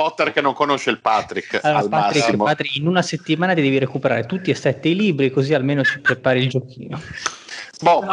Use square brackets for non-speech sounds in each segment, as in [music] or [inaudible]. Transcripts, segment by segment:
Potter che non conosce il Patrick. Allora, Patrick, Patrick, in una settimana ti devi recuperare tutti e sette i libri, così almeno ci prepari il giochino. Boh.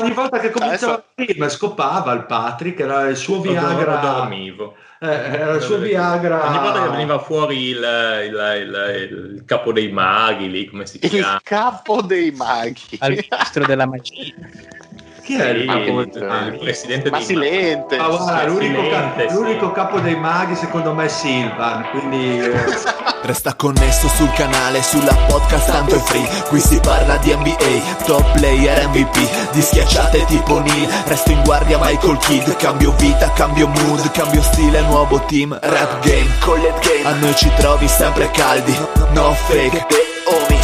ogni volta che cominciava il film scopava il Patrick, era il suo Viagra. dormivo. Eh, era il suo Viagra. Ogni volta che veniva fuori il, il, il, il, capo dei maghi, lì come si chiama? Il capo dei maghi. Al ministro della magia. [laughs] Chi è il, il, il presidente Ma dei silente. Ah, guarda, l'unico, Silente, ca- l'unico capo dei maghi secondo me è Silvan, quindi... eh, [laughs] Resta connesso sul canale, sulla podcast tanto è free. Qui si parla di NBA, top player MVP Di schiacciate tipo Neil, resto in guardia Michael Kidd. Cambio vita, cambio mood, cambio stile, nuovo team Rap game, collet game, a noi ci trovi sempre caldi No fake, the homies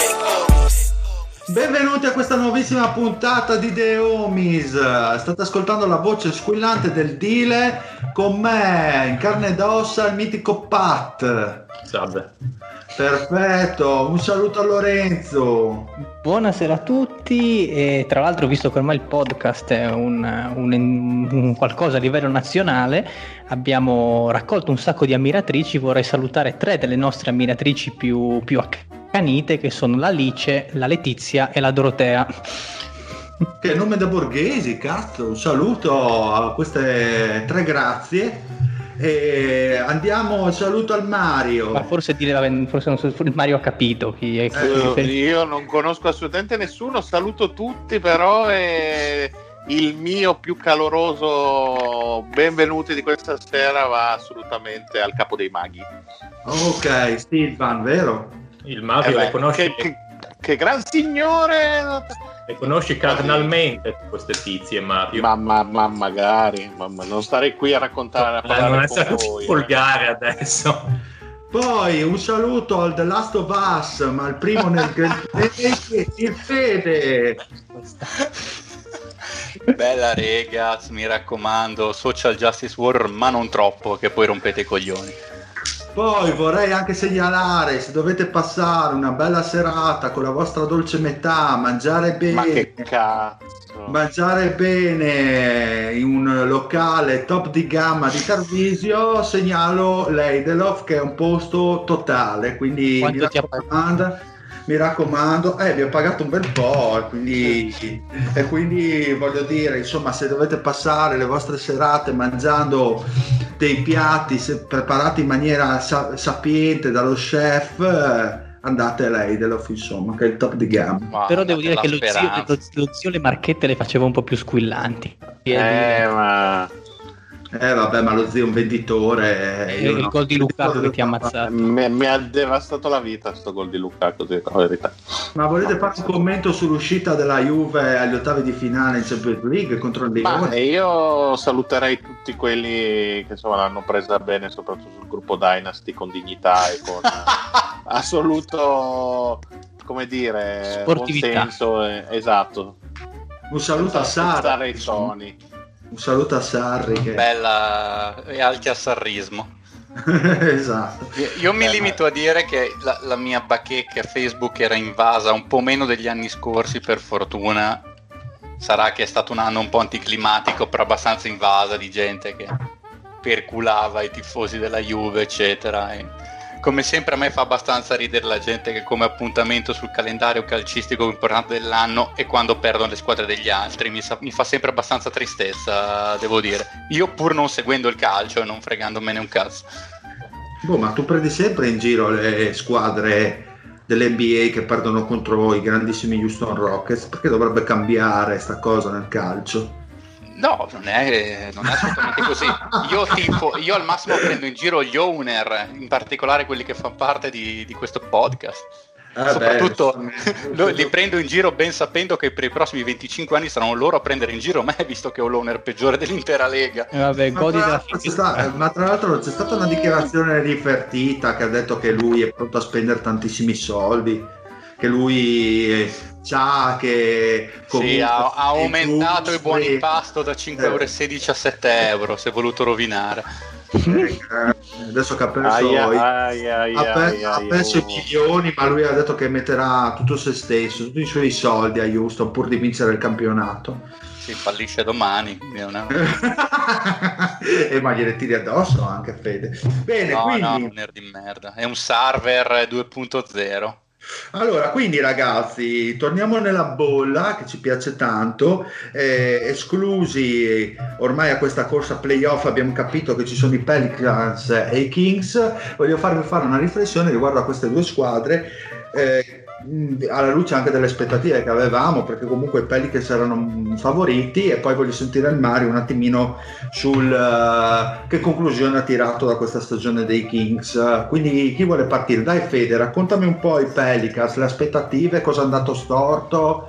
Benvenuti a questa nuovissima puntata di The Homies. State ascoltando la voce squillante del Dile con me, in carne ed ossa, il mitico Pat. Salve. Perfetto, un saluto a Lorenzo. Buonasera a tutti e tra l'altro visto che ormai il podcast è un, un- un qualcosa a livello nazionale abbiamo raccolto un sacco di ammiratrici vorrei salutare tre delle nostre ammiratrici più, più accanite che sono l'Alice, la Letizia e la Dorotea Che nome da borghesi, cazzo. Un saluto a queste tre grazie. E andiamo, un saluto al Mario. ma forse, dire, forse non so, il Mario ha capito chi è Io, io non conosco assolutamente nessuno, saluto tutti, però è il mio più caloroso benvenuti di questa sera va assolutamente al capo dei maghi. Ok, Silvan, vero? Il mago Eh beh, le conosci, che, che- che gran signore! Le conosci carnalmente queste tizie, Mario. Ma, ma- ma magari, ma- ma non starei qui a raccontare, a Eh, parlare non essere voi. eh. volgare adesso. Poi un saluto al The Last of Us, ma il primo nel [laughs] il Fede. Bella ragazzi, mi raccomando, social justice war, ma non troppo, che poi rompete i coglioni. Poi vorrei anche segnalare, se dovete passare una bella serata con la vostra dolce metà, mangiare bene, Ma che cazzo! mangiare bene in un locale top di gamma di Tarvisio, segnalo l'Eidelof che è un posto totale, quindi mi Quanto ti ha raccomando, mi raccomando, eh, vi ho pagato un bel po', e quindi, e quindi voglio dire, insomma, se dovete passare le vostre serate mangiando dei piatti se- preparati in maniera sa- sapiente dallo chef, eh, andate a l'Eidelof, insomma, che è il top di gamma. Ma però devo dire che lo zio, lo, lo zio le marchette le faceva un po' più squillanti. Eh, ma Eh vabbè, ma lo zio è un venditore. eh, E io il no. gol di Lukaku che ti ha ammazzato mi, mi ha devastato la vita sto gol di Lukaku, ti dico la verità. Ma volete fare un commento sull'uscita della Juve agli ottavi di finale in Champions League contro il Lione? io saluterei tutti quelli che insomma l'hanno presa bene, soprattutto sul gruppo Dynasty con dignità e con [laughs] assoluto come dire Sportività. buonsenso, eh, esatto. Un saluto a Sarri. alzare i toni. Un saluto a Sarri. Che... Bella e alti a sarrismo. [laughs] esatto. Io, mi Eh, limito a dire che la, la mia bacheca Facebook era invasa un po' meno degli anni scorsi, per fortuna. Sarà che è stato un anno un po' anticlimatico, però abbastanza invasa di gente che perculava i tifosi della Juve, eccetera. E come sempre a me fa abbastanza ridere la gente che come appuntamento sul calendario calcistico importante dell'anno è quando perdono le squadre degli altri. Mi, sa- mi fa sempre abbastanza tristezza, devo dire. Io pur non seguendo il calcio e non fregandomene un cazzo. Boh, ma tu prendi sempre in giro le squadre dell'NBA che perdono contro i grandissimi Houston Rockets, perché dovrebbe cambiare sta cosa nel calcio? No, non è, non è assolutamente così. Io, tifo, io al massimo prendo in giro gli owner, in particolare quelli che fanno parte di, di questo podcast. Eh Soprattutto beh, li prendo in giro ben sapendo che per i prossimi 25 anni saranno loro a prendere in giro me, visto che ho l'owner peggiore dell'intera lega. E vabbè, Ma godi tra, della l'altro c'è sta- ma tra l'altro c'è stata una dichiarazione rifertita che ha detto che lui è pronto a spendere tantissimi soldi, che lui eh, sa che Sì, ha, ha i aumentato i gusti- buoni pasto da 5,16 euro a 7 euro, si è voluto rovinare. eh, adesso che ha perso, i- Aia, aia, aia, ha per- ha perso i milioni, ma lui ha detto che metterà tutto se stesso, tutti i suoi soldi a Houston pur di vincere il campionato. Si fallisce domani. è- [laughs] e ma gliele tiri addosso anche Fede. Bene, No, quindi no, un nerd di merda. È un server 2.0. Allora, quindi ragazzi, torniamo nella bolla che ci piace tanto, eh, esclusi ormai a questa corsa playoff abbiamo capito che ci sono i Pelicans e i Kings, voglio farvi fare una riflessione riguardo a queste due squadre. eh, alla luce anche delle aspettative che avevamo perché comunque i Pelicans erano favoriti e poi voglio sentire il Mario un attimino sul eh, che conclusione ha tirato da questa stagione dei Kings quindi chi vuole partire? dai Fede raccontami un po' i Pelicans le aspettative cosa è andato storto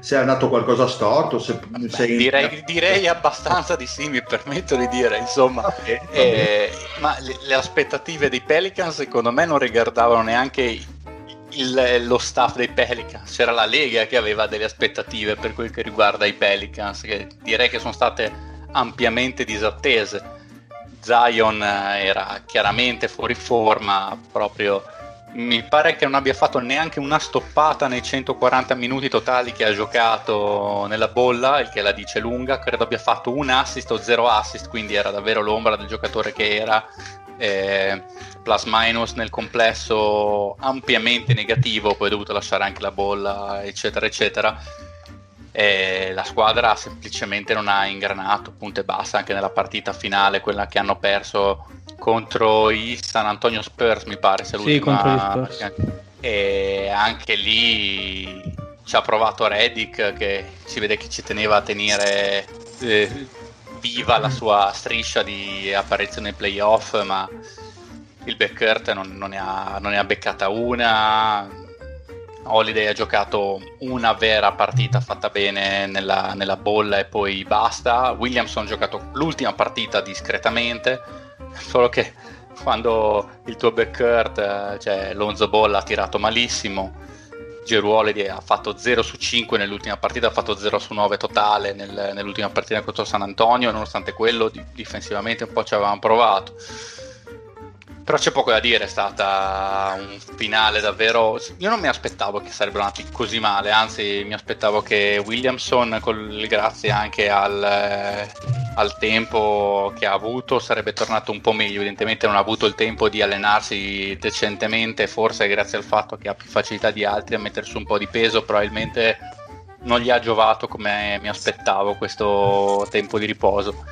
se è andato qualcosa storto se, Beh, se- direi, direi abbastanza di sì, mi permetto di dire, insomma. Bene, va Eh, ma le, le aspettative dei Pelicans secondo me non riguardavano neanche il- lo staff dei Pelicans, c'era la Lega che aveva delle aspettative per quel che riguarda i Pelicans, che direi che sono state ampiamente disattese. Zion eh, era chiaramente fuori forma, proprio mi pare che non abbia fatto neanche una stoppata nei 140 minuti totali che ha giocato nella bolla, il che la dice lunga. Credo abbia fatto un assist o zero assist, quindi era davvero l'ombra del giocatore che era. Eh, plus minus nel complesso ampiamente negativo, poi ha dovuto lasciare anche la bolla, eccetera, eccetera. E la squadra semplicemente non ha ingranato, punto e basta, anche nella partita finale, quella che hanno perso contro i San Antonio Spurs, mi pare, se Sì, l'ultima- contro gli Spurs. E anche lì ci ha provato Reddick, che si vede che ci teneva a tenere eh, viva la sua striscia di apparizione ai playoff, ma il backcourt non, non ne ha, non ne ha beccata una. Holiday ha giocato una vera partita fatta bene nella, nella bolla e poi basta. Williamson ha giocato l'ultima partita discretamente, solo che quando il tuo backcourt, eh, cioè Lonzo Ball ha tirato malissimo, Geru Holiday ha fatto 0 su 5 nell'ultima partita, ha fatto 0 su 9 totale nel- nell'ultima partita contro San Antonio, nonostante quello di- difensivamente un po' ci avevamo provato. Però c'è poco da dire, è stata un finale davvero. Io non mi aspettavo che sarebbero andati così male, anzi, mi aspettavo che Williamson, col- grazie anche al, eh, al tempo che ha avuto, sarebbe tornato un po' meglio. Evidentemente non ha avuto il tempo di allenarsi decentemente, forse grazie al fatto che ha più facilità di altri a mettersi un po' di peso, probabilmente non gli ha giovato come mi aspettavo questo tempo di riposo.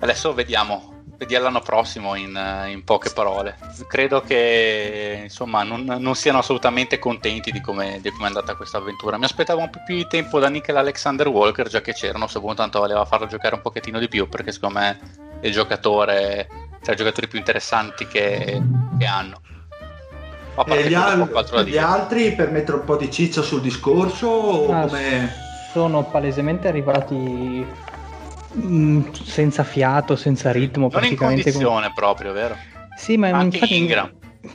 Adesso vediamo, vediamo l'anno prossimo in, in poche parole. Credo che insomma non, non siano assolutamente contenti di come, di come è andata questa avventura. Mi aspettavo un po' più di tempo da Nickel Alexander Walker, già che c'erano, secondo tanto voleva farlo giocare un pochettino di più, perché secondo me è il giocatore tra i giocatori più interessanti che, che hanno. A parte E gli, al- gli altri per mettere un po' di ciccia sul discorso o Ah, come... Sono palesemente arrivati mm, senza fiato, senza ritmo. Non in condizione proprio, vero? Sì, ma Anche infatti Ingram.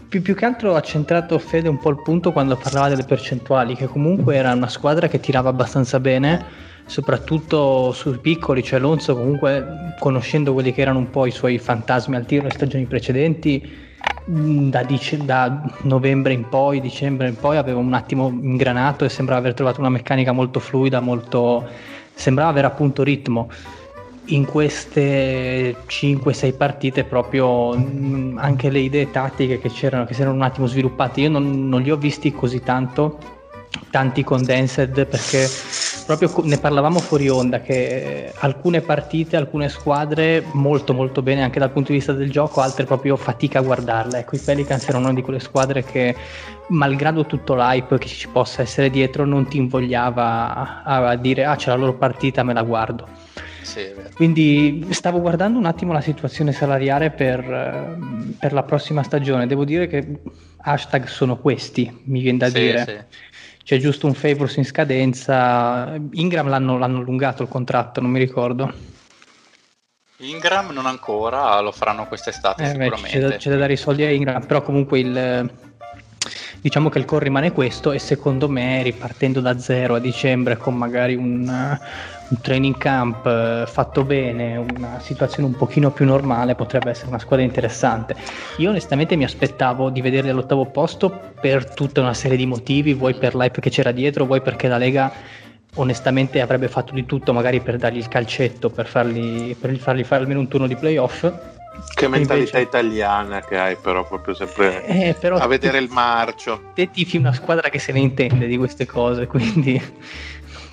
Più, più che altro ha centrato Fede un po' il punto quando parlava delle percentuali, che comunque era una squadra che tirava abbastanza bene, soprattutto sui piccoli, cioè Alonso comunque conoscendo quelli che erano un po' i suoi fantasmi al tiro nelle stagioni precedenti, mh, da, dice- da novembre in poi, dicembre in poi aveva un attimo ingranato e sembrava aver trovato una meccanica molto fluida, molto... sembrava avere appunto ritmo in queste 5-6 partite proprio mh, anche le idee tattiche che c'erano che si erano un attimo sviluppate io non, non li ho visti così tanto tanti condensed perché proprio ne parlavamo fuori onda che alcune partite, alcune squadre molto molto bene anche dal punto di vista del gioco, altre proprio fatica a guardarle. Ecco, i Pelicans erano una di quelle squadre che malgrado tutto l'hype che ci possa essere dietro non ti invogliava a, a dire ah c'è la loro partita, me la guardo. Sì. Quindi stavo guardando un attimo la situazione salariale per, eh, per la prossima stagione. Devo dire che hashtag sono questi, mi viene da Sì, dire. sì. C'è giusto un Favors in scadenza. Ingram l'hanno, l'hanno allungato il contratto, non mi ricordo. Ingram non ancora, lo faranno quest'estate Eh, beh, sicuramente. c'è, da, c'è da dare i soldi a Ingram, però comunque il, diciamo che il core rimane questo e secondo me ripartendo da zero a dicembre con magari un, un training camp eh, fatto bene, una situazione un pochino più normale potrebbe essere una squadra interessante. Io onestamente mi aspettavo di vederli all'ottavo posto per tutta una serie di motivi, vuoi per l'hype che c'era dietro, vuoi perché la Lega onestamente avrebbe fatto di tutto magari per dargli il calcetto, per fargli, per fargli fare almeno un turno di playoff. Che mentalità Invece- italiana che hai, però, proprio sempre Eh, però a vedere il marcio. te tifi una squadra che se ne intende di queste cose, quindi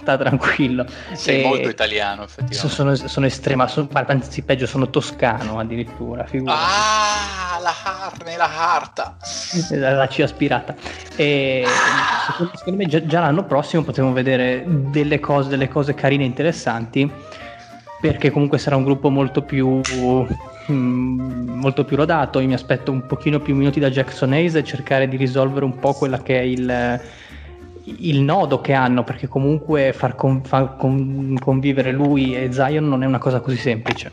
sta tranquillo. Sei E molto italiano, effettivamente. sono, sono estrema, sono, anzi peggio, sono toscano addirittura, figura. Ah, la carne, la carta. la C aspirata. E secondo, secondo me già, già l'anno prossimo potremo vedere delle cose, delle cose carine e interessanti, perché comunque sarà un gruppo molto più mm, molto più rodato. Io mi aspetto un pochino più minuti da Jackson Hayes e cercare di risolvere un po' quella che è il, il nodo che hanno, perché comunque far, con- far con- convivere lui e Zion non è una cosa così semplice.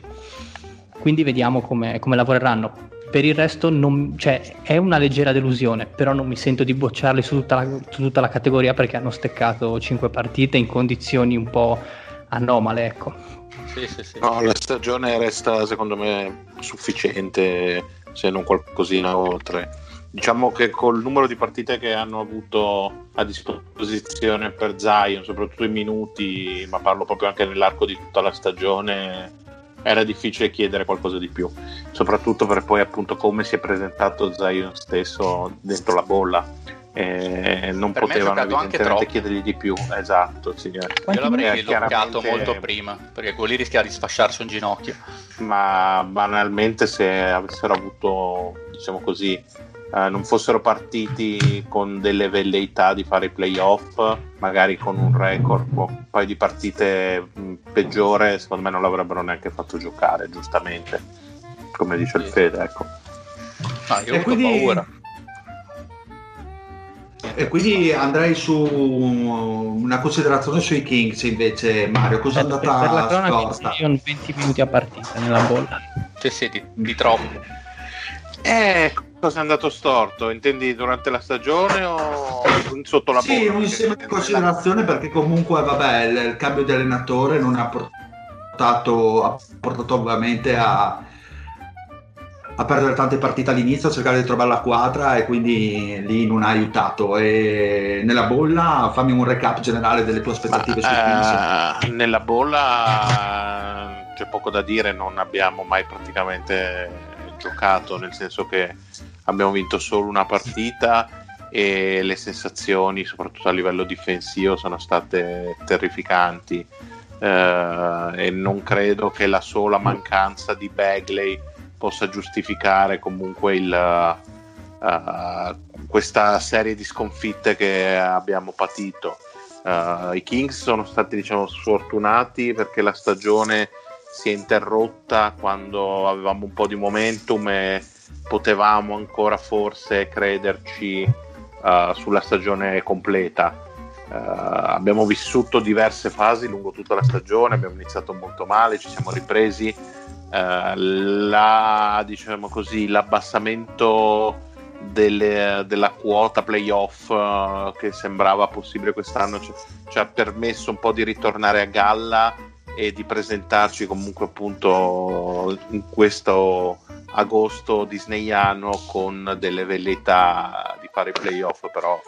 Quindi vediamo come, come lavoreranno. Per il resto non- cioè, è una leggera delusione, però non mi sento di bocciarli su tutta, la, su tutta la categoria perché hanno steccato 5 partite in condizioni un po' anomale. Ecco. Sì, sì, sì. No, la stagione resta secondo me sufficiente, se non qualcosina oltre. Diciamo che col numero di partite che hanno avuto a disposizione per Zion, soprattutto i minuti, ma parlo proprio anche nell'arco di tutta la stagione, era difficile chiedere qualcosa di più, soprattutto per poi appunto come si è presentato Zion stesso dentro la bolla. Eh, non Per potevano evidentemente chiedergli di più, esatto, sì. Io l'avrei Chiaramente- molto prima, perché quello lì rischia di sfasciarsi un ginocchio. ma banalmente se avessero avuto, diciamo così, eh, non fossero partiti con delle velleità di fare i playoff, magari con un record un paio di partite mh, peggiore, secondo me non l'avrebbero neanche fatto giocare, giustamente, come dice il. Fede, ecco. No, io ho E avuto quindi, paura. e quindi andrei su una considerazione sui Kings invece, Mario. Cosa è per, per andata la cronaca? Zion 20 minuti a partita nella bolla. Sì, sì, di, di troppo. Eh, cosa è andato storto? Intendi durante la stagione o sotto la Sì, un insieme di considerazioni perché comunque vabbè, il, il cambio di allenatore non ha portato, ha portato ovviamente a, a perdere tante partite all'inizio, a cercare di trovare la quadra e quindi lì non ha aiutato. E nella bolla fammi un recap generale delle tue aspettative. Ma, eh, nella bolla c'è poco da dire, non abbiamo mai praticamente giocato, nel senso che abbiamo vinto solo una partita e le sensazioni, soprattutto a livello difensivo, sono state terrificanti. Eh, e non credo che la sola mancanza di Bagley possa giustificare comunque il, eh, questa serie di sconfitte che abbiamo patito. Uh, I Kings sono stati diciamo sfortunati perché la stagione si è interrotta quando avevamo un po' di momentum e potevamo ancora forse crederci uh, sulla stagione completa. Uh, abbiamo vissuto diverse fasi lungo tutta la stagione, abbiamo iniziato molto male, ci siamo ripresi. Uh, la, diciamo così, l'abbassamento delle, della quota playoff uh, che sembrava possibile quest'anno ci, ci, ha permesso un po' di ritornare a galla e di presentarci comunque appunto in questo agosto disneyano con delle velleità di fare i playoff però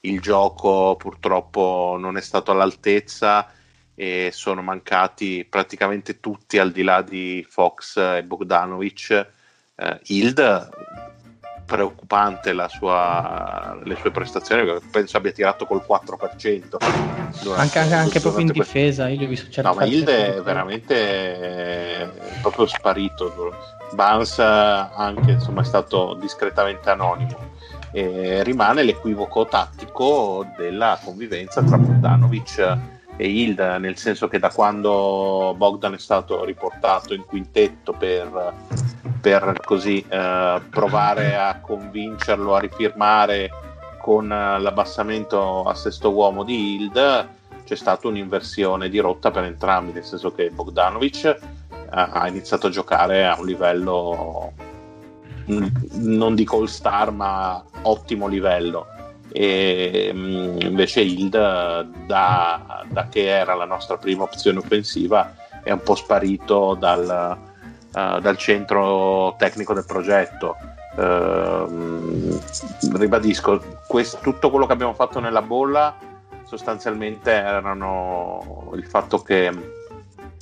il gioco purtroppo non è stato all'altezza e sono mancati praticamente tutti al di là di Fox e Bogdanovic eh, Hild preoccupante la sua, le sue prestazioni, penso abbia tirato col 4%. durante- Anche, anche, anche proprio in difesa, io ho visto certe No, ma Hilde è veramente eh, proprio sparito. Barnes anche insomma, è stato discretamente anonimo. E rimane l'equivoco tattico della convivenza tra Bogdanovic e Hilde, nel senso che da quando Bogdan è stato riportato in quintetto per, per così eh, provare a convincerlo a rifirmare con l'abbassamento a sesto uomo di Hilde, c'è stata un'inversione di rotta per entrambi, nel senso che Bogdanovic ha iniziato a giocare a un livello mm, non dico all star ma ottimo livello. E mm, invece Hild da, da che era la nostra prima opzione offensiva è un po' sparito dal, eh, dal centro tecnico del progetto. Ehm, ribadisco quest- tutto quello che abbiamo fatto nella bolla sostanzialmente erano il fatto che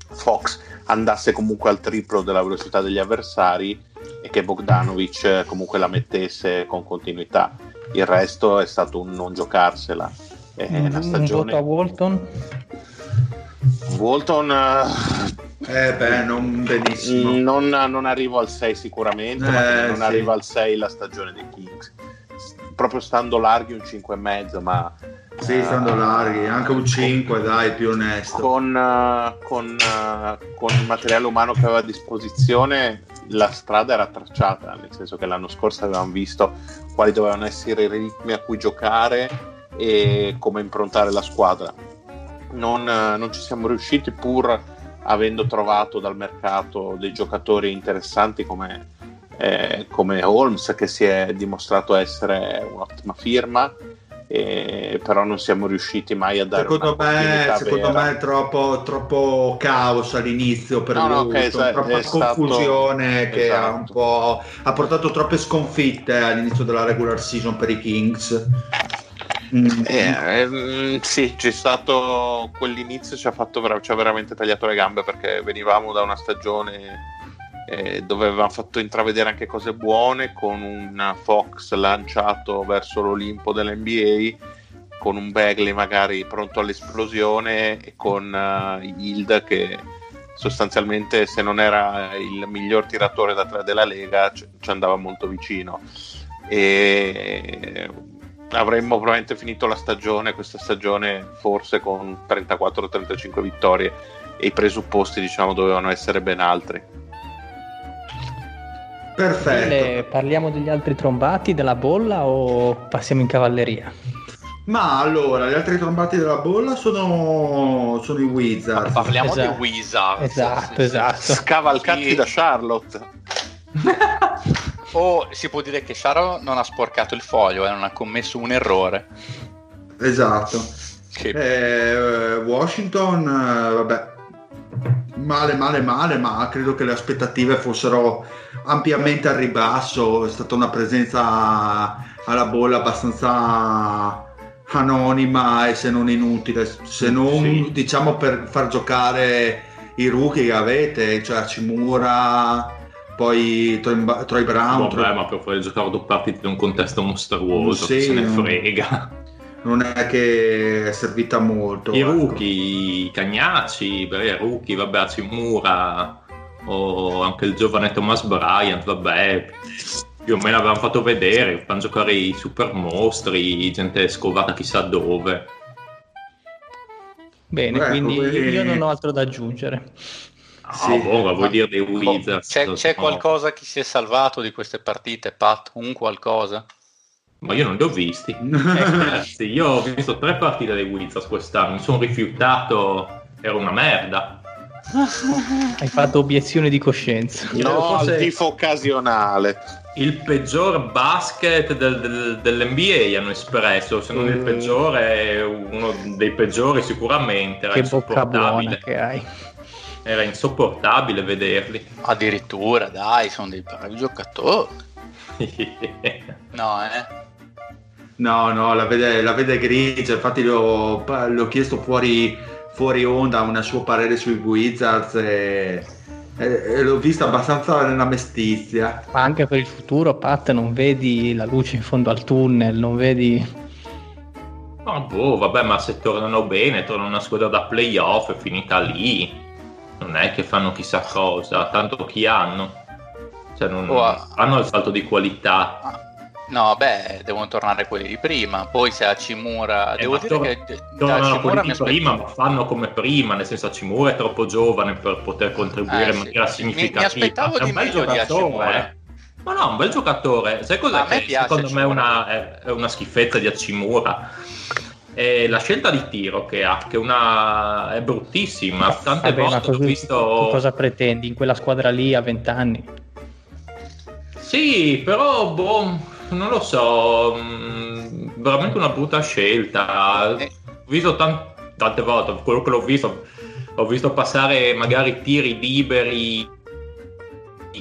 Fox andasse comunque al triplo della velocità degli avversari e che Bogdanovic eh, comunque la mettesse con continuità. Il resto è stato un non giocarsela. È un, una un stagione. voto a Walton. Walton eh, Eh beh, non benissimo. non, non arrivo al 6 sicuramente, Eh, ma non sì. arriva al 6 la stagione dei Kings. Proprio stando larghi un 5,5, ma Sì, stando larghi, anche un 5, dai, più onesto. con, eh, con, eh, con il materiale umano che aveva a disposizione la strada era tracciata, nel senso che l'anno scorso avevamo visto quali dovevano essere i ritmi a cui giocare e come improntare la squadra. Non, eh, non ci siamo riusciti pur avendo trovato dal mercato dei giocatori interessanti come, eh, come Holmes che si è dimostrato essere un'ottima firma e- però non siamo riusciti mai a dare Secondo una me, secondo vera. me è troppo, troppo caos all'inizio per No, no, lui, ok, esatto, troppa è stato- confusione che ha, un esatto. po', ha portato troppe sconfitte all'inizio della regular season per i Kings. Mm. Eh, ehm, sì, c'è stato quell'inizio ci ha, fatto ci ha veramente tagliato le gambe perché venivamo da una stagione eh, dove avevamo fatto intravedere anche cose buone con un Fox lanciato verso l'Olimpo dell'NBA con un Bagley magari pronto all'esplosione e con eh, Hild che sostanzialmente se non era il miglior tiratore da tre della Lega ci ci andava molto vicino e avremmo probabilmente finito la stagione, questa stagione forse con 34-35 vittorie e i presupposti diciamo dovevano essere ben altri. Perfetto. Le- parliamo degli altri trombati della bolla o passiamo in cavalleria? Ma allora, gli altri trombati della bolla sono, sono i Wizards. Parliamo Esatto. di Wizard. Esatto, esatto. Scavalcati Sì. da Charlotte. O si può dire che Sharo non ha sporcato il foglio e non ha commesso un errore. Esatto. Che Eh, Washington, eh, vabbè, male, male, male, ma credo che le aspettative fossero ampiamente al ribasso. È stata una presenza alla bolla abbastanza anonima e se non inutile, se non Sì. diciamo per far giocare i rookie che avete, cioè Cimura, poi Troy, Troy Brown. Vabbè, ma per fare giocare due partite in un contesto mostruoso, Sì, se ne frega. non è che è servita molto. I ecco. rookie, i Cagnacci, beh, i rookie, vabbè, Acimura o anche il giovane Thomas Bryant, vabbè, più o meno avevamo fatto vedere, fanno giocare i super mostri, gente scovata chissà dove. Bene, Ecco, quindi quelli- io non ho altro da aggiungere. Ah, Sì. ma vuoi dire dei Boh, Wizards? c'è, c'è no. qualcosa che si è salvato di queste partite, Pat? Un qualcosa? Ma io non li ho visti. [laughs] Ragazzi, io ho visto tre partite dei Wizards quest'anno, mi sono rifiutato, era una merda. Hai fatto obiezione di coscienza. No, forse- al tifo occasionale. Il peggior basket del- del- dell'NBA hanno espresso, se non il Mm. peggiore, uno dei peggiori sicuramente. Era Che bocca buona insopportabile. che hai. Era insopportabile vederli. Addirittura, dai, sono dei bravi giocatori. [laughs] No, eh? No, no, la vede, la vede grigia, infatti le ho, le ho chiesto fuori, fuori onda un suo parere sui Wizards e, e l'ho vista abbastanza nella mestizia. Ma anche per il futuro, Pat, non vedi la luce in fondo al tunnel, non vedi... Ma boh, vabbè, ma se tornano bene, tornano una squadra da playoff, è finita lì. Non è che fanno chissà cosa, tanto chi hanno? Cioè, non Oh, ah. hanno il salto di qualità. No, beh, devono tornare quelli di prima. Poi se Hachimura... Eh, Devo dire tor- che Tornano mi quelli di prima, ma fanno come prima, nel senso Hachimura è troppo giovane per poter contribuire Eh, in sì. maniera Mi- significativa. mi aspettavo è di un bel di giocatore, Hachimura. eh. Ma no, un bel giocatore. Sai cosa A me che piace secondo me una, è, è una schifezza di Hachimura? È la scelta di tiro che ha, che è, una, è bruttissima. Tante Vabbè, volte ho visto... cosa pretendi in quella squadra lì a 20 anni? Sì, però boh, non lo so, mh, veramente una brutta scelta. Eh. Ho visto tan- tante volte, quello che l'ho visto, ho visto passare magari tiri liberi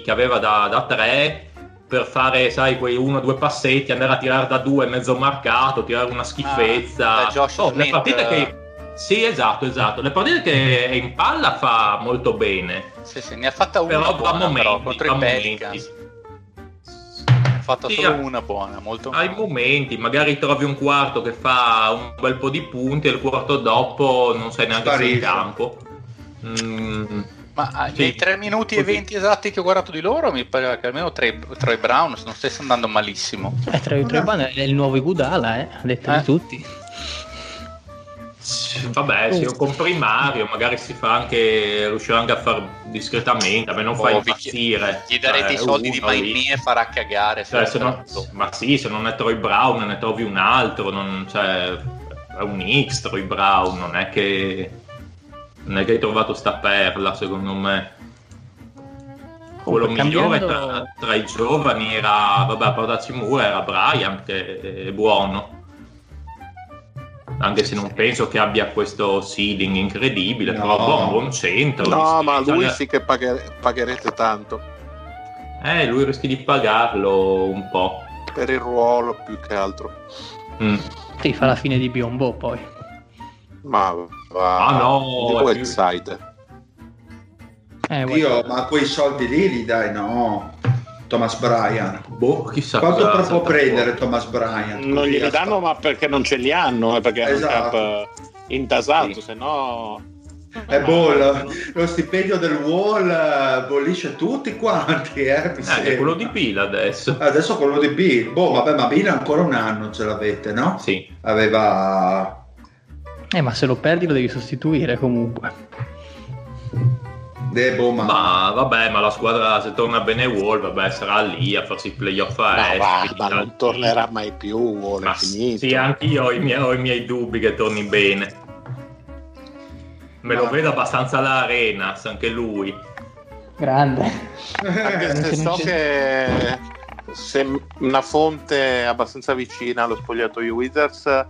che aveva da, da tre per fare, sai, quei uno o due passetti, andare a tirare da due mezzo marcato, tirare una schifezza. Ah, Oh, le partite che... Sì, esatto, esatto. Le partite che in palla fa molto bene. Sì, sì, ne ha fatta una Però a buona momenti, però, contro i. Pelicans. Ha fatta Sì, solo una buona, molto Hai momenti, magari trovi un quarto che fa un bel po' di punti e il quarto dopo non sai neanche se in campo. Mm, Ma ah, Sì. nei 3 minuti e Così. 20 esatti che ho guardato di loro mi pare che almeno Trey, Troy Brown non stesse andando malissimo. Eh, tre band è il nuovo Igudala, eh, a detta Eh. di tutti. Vabbè, se io compro in Mario, magari si fa anche, riuscirà anche a far discretamente, a me non fa Oh, vi- impazzire. Gli darete i Cioè, soldi di. Maimie e farà cagare. Cioè, se non- ma sì, se non è Troy Brown ne trovi un altro, non, cioè, è un X Troy Brown, non è che non è che hai trovato sta perla, secondo me. Quello Comunque, migliore cambiando- tra, tra i giovani era, vabbè, a parte Hachimura, era Brian, che è buono. Anche se non penso che abbia questo seeding incredibile, No. però buon, buon centro. No, ma lui sì che paghe- pagherete tanto Eh, lui rischi di pagarlo un po'. per il ruolo più che altro. Mm. Sì, fa la fine di Biombo poi. Ma va. Ah, no, più-. Eh, Io, guarda, ma quei soldi lì li dai, no. Thomas Bryan. Boh, chissà Quanto cosa- può prendere Thomas Bryan? Non glieli danno, ma perché non ce li hanno, eh, perché è un Esatto. cap eh, intasato, Sì. se no. E boh, lo, lo stipendio del Wall eh, bollisce tutti quanti, eh, mi Eh, è quello di Pila adesso. Adesso quello di Bill. Boh, vabbè, ma Bill ancora un anno ce l'avete, no? Sì. Aveva... eh, ma se lo perdi lo devi sostituire comunque. Eh, boh, ma... Ma vabbè, ma la squadra se torna bene Wall, vabbè, sarà lì a farsi i playoff a No, est, non tornerà mai più, vuole Ma finito. sì, anche io ho i, miei, ho i miei dubbi che torni bene. Me lo Ma- vedo abbastanza all'arena, anche lui. Grande. Anche se c'è- so che se una fonte abbastanza vicina allo spogliatoio Wizards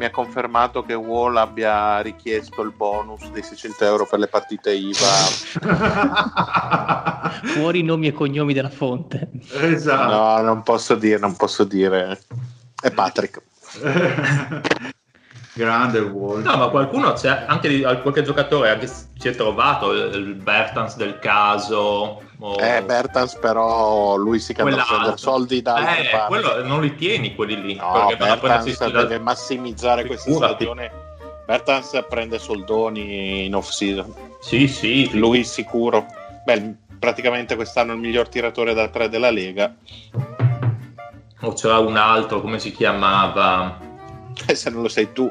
mi ha confermato che Wall abbia richiesto il bonus dei 600 euro per le partite IVA. [laughs] Fuori i nomi e cognomi della fonte. esatto. No, non posso dire, non posso dire. È Patrick. [laughs] Grande Wall. No, ma qualcuno c'è, anche di- qualche giocatore anche si è trovato, il, il Bertans del caso. O- Eh, Bertans però lui si che andrà a prendere quell'altro. soldi da Eh, quello non li tieni quelli lì. No, Bertans deve massimizzare questa stagione. Bertans prende soldoni in off season. Sì, sì, Lui sicuro. Beh, praticamente quest'anno il miglior tiratore da tre della Lega. o c'era un altro, come si chiamava? E se non lo sei tu.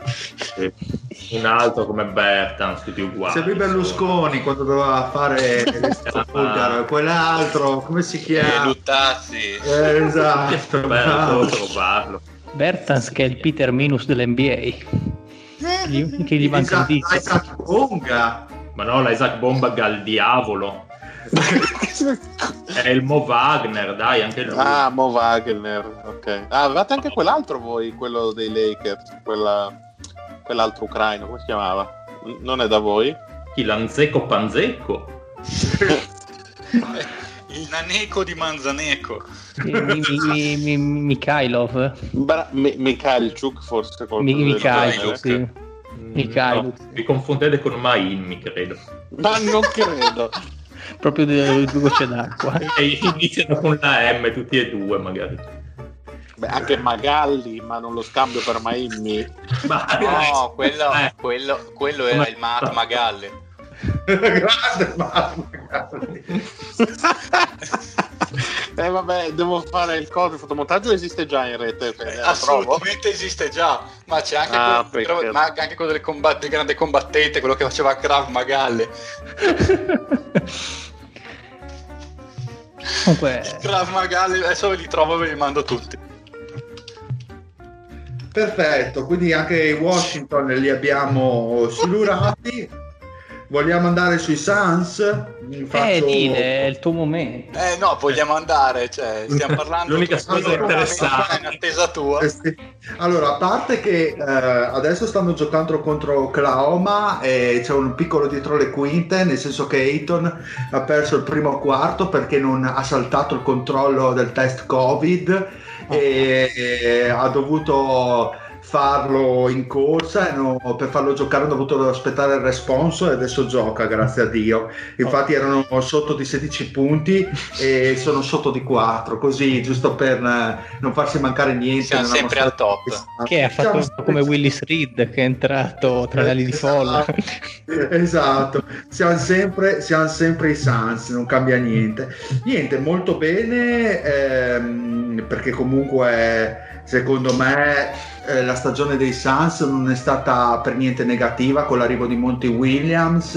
Un altro come Bertans, tutti uguali. Sembri Berlusconi quando doveva fare [laughs] l'esto bulgaro, quell'altro, come si chiama? Luttazzi. Eh, esatto. [laughs] Bello trovarlo. Bertans che è il Peter Minus dell'NBA. Che gli manca un Isaac, dito. Isaac Bonga. Ma no, la Isaac Bomba al diavolo. È il Mo Wagner, dai, anche lui. ah, Mo Wagner. Ok. Ah, avevate anche quell'altro voi, quello dei Lakers, quella- quell'altro ucraino, come si chiamava? N- Non è da voi? Chi Lanzecco Panzecco? [laughs] Il naneco di Manzaneco. Mi- mi- mi- mi- Mikhailov. Bra- Mi- Mikhailchuk forse Mi- genere. sì. Mikhailov. No, vi confondete con Main, mi credo. Ma non credo. Proprio due gocce d'acqua. [laughs] E iniziano con la M tutti e due magari. Beh, anche Magalli, ma non lo scambio per Maimmi. Ma, No, [laughs] quello, eh, quello, quello era il Mahatma Galle. Grande Mahatma [laughs] eh vabbè, devo fare il coso, il fotomontaggio esiste già in rete. trovo. Assolutamente esiste già, ma c'è anche, Ah, quello, ma anche quello del, combat- del grande combattente, quello che faceva Krav Magalle. [laughs] Comunque, Krav Magalle, adesso ve li trovo e ve li mando tutti. Perfetto, quindi anche i Washington li abbiamo silurati. Vogliamo andare sui Suns? Faccio- eh, dile, è il tuo momento. Eh no, vogliamo andare, cioè, stiamo [laughs] parlando L'unica cosa interessante. in attesa tua. Eh sì. Allora, a parte che eh, adesso stanno giocando contro Oklahoma e c'è un piccolo dietro le quinte, nel senso che Ayton ha perso il primo quarto perché non ha saltato il controllo del test Covid e, e ha dovuto farlo in corsa e no- per farlo giocare ha dovuto aspettare il responso e adesso gioca grazie a Dio infatti erano sotto di 16 punti e sono sotto di 4 così giusto per non farsi mancare niente Siamo sempre al top. lista. Che ha fatto Siamo- come Willis Reed che è entrato tra le ali di folla. esatto siamo sempre, siamo sempre i Suns non cambia niente niente molto bene ehm, perché comunque secondo me eh, la stagione dei Suns non è stata per niente negativa con l'arrivo di Monty Williams.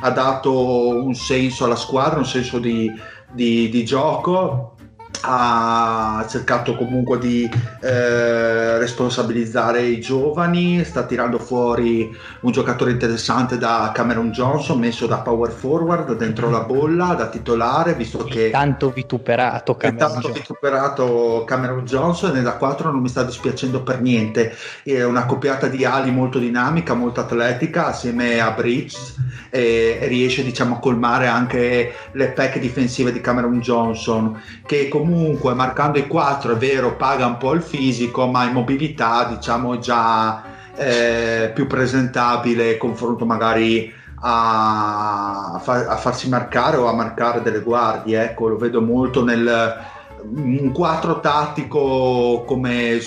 Ha dato un senso alla squadra un senso di, di- di gioco ha cercato comunque di eh, responsabilizzare i giovani, sta tirando fuori un giocatore interessante da Cameron Johnson, messo da power forward dentro la bolla, da titolare, visto che Tanto vituperato Cameron tanto Johnson. vituperato Cameron Johnson e da 4 non mi sta dispiacendo per niente. È una coppiata di ali molto dinamica, molto atletica, assieme a Bridges e e riesce diciamo a colmare anche le pack difensive di Cameron Johnson che comunque marcando i 4 è vero paga un po' il fisico ma in mobilità diciamo già eh, più presentabile confronto magari a, a fa- a farsi marcare o a marcare delle guardie ecco lo vedo molto nel un 4 tattico come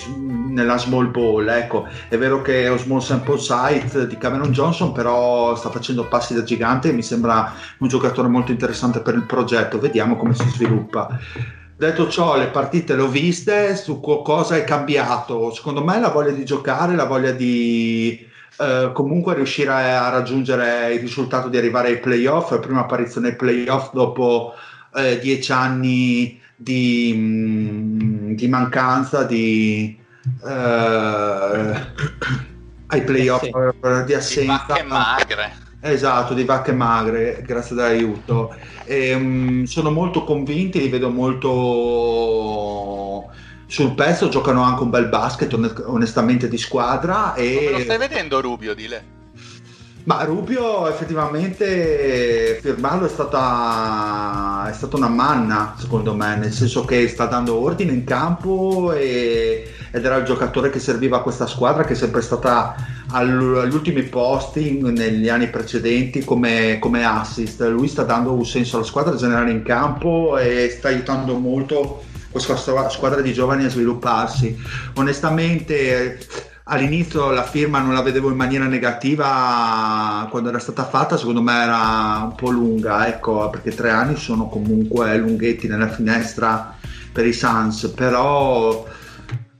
nella small ball ecco. È vero che è un small sample size di Cameron Johnson però sta facendo passi da gigante mi sembra un giocatore molto interessante per il progetto. Vediamo come si sviluppa detto ciò le partite le ho viste su co- cosa è cambiato secondo me la voglia di giocare la voglia di eh, comunque riuscire a, a raggiungere il risultato di arrivare ai playoff la prima apparizione ai playoff dopo eh, dieci anni di, mm, di mancanza di eh, ai playoff Sì. eh, di Di assenza vacche magre. Esatto, di vacche magre, grazie dell'aiuto. Ehm, sono molto convinti, li vedo molto sul pezzo, giocano anche un bel basket on- onestamente di squadra Come lo stai e... vedendo Rubio, dile? Ma Rubio effettivamente firmarlo è stata, è stata una manna secondo me, nel senso che sta dando ordine in campo e- ed era il giocatore che serviva a questa squadra che è sempre stata agli ultimi posti negli anni precedenti come, come assist. Lui sta dando un senso alla squadra generale in campo e sta aiutando molto questa squa- squadra di giovani a svilupparsi. Onestamente all'inizio la firma non la vedevo in maniera negativa quando era stata fatta, secondo me era un po' lunga, ecco, perché tre anni sono comunque lunghetti nella finestra per i Suns, però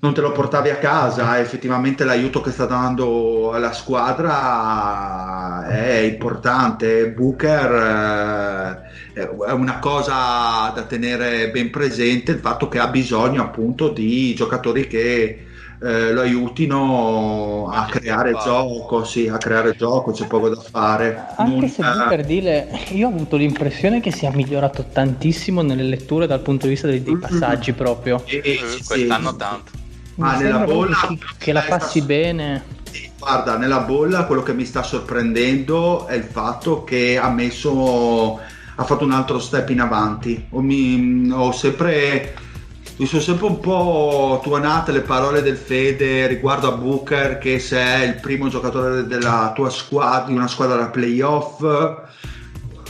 non te lo portavi a casa, effettivamente l'aiuto che sta dando alla squadra è importante. Booker eh, è una cosa da tenere ben presente il fatto che ha bisogno appunto di giocatori che eh, lo aiutino a creare gioco, sì, a creare gioco, c'è poco da fare. Anche Non- se eh, per dire, io ho avuto l'impressione che sia migliorato tantissimo nelle letture dal punto di vista dei, dei passaggi proprio. eh, Eh, sì, Quest'anno sì. tanto. Ma nella bolla che, che la passi bene. Guarda, nella bolla quello che mi sta sorprendendo è il fatto che ha messo, ha fatto un altro step in avanti. Ho, mi- ho sempre, mi sono sempre un po' tuonate le parole del Fede riguardo a Booker che se è il primo giocatore della tua squadra, di una squadra da playoff,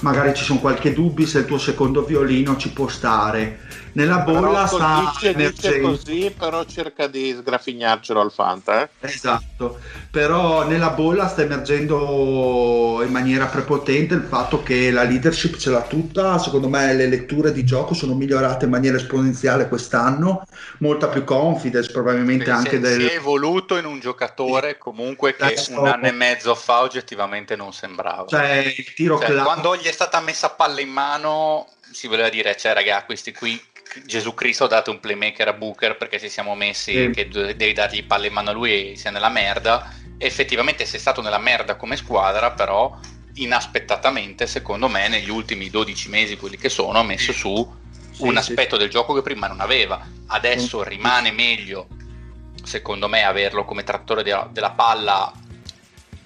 magari ci sono qualche dubbio se il tuo secondo violino ci può stare. Nella bolla sta dice, dice così, però cerca di sgraffignarcelo al Fanta. Eh? Esatto, però nella bolla sta emergendo in maniera prepotente il fatto che la leadership ce l'ha tutta. Secondo me le letture di gioco sono migliorate in maniera esponenziale quest'anno, molta più confidence probabilmente anche si del... Si è evoluto in un giocatore comunque che un anno e mezzo fa oggettivamente non sembrava. Cioè il tiro cioè, classico... Quando gli è stata messa palla in mano si voleva dire, cioè raga, questi qui Gesù Cristo ha dato un playmaker a Booker perché ci siamo messi sì. che devi dargli palle in mano a lui e sia nella merda. Effettivamente sei stato nella merda come squadra, però inaspettatamente, secondo me, negli ultimi 12 mesi, quelli che sono, ha messo su sì, un aspetto sì. del gioco che prima non aveva. Adesso rimane meglio, secondo me, averlo come trattore della, della palla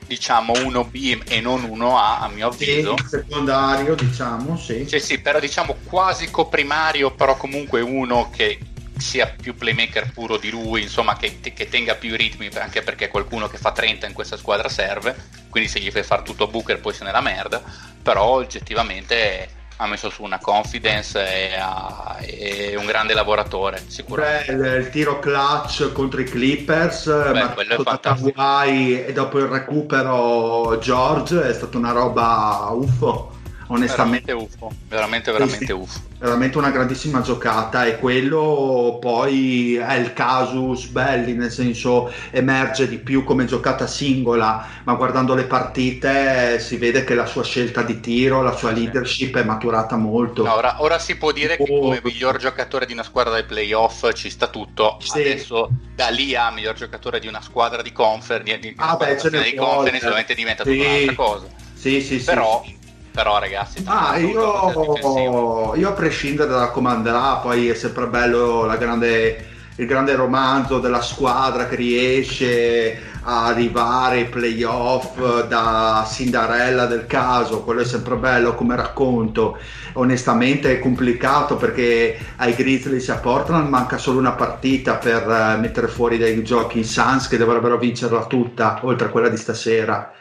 diciamo 1B e non 1A a mio avviso sì, secondario diciamo sì. sì sì però diciamo quasi coprimario però comunque uno che sia più playmaker puro di lui insomma che, che tenga più ritmi anche perché qualcuno che fa 30 in questa squadra serve quindi se gli fai fare tutto a Booker poi se n'è la merda però oggettivamente ha messo su una confidence e, ha, è un grande lavoratore sicuramente. Beh, il, tiro clutch contro i Clippers Hawaii e dopo il recupero George è stata una roba uffo onestamente veramente uffo veramente veramente sì, uffo. Veramente una grandissima giocata e quello poi è il casus belli nel senso emerge di più come giocata singola ma guardando le partite si vede che la sua scelta di tiro la sua leadership è maturata molto. No, ora, ora, si può dire oh, che come miglior giocatore di una squadra dai playoff ci sta tutto. Sì. adesso da lì a miglior giocatore di una squadra di confer di, di, ah, beh, di conference ovviamente diventa sì. tutta un'altra cosa. Sì, sì, però sì però ragazzi ah, io, io a prescindere da come andrà poi è sempre bello grande, il grande romanzo della squadra che riesce a arrivare ai playoff da Cinderella del caso quello è sempre bello come racconto. Onestamente è complicato perché ai Grizzlies a Portland manca solo una partita per eh, mettere fuori dai giochi. I Suns che dovrebbero vincerla tutta oltre a quella di stasera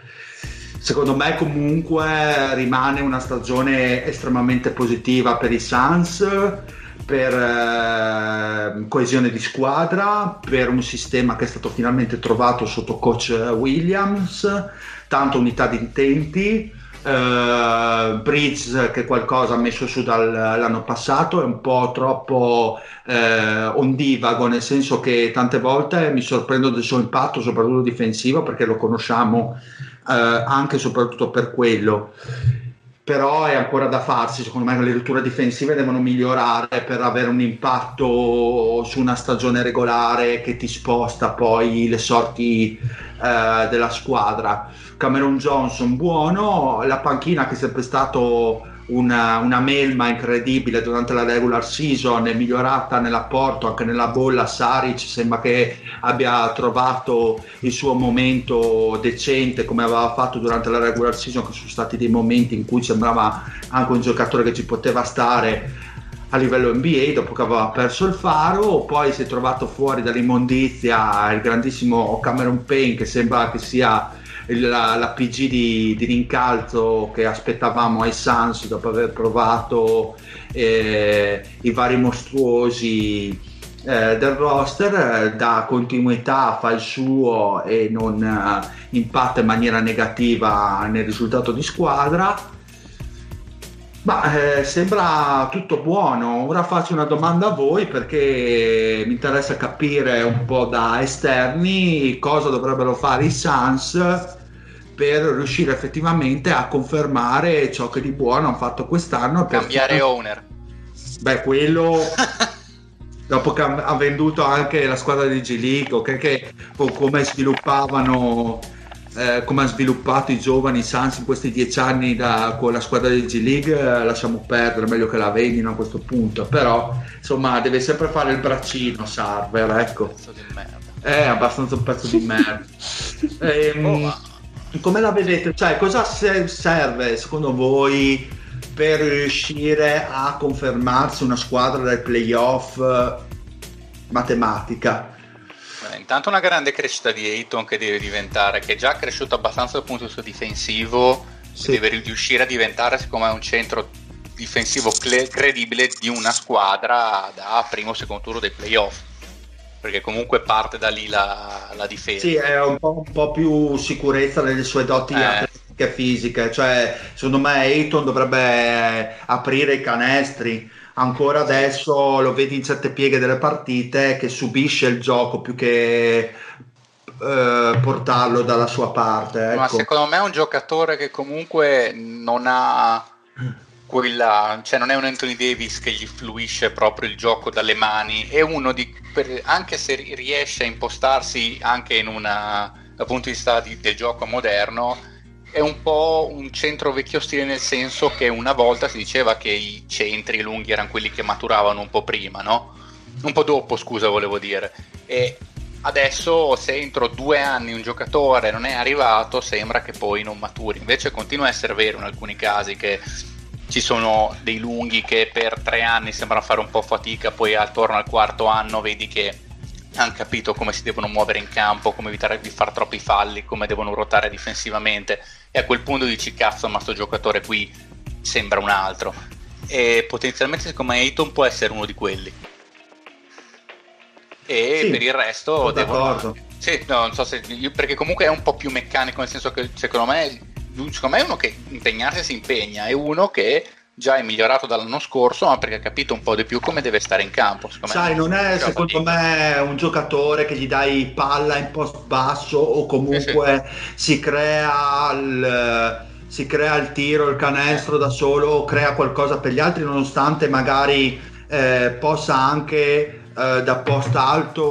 secondo me comunque rimane una stagione estremamente positiva per i Suns per eh, coesione di squadra, per un sistema che è stato finalmente trovato sotto coach Williams, tanta unità di intenti. Uh, Bridge che qualcosa ha messo su dall'anno passato è un po' troppo uh, ondivago nel senso che tante volte mi sorprendo del suo impatto soprattutto difensivo perché lo conosciamo anche e soprattutto per quello. Però è ancora da farsi secondo me le letture difensive devono migliorare per avere un impatto su una stagione regolare che ti sposta poi le sorti eh, della squadra. Cameron Johnson buono la panchina che è sempre stato una, una, melma incredibile durante la regular season, è migliorata nell'apporto anche nella bolla. Saric sembra che abbia trovato il suo momento decente come aveva fatto durante la regular season, che sono stati dei momenti in cui sembrava anche un giocatore che ci poteva stare a livello NBA dopo che aveva perso il faro, poi si è trovato fuori dall'immondizia il grandissimo Cameron Payne che sembra che sia la, la PG di, di, rincalzo che aspettavamo ai Suns dopo aver provato eh, i vari mostruosi eh, del roster, eh, dà continuità, fa il suo e non eh, impatta in maniera negativa nel risultato di squadra. Ma eh, sembra tutto buono. Ora faccio una domanda a voi perché mi interessa capire un po' da esterni cosa dovrebbero fare i Suns per riuscire effettivamente a confermare ciò che di buono hanno fatto quest'anno. Cambiare per... owner. Beh, quello [laughs] dopo che ha venduto anche la squadra di G League, okay, che come sviluppavano eh, come ha sviluppato i giovani Sans in questi dieci anni da, con la squadra di G League eh, lasciamo perdere, meglio che la vendino a questo punto però insomma deve sempre fare il braccino Sarver ecco è abbastanza un pezzo di merda [laughs] ehm, oh, come la vedete? Cioè, cosa serve secondo voi per riuscire a confermarsi una squadra dai playoff eh, matematica? Intanto una grande crescita di Ayton che deve diventare, che è già cresciuto abbastanza dal punto di vista difensivo, Sì. deve riuscire a diventare secondo me un centro difensivo cle- credibile di una squadra da primo o secondo turno dei playoff perché comunque parte da lì la, la difesa Sì, è un po', un po' più sicurezza nelle sue doti Eh. fisiche. Cioè, secondo me Ayton dovrebbe aprire i canestri. Ancora adesso lo vedi in certe pieghe delle partite che subisce il gioco più che eh, portarlo dalla sua parte. ma Ecco. secondo me è un giocatore che comunque non ha quella, cioè non è un Anthony Davis che gli fluisce proprio il gioco dalle mani, è uno di, per- anche se ri- riesce a impostarsi anche in una, dal punto di vista di- del gioco moderno, è un po' un centro vecchio stile nel senso che una volta si diceva che i centri lunghi erano quelli che maturavano un po' prima, no? Un po' dopo, scusa, volevo dire. E adesso se entro due anni un giocatore non è arrivato, sembra che poi non maturi. Invece continua a essere vero in alcuni casi che ci sono dei lunghi che per tre anni sembrano fare un po' fatica, poi attorno al quarto anno vedi che hanno capito come si devono muovere in campo, come evitare di fare troppi falli, come devono ruotare difensivamente e a quel punto dici cazzo ma sto giocatore qui sembra un altro e potenzialmente secondo me Ayton può essere uno di quelli e Sì, per il resto d'accordo. sì, no, non so se perché comunque è un po' più meccanico nel senso che secondo me secondo me è uno che impegnarsi si impegna è uno che già è migliorato dall'anno scorso ma perché ha capito un po' di più come deve stare in campo Sai, non è secondo me un giocatore che gli dai palla in post basso o comunque si crea il, si crea il tiro, il canestro da solo crea qualcosa per gli altri, nonostante magari eh, possa anche eh, da post alto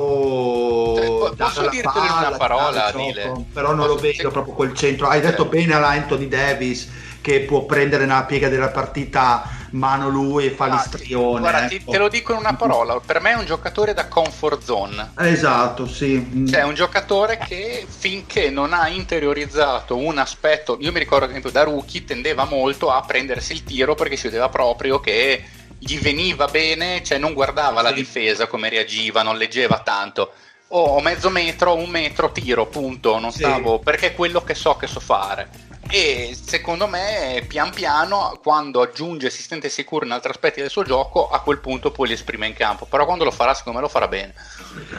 po- dare la in una palla, parola, gioco, però non lo Posso- vedo se- proprio quel centro. Hai detto Eh. bene alla Anthony Davis che può prendere nella piega della partita mano lui e fa Ah, l'istrione. guarda ecco. te lo dico in una parola per me è un giocatore da comfort zone Esatto, sì. Mm. Cioè, è un giocatore che finché non ha interiorizzato un aspetto, io mi ricordo ad esempio da rookie tendeva molto a prendersi il tiro perché si vedeva proprio che gli veniva bene, cioè non guardava la Sì. difesa come reagiva, non leggeva tanto. Oh, mezzo metro, un metro, tiro, punto, non Sì. stavo, perché è quello che so che so fare. E secondo me, pian piano, quando aggiunge si sente sicuro in altri aspetti del suo gioco, a quel punto poi li esprime in campo. Però quando lo farà, secondo me lo farà bene.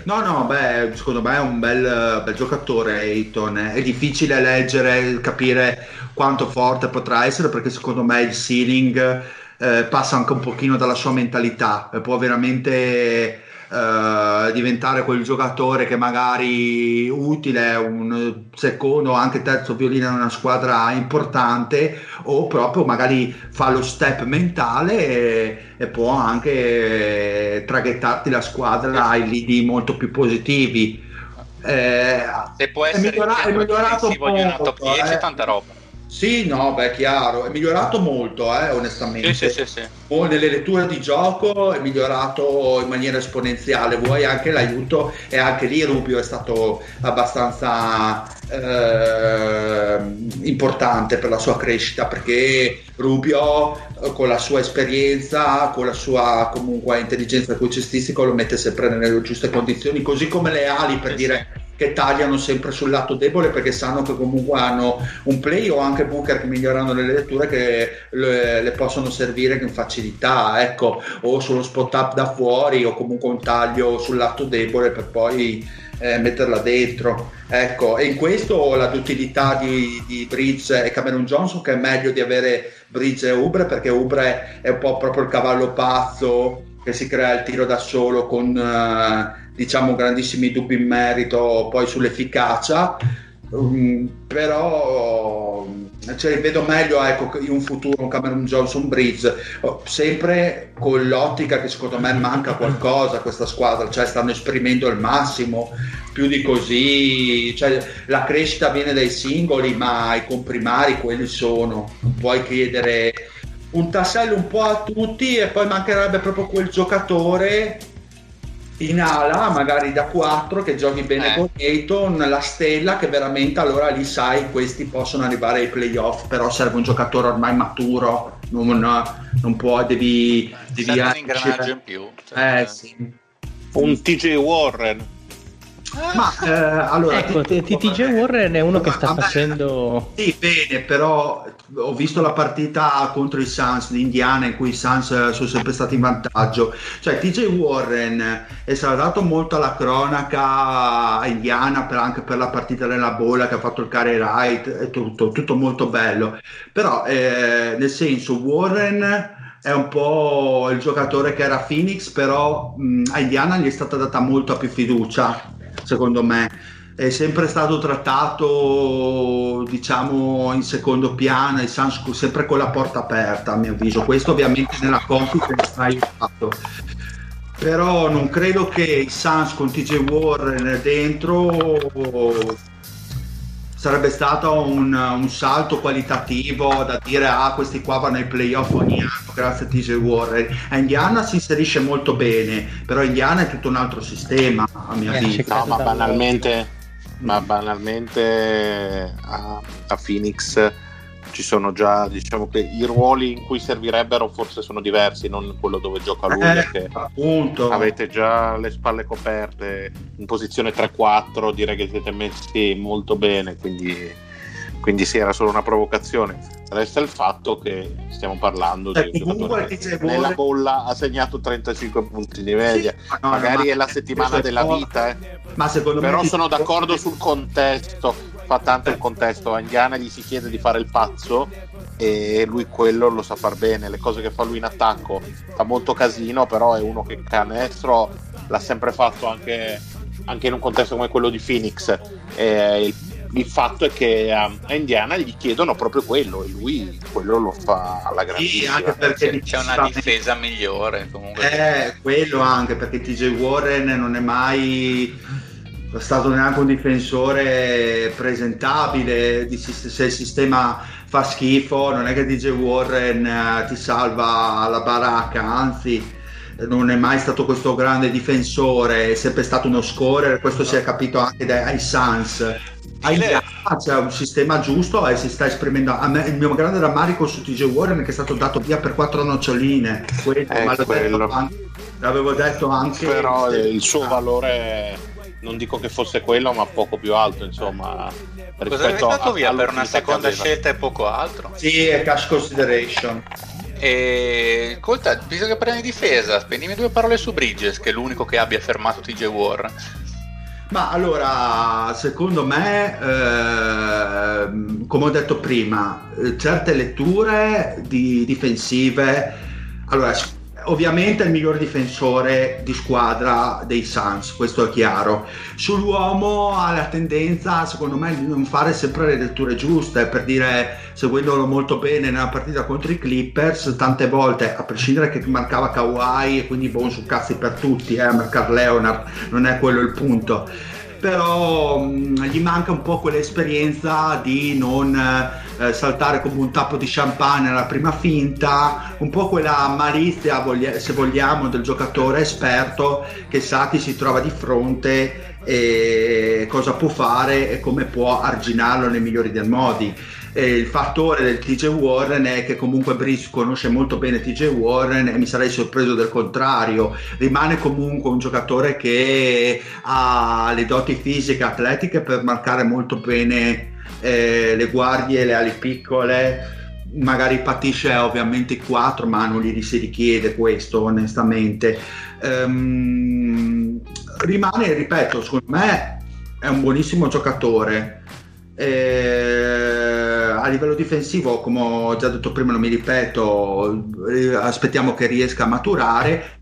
No, no, beh, secondo me è un bel, bel giocatore Ayton. È difficile leggere, capire quanto forte potrà essere perché secondo me il ceiling eh, passa anche un pochino dalla sua mentalità. Può veramente eh, diventare quel giocatore che magari utile, un secondo o anche terzo violino in una squadra importante o proprio magari fa lo step mentale e, e può anche traghettarti la squadra ai lidi molto più positivi. Eh, Se può essere è centro migliorato difensivo di una top molto, 10, eh. tanta roba. Sì, no, beh, chiaro, è migliorato molto, eh, onestamente. Sì, sì, sì, sì. Con delle letture di gioco è migliorato in maniera esponenziale, vuoi anche l'aiuto e anche lì Rubio è stato abbastanza eh, importante per la sua crescita perché Rubio eh, con la sua esperienza, con la sua comunque intelligenza calcistica lo mette sempre nelle giuste condizioni, così come le ali per dire che tagliano sempre sul lato debole perché sanno che comunque hanno un play o anche Booker che migliorano le letture che le, le possono servire con facilità, ecco, o sullo spot up da fuori o comunque un taglio sul lato debole per poi eh, metterla dentro. Ecco, e in questo la duttilità di, di Bridge e Cameron Johnson che è meglio di avere Bridge e Ubre perché Ubre è un po' proprio il cavallo pazzo che si crea il tiro da solo con eh, diciamo grandissimi dubbi in merito poi sull'efficacia Um, però cioè, vedo meglio ecco, in un futuro un Cameron Johnson Bridge oh, sempre con l'ottica che secondo me manca qualcosa a questa squadra cioè stanno esprimendo il massimo più di così cioè, la crescita viene dai singoli ma i comprimari quelli sono. Non puoi chiedere un tassello un po' a tutti e poi mancherebbe proprio quel giocatore in ala, magari da 4 che giochi bene Eh. con Ayton, la stella che veramente allora lì sai questi possono arrivare ai playoff, però serve un giocatore ormai maturo, non, non può, devi, devi Serve un ingranaggio in più. cioè, Eh sì. Un TJ Warren. Ma eh, allora, ecco, TJ Warren è uno che sta facendo. Sì, bene, però ho visto la partita contro i Suns di Indiana in cui i Suns sono sempre stati in vantaggio. Cioè, TJ Warren è stato dato molto alla cronaca Indiana per, anche per la partita della bolla che ha fatto il carry right e tutto, tutto molto bello. Però, eh, nel senso, Warren è un po' il giocatore che era Phoenix, però mh, a Indiana gli è stata data molta più fiducia secondo me. È sempre stato trattato, diciamo, in secondo piano, il Sans sempre con la porta aperta, a mio avviso. Questo ovviamente nella conference ha aiutato. Però non credo che i Sans con TJ Warren dentro sarebbe stato un, un, salto qualitativo da dire ah questi qua vanno ai playoff ogni anno grazie a TJ Warren a Indiana si inserisce molto bene però Indiana è tutto un altro sistema a mio avviso no ma banalmente, ma banalmente a, a Phoenix ci sono già diciamo che i ruoli in cui servirebbero forse sono diversi non quello dove gioca lui eh, che appunto. avete già le spalle coperte in posizione 3-4 direi che siete messi molto bene quindi, quindi sì era solo una provocazione resta il fatto che stiamo parlando eh, di un giocatore che nella bolla ha segnato 35 punti di media sì, no, magari no, è la settimana della vita eh. ma secondo però me sono d'accordo sul contesto fa tanto il contesto. A Indiana gli si chiede di fare il pazzo e lui quello lo sa far bene. Le cose che fa lui in attacco fa molto casino, però è uno che canestro l'ha sempre fatto anche, anche in un contesto come quello di Phoenix. E il, il fatto è che a, Indiana gli chiedono proprio quello e lui quello lo fa alla grandissima. Sì, anche perché c'è una difesa migliore. Comunque. Eh, quello anche perché TJ Warren non è mai è stato neanche un difensore presentabile, se il sistema fa schifo non è che DJ Warren eh, ti salva la baracca, anzi non è mai stato questo grande difensore, è sempre stato uno scorer, questo si è capito anche dai Suns. c'è un sistema giusto e si sta esprimendo. Me, il mio grande rammarico su TJ Warren è che è stato dato via per quattro noccioline. Quello, eh, ma l'avevo detto, anche, l'avevo detto anche. Però il suo valore non dico che fosse quello, ma poco più alto, insomma. Cosa è stato via per una seconda scelta e poco altro? Sì, è cash consideration. E ascolta, visto che parliamo di difesa, spendimi due parole su Bridges, che è l'unico che abbia fermato TJ Warren. Ma allora, secondo me, eh, come ho detto prima, certe letture di difensive, allora ovviamente è il miglior difensore di squadra dei Suns, questo è chiaro. Sull'uomo ha la tendenza, secondo me, di non fare sempre le letture giuste, per dire, seguendolo molto bene nella partita contro i Clippers, tante volte, a prescindere che marcava Kawhi e quindi buon su cazzi per tutti, eh, marcare Leonard, non è quello il punto però mh, gli manca un po' quell'esperienza di non eh, saltare come un tappo di champagne alla prima finta, un po' quella malizia, voglia- se vogliamo, del giocatore esperto che sa chi si trova di fronte e cosa può fare e come può arginarlo nei migliori dei modi eh, il fattore del TJ Warren è che comunque Brice conosce molto bene TJ Warren e mi sarei sorpreso del contrario. Rimane comunque un giocatore che ha le doti fisiche, atletiche per marcare molto bene eh, le guardie, le ali piccole. Magari patisce ovviamente quattro, ma non gli si richiede questo onestamente. Um, rimane, ripeto, secondo me è un buonissimo giocatore. Eh, a livello difensivo, come ho già detto prima, non mi ripeto, eh, aspettiamo che riesca a maturare.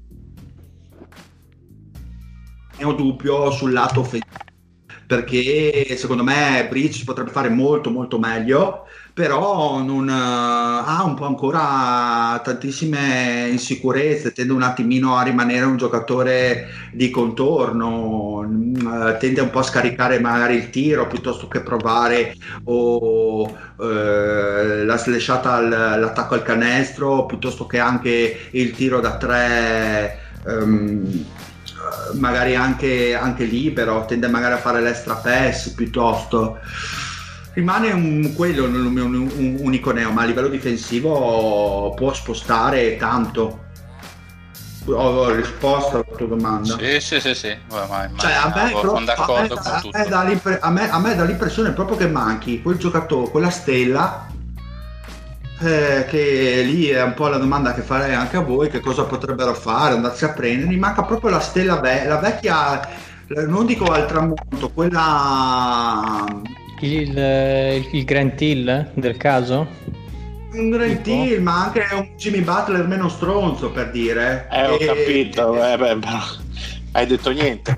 Ne ho dubbio sul lato offensivo perché secondo me Bridge potrebbe fare molto molto meglio però non, uh, ha un po' ancora tantissime insicurezze, tende un attimino a rimanere un giocatore di contorno, uh, tende un po' a scaricare magari il tiro piuttosto che provare o uh, la slashata al, l'attacco al canestro piuttosto che anche il tiro da tre. Um, magari anche, anche libero, tende magari a fare l'extra pass piuttosto rimane un, quello mio un, unico neo, ma a livello difensivo può spostare tanto. ho risposto alla tua domanda. Sì, sì, sì, sì. Beh, ma Cioè, me, però- me- me- a me dà l'impressione proprio che manchi quel giocatore, quella stella. Eh, che lì è un po' la domanda che farei anche a voi: che cosa potrebbero fare? Andarsi a prendere. Mi manca proprio la stella, ve- la vecchia, non dico al tramonto, quella Il, il, il Grant Hill del caso? un Grant Tipo? Hill, ma anche un Jimmy Butler meno stronzo per dire. Eh, ho E- capito, eh, beh, però hai detto niente.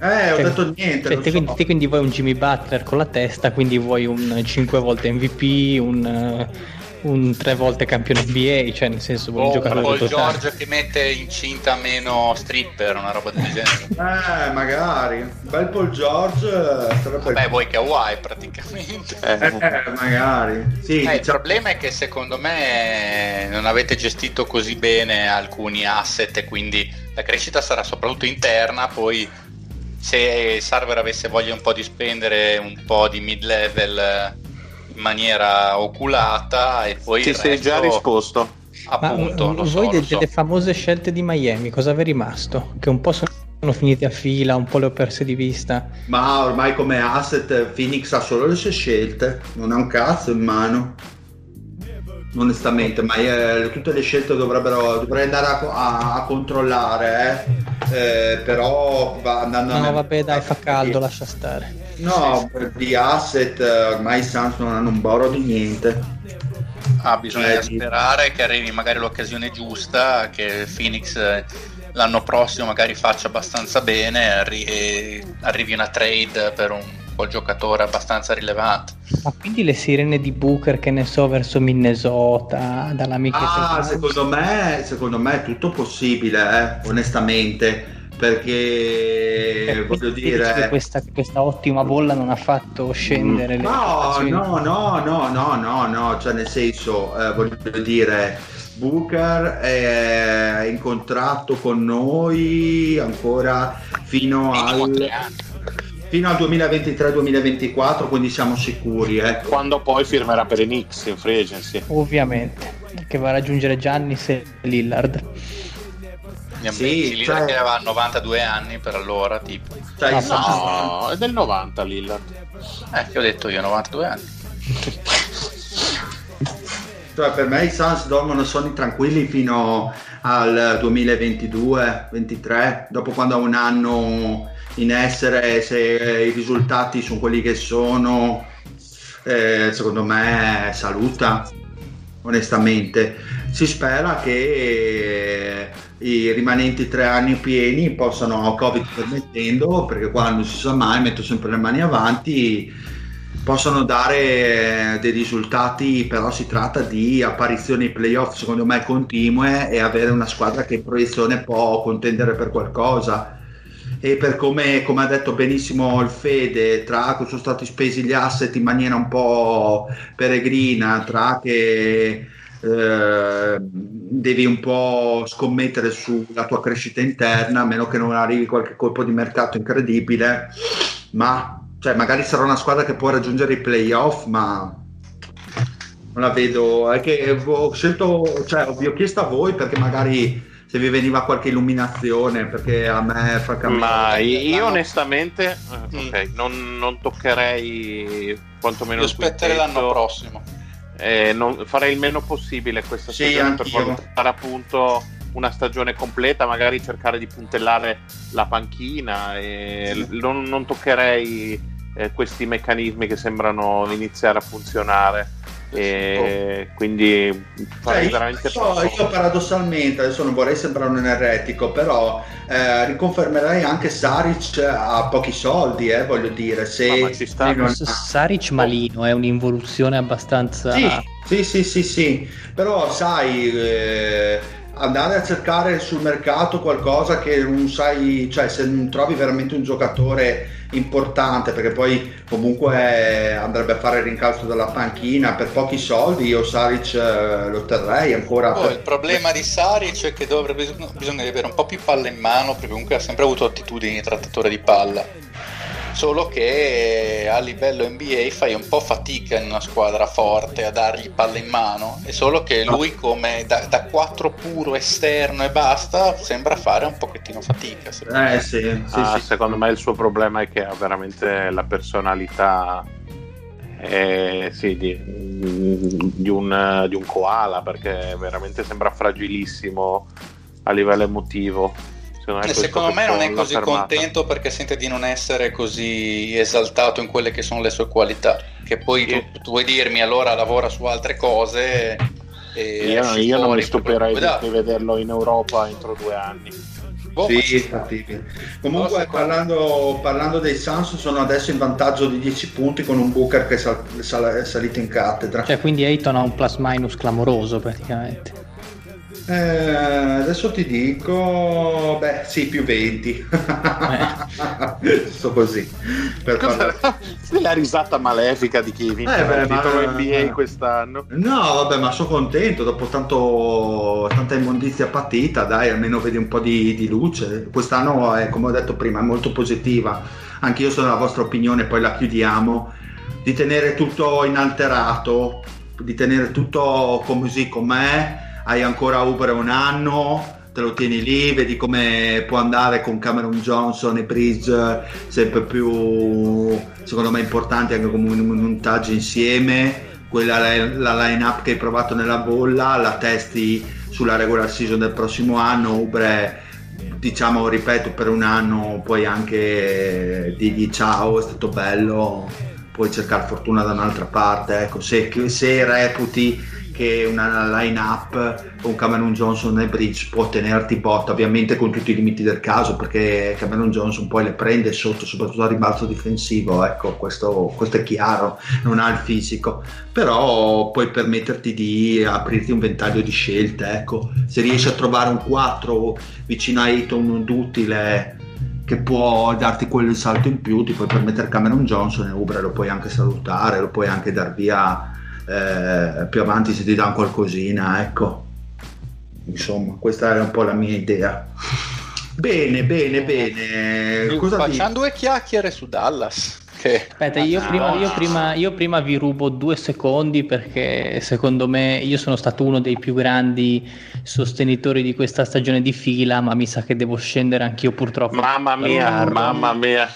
Eh, ho Cioè- detto niente. Cioè, te, so. quindi, te quindi vuoi un Jimmy Butler con la testa, quindi vuoi un 5 volte MVP, un, eh, un 3 volte campione NBA, cioè nel senso vuoi un O un giocatore Paul totale. George che mette incinta meno stripper, una roba del genere. [laughs] Eh, magari. Un bel Paul George eh, sarebbe... Vabbè, voi che Hawaii praticamente. Eh, Eh, magari. Sì, Eh, il diciamo- problema è che secondo me non avete gestito così bene alcuni asset e quindi la crescita sarà soprattutto interna, poi se il server avesse voglia un po' di spendere un po' di mid level in maniera oculata e poi ti sei già resto, risposto. appunto, Ma lo eh, so, voi de- lo so. delle famose scelte di Miami, cosa vi è rimasto? Che un po' sono finite a fila, un po' le ho perse di vista. Ma ormai come asset Phoenix ha solo le sue scelte, non ha un cazzo in mano. Onestamente, ma eh, tutte le scelte dovrebbero dovrei andare a, a- a controllare, eh. Eh, però va andando a No, me- vabbè, dai, fa caldo, lascia stare. No, di asset eh, ormai i Suns non hanno un boro di niente. Ah, bisogna Eh, sperare che arrivi magari l'occasione giusta, che Phoenix eh, l'anno prossimo magari faccia abbastanza bene arri- e arrivi una trade per un quel giocatore abbastanza rilevante. Ma quindi le sirene di Booker, che ne so, verso Minnesota, dall'amica Ah, secondo me, secondo me è tutto possibile, eh, onestamente, perché voglio dire... questa, questa ottima bolla non ha fatto scendere le No, prestazioni. no, no, no, no, no, no, cioè nel senso, eh, voglio dire, Booker è in contratto con noi ancora fino al. Fino al 2023-2024, quindi siamo sicuri, ecco. Quando poi firmerà per i Knicks in free agency. Ovviamente, che va a raggiungere Giannis e Lillard. Sì, Benji Lillard cioè- che aveva 92 anni per allora, tipo. Cioè, No, i Suns- No, è del 90 Lillard. Eh, che ho detto io, 92 anni. Cioè, per me i Suns dormono sonni tranquilli fino al 2022-23, dopo quando ha un anno in essere, se i risultati sono quelli che sono, eh, secondo me saluta, onestamente. Si spera che i rimanenti tre anni pieni possano, Covid permettendo, perché qua non si sa mai, metto sempre le mani avanti, possono dare dei risultati, però si tratta di apparizioni playoff secondo me continue e avere una squadra che in proiezione può contendere per qualcosa. E per come, come ha detto benissimo il Fede, tra che sono stati spesi gli asset in maniera un po' peregrina, tra che eh, devi un po' scommettere sulla tua crescita interna, a meno che non arrivi qualche colpo di mercato incredibile, ma cioè, magari sarà una squadra che può raggiungere i playoff, ma non la vedo. È che ho scelto, cioè, vi ho chiesto a voi perché magari se vi veniva qualche illuminazione, perché a me francamente. Ma io onestamente, eh, Mm. ok, non, non toccherei quantomeno Io aspetterei l'anno prossimo. Eh, non- farei il meno possibile questa Sì, stagione per anch'io. portare appunto una stagione completa, magari cercare di puntellare la panchina e l- non, non toccherei eh, questi meccanismi che sembrano iniziare a funzionare. E quindi Cioè, farei io, veramente so- poco. io paradossalmente, adesso non vorrei sembrare un eneretico, però eh, riconfermerei anche Saric a pochi soldi, eh, voglio dire. Se, Ma- ma ci sta. non- Saric malino è un'involuzione abbastanza... Sì, sì, sì, sì, sì. però sai, eh, andare a cercare sul mercato qualcosa che non sai, cioè se non trovi veramente un giocatore importante, perché poi comunque andrebbe a fare il rincalzo dalla panchina per pochi soldi, io Saric eh, lo terrei ancora. Poi per- il problema di Saric è che dovrebbe, bisogna di avere un po' più palla in mano perché comunque ha sempre avuto attitudini di trattatore di palla. Solo che a livello NBA fai un po' fatica in una squadra forte a dargli palle in mano, è solo che lui come da, da 4 puro esterno e basta sembra fare un pochettino fatica. Eh sì, sì, Ah, sì. Secondo me il suo problema è che ha veramente la personalità eh, sì, di, di un, di un koala perché veramente sembra fragilissimo a livello emotivo. Secondo me, E questo secondo me non è così fermata. contento perché sente di non essere così esaltato in quelle che sono le sue qualità. Che poi tu, tu vuoi dirmi allora lavora su altre cose. E Io, io non mi stupirei di vederlo in Europa entro due anni. boh, Sì. Comunque parlando, parlando dei Suns sono adesso in vantaggio di 10 punti con un Booker che è, sal- sal- è salito in cattedra. Cioè, quindi Ayton ha un plus minus clamoroso praticamente. Eh, adesso ti dico, beh, sì, più 20. [laughs] Sto così. Per Cos'è la risata malefica di chi vince Eh, beh, il titolo ma- NBA quest'anno? No, vabbè, ma sono contento dopo tanto, tanta immondizia patita, dai, almeno vedi un po' di, di luce. Quest'anno, è, come ho detto prima, è molto positiva. Anche io sono della vostra opinione, poi la chiudiamo, di tenere tutto inalterato, di tenere tutto così com'è. Hai ancora Uber un anno, te lo tieni lì, vedi come può andare con Cameron Johnson e Bridge sempre più, secondo me, importanti anche come un montaggio insieme. Quella la line up che hai provato nella bolla la testi sulla regular season del prossimo anno. Ubre diciamo ripeto per un anno puoi anche dirgli ciao è stato bello. Puoi cercare fortuna da un'altra parte ecco se, se reputi che una line up con Cameron Johnson e Bridge può tenerti botta ovviamente con tutti i limiti del caso perché Cameron Johnson poi le prende sotto soprattutto a ribalzo difensivo ecco questo, questo è chiaro non ha il fisico. Però puoi permetterti di aprirti un ventaglio di scelte ecco. Se riesci a trovare un 4 vicino a Eton duttile che può darti quel salto in più ti puoi permettere Cameron Johnson e Ubre lo puoi anche salutare lo puoi anche dar via eh, più avanti se ti danno qualcosina ecco insomma questa era un po' la mia idea bene bene bene cosa Facciamo due chiacchiere su Dallas. Che... Aspetta, io, Ah, prima, io, prima, io prima vi rubo due secondi perché secondo me io sono stato uno dei più grandi sostenitori di questa stagione di fila, ma mi sa che devo scendere anch'io purtroppo. Mamma mia, mamma mia.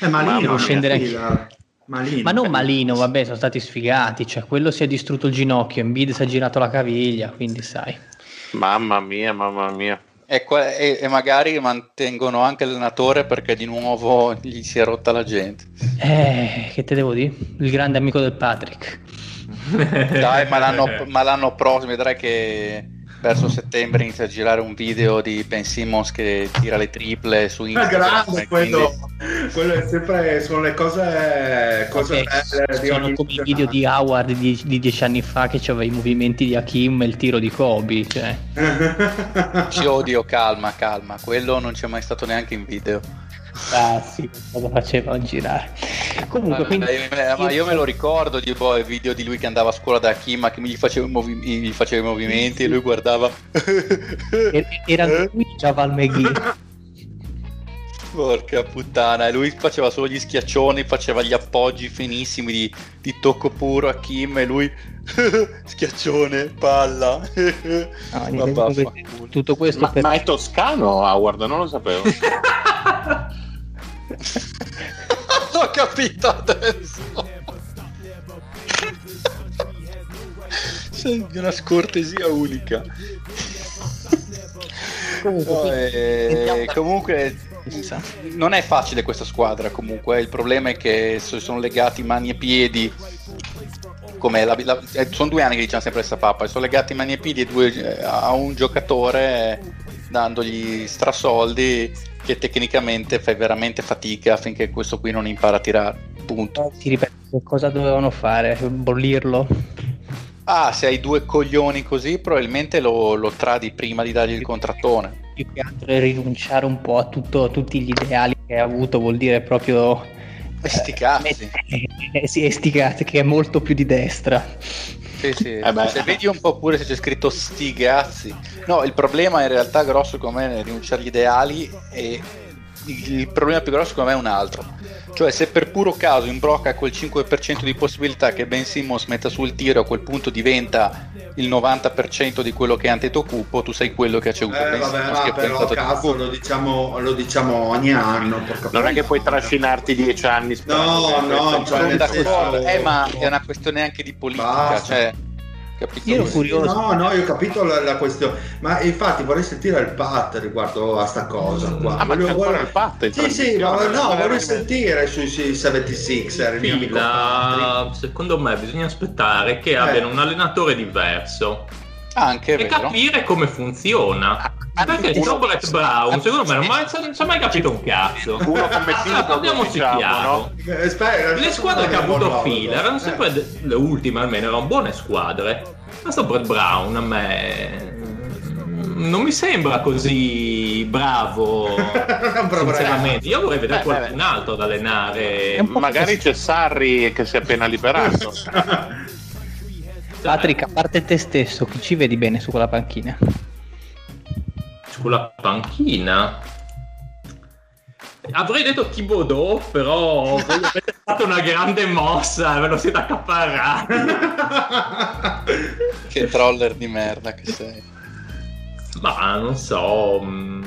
eh, Malino Mamma non scendere- fila. Malino. Ma non malino, vabbè, sono stati sfigati, cioè quello si è distrutto il ginocchio, Embiid si è girato la caviglia, quindi sai. Mamma mia, mamma mia. E, qua- e- e magari mantengono anche l'allenatore perché di nuovo gli si è rotta la gente. Eh, che te devo dire? Il grande amico del Patrick. Dai, ma l'anno, [laughs] ma l'anno prossimo vedrai che verso settembre inizia a girare un video di Ben Simmons che tira le triple su È Instagram. grande e quello, quindi- quello è sempre sono le cose, cose Ok, belle di sono come i video di Howard di, di dieci anni fa che aveva i movimenti di Hakim e il tiro di Kobe. Cioè. [laughs] Ci odio, calma, calma. Quello non c'è mai stato neanche in video. Ah sì, cosa faceva a girare. Comunque, Eh, quindi... ma io me lo ricordo di boh, il video di lui che andava a scuola da Hakim che gli faceva, i movi- gli faceva i movimenti e lui guardava. Er- Era [laughs] lui Javal McGee. Porca puttana, e lui faceva solo gli schiaccioni, faceva gli appoggi finissimi di, di tocco puro a Kim e lui [laughs] schiaccione, palla. [laughs] No, Ma comunque, tutto questo Ma, per... ma è toscano Howard, non lo sapevo. [laughs] L'ho capito adesso. Sei di una scortesia unica. Comunque, No, eh, comunque non è facile questa squadra comunque il problema è che so- sono legati mani e piedi come la- la- eh, sono due anni che diciamo sempre questa pappa sono legati mani e piedi due- eh, a un giocatore eh, dandogli strasoldi che tecnicamente fai veramente fatica affinché questo qui non impara a tirare punto Ti ripeto, che cosa dovevano fare? Bollirlo? ah se hai due coglioni così probabilmente lo, lo tradi prima di dargli il contrattone Più che altro è rinunciare un po' a, tutto- a tutti gli ideali che ha avuto, vuol dire proprio... E sti cazzi. Eh, sì, e sti cazzi, che è molto più di destra. Sì, sì. Eh beh. Se vedi un po' pure se c'è scritto stigazzi. No, il problema in realtà grosso come è rinunciare agli ideali e il problema più grosso secondo me è un altro. Cioè, se per puro caso imbrocca quel 5% di possibilità che Ben Simmons metta sul tiro, a quel punto diventa il 90% di quello che è Antetokounmpo, tu sei quello che ha ceduto Eh, Ben vabbè, Simmons ha però pensato cazzo, lo diciamo, lo diciamo ogni anno. Non è che puoi trascinarti dieci anni sperando No, no, cioè, nel d'accordo, senso- eh, ma è una questione anche di politica, Basta. cioè, capito? Io ero curioso. No, no, io ho capito la, la questione, ma infatti vorrei sentire il pat riguardo a sta cosa qua. Ah, ma ancora voglio- il pat Sì, sì, ma no, mai- sentire sui, sui 76er, il mio amico Patrick. Fila, secondo me bisogna aspettare che abbiano un allenatore diverso Anche e vero. capire come funziona. Perché uno- Brett Brown, secondo me, non, si è mai capito un cazzo. Uno come Figo, Parliamoci diciamo, chiaro. no? Eh, Le squadre che ha avuto fila erano Eh. sempre de- le ultime, almeno erano buone squadre. Questo Brett Brown a me mm, non mi sembra così bravo. [laughs] bravo sinceramente, io vorrei vedere Beh, beh, qualcun altro ad allenare. Magari c'è Sarri che si è appena liberato. [laughs] Patrick, a parte te stesso, chi ci vedi bene su quella panchina? sulla panchina. Avrei detto Thibodeau, però avete fatto una grande mossa, ve lo siete accaparrati. Che troller di merda che sei. Ma non so, mh,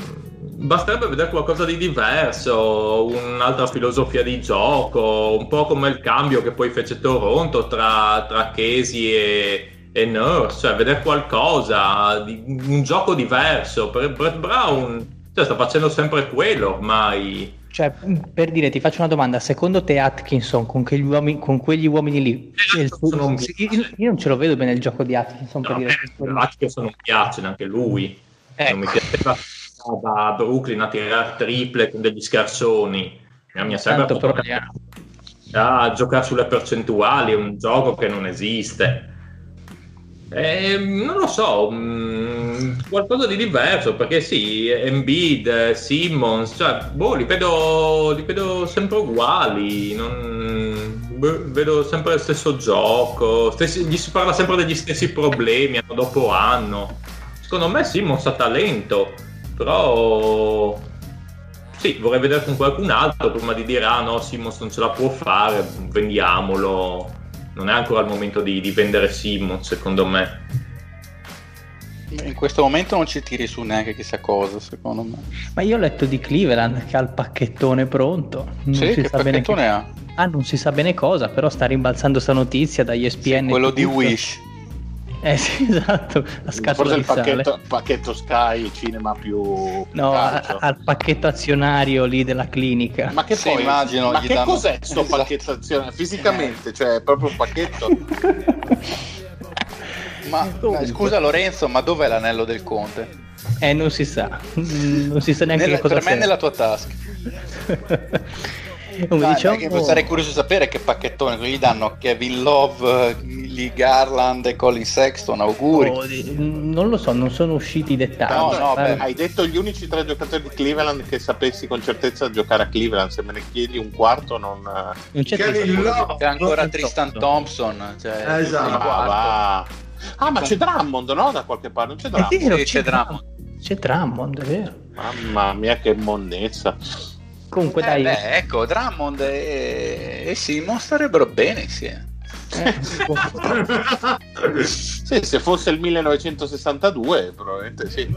basterebbe vedere qualcosa di diverso, un'altra filosofia di gioco, un po' come il cambio che poi fece Toronto tra, tra Casey e, e Nurse, cioè vedere qualcosa, di, un gioco diverso. Per Brett Brown cioè, sta facendo sempre quello ormai. Cioè, per dire, ti faccio una domanda, secondo te Atkinson con quegli uomini, con quegli uomini lì, Eh, sono un- io, io non ce lo vedo bene il gioco di Atkinson per No, dire. beh, Atkinson non piace neanche lui. Ecco. Non mi piaceva da Brooklyn a tirare triple con degli scarsoni. Mi mi ha sempre Tanto fatto proviamo. a giocare sulle percentuali, è un gioco che non esiste. Ehm, non lo so, mm, qualcosa di diverso perché sì, Embiid, eh, Simmons, cioè, boh, li vedo, li vedo sempre uguali, non- boh, vedo sempre il stesso gioco, stessi- gli si parla sempre degli stessi problemi anno dopo anno. Secondo me Simmons ha talento, però sì, vorrei vedere con qualcun altro prima di dire ah no, Simmons non ce la può fare, vendiamolo. Non è ancora il momento di, di vendere Simmons, secondo me. In questo momento non ci tiri su neanche chissà cosa, secondo me. Ma io ho letto di Cleveland che ha il pacchettone pronto. Non sì, si che sa bene pacchettone ha? Ah, non si sa bene cosa, però sta rimbalzando sta notizia da ESPN. e Quello di tutto. Wish. Eh sì, [laughs] esatto, la scatola Forse il pacchetto, pacchetto Sky Cinema più No, a- calcio. al pacchetto azionario lì della clinica. Ma che Sì, poi, immagino, ma gli che danno- cos'è sto Esatto. pacchetto azione? Fisicamente, cioè è proprio un pacchetto. [laughs] Ma Comunque. eh, scusa Lorenzo, ma dov'è l'anello del conte? Eh, non si sa. Non si sa neanche Nella- che cosa per me è nella tua tasca. [laughs] Come Dai, diciamo, perché sarei curioso di sapere che pacchettone gli danno Kevin Love, Lee Garland e Colin Sexton, auguri. oh, non lo so, non sono usciti i dettagli. No, no, Ma- beh, Hai detto gli unici tre giocatori di Cleveland che sapessi con certezza giocare a Cleveland. Se me ne chiedi un quarto, non. non c'è Kevin Love. C'è ancora. Tristan Thompson. Cioè, esatto. Ah. Ah, ma c'è Drummond, no? Da qualche parte, non c'è Drummond. vero, Sì, c'è, c'è Drummond. C'è Drummond, è vero. Mamma mia, che monnezza. Comunque Eh, dai, beh, ecco, Drummond e, e Simon starebbero bene insieme. eh, [laughs] Sì, se fosse il 1962, probabilmente sì.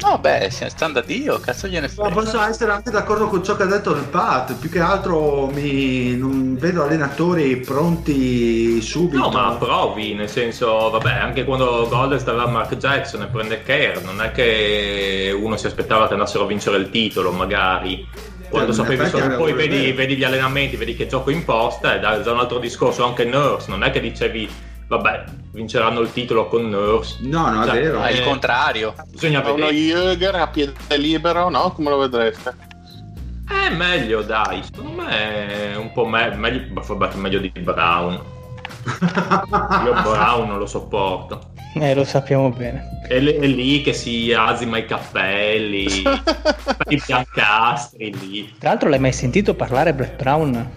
No, beh, si- sta da Dio, cazzo gliene Ma frega. posso essere anche d'accordo con ciò che ha detto il Pat, più che altro mi non vedo allenatori pronti subito. No, ma provi, nel senso, vabbè, anche quando Golden stava Mark Jackson e prende Kerr, non è che uno si aspettava che andassero a vincere il titolo, magari. Quando in sapevi effetti solo, poi vedi, vedi gli allenamenti, vedi che gioco imposta, e da, da un altro discorso anche Nurse, non è che dicevi, vabbè, vinceranno il titolo con Nurse. No, no, è Cioè, vero. Ma il Eh, contrario. Bisogna Ma uno vedere. Jäger a piede libero, no? Come lo vedreste? È meglio, dai, secondo me è un po' me- meglio, vabbè, meglio di Brown. [laughs] Io Brown non lo sopporto. eh, lo sappiamo bene. È, lì- è lì che si azima i cappelli, [laughs] i biancastri lì. Tra l'altro l'hai mai sentito parlare Brett Brown?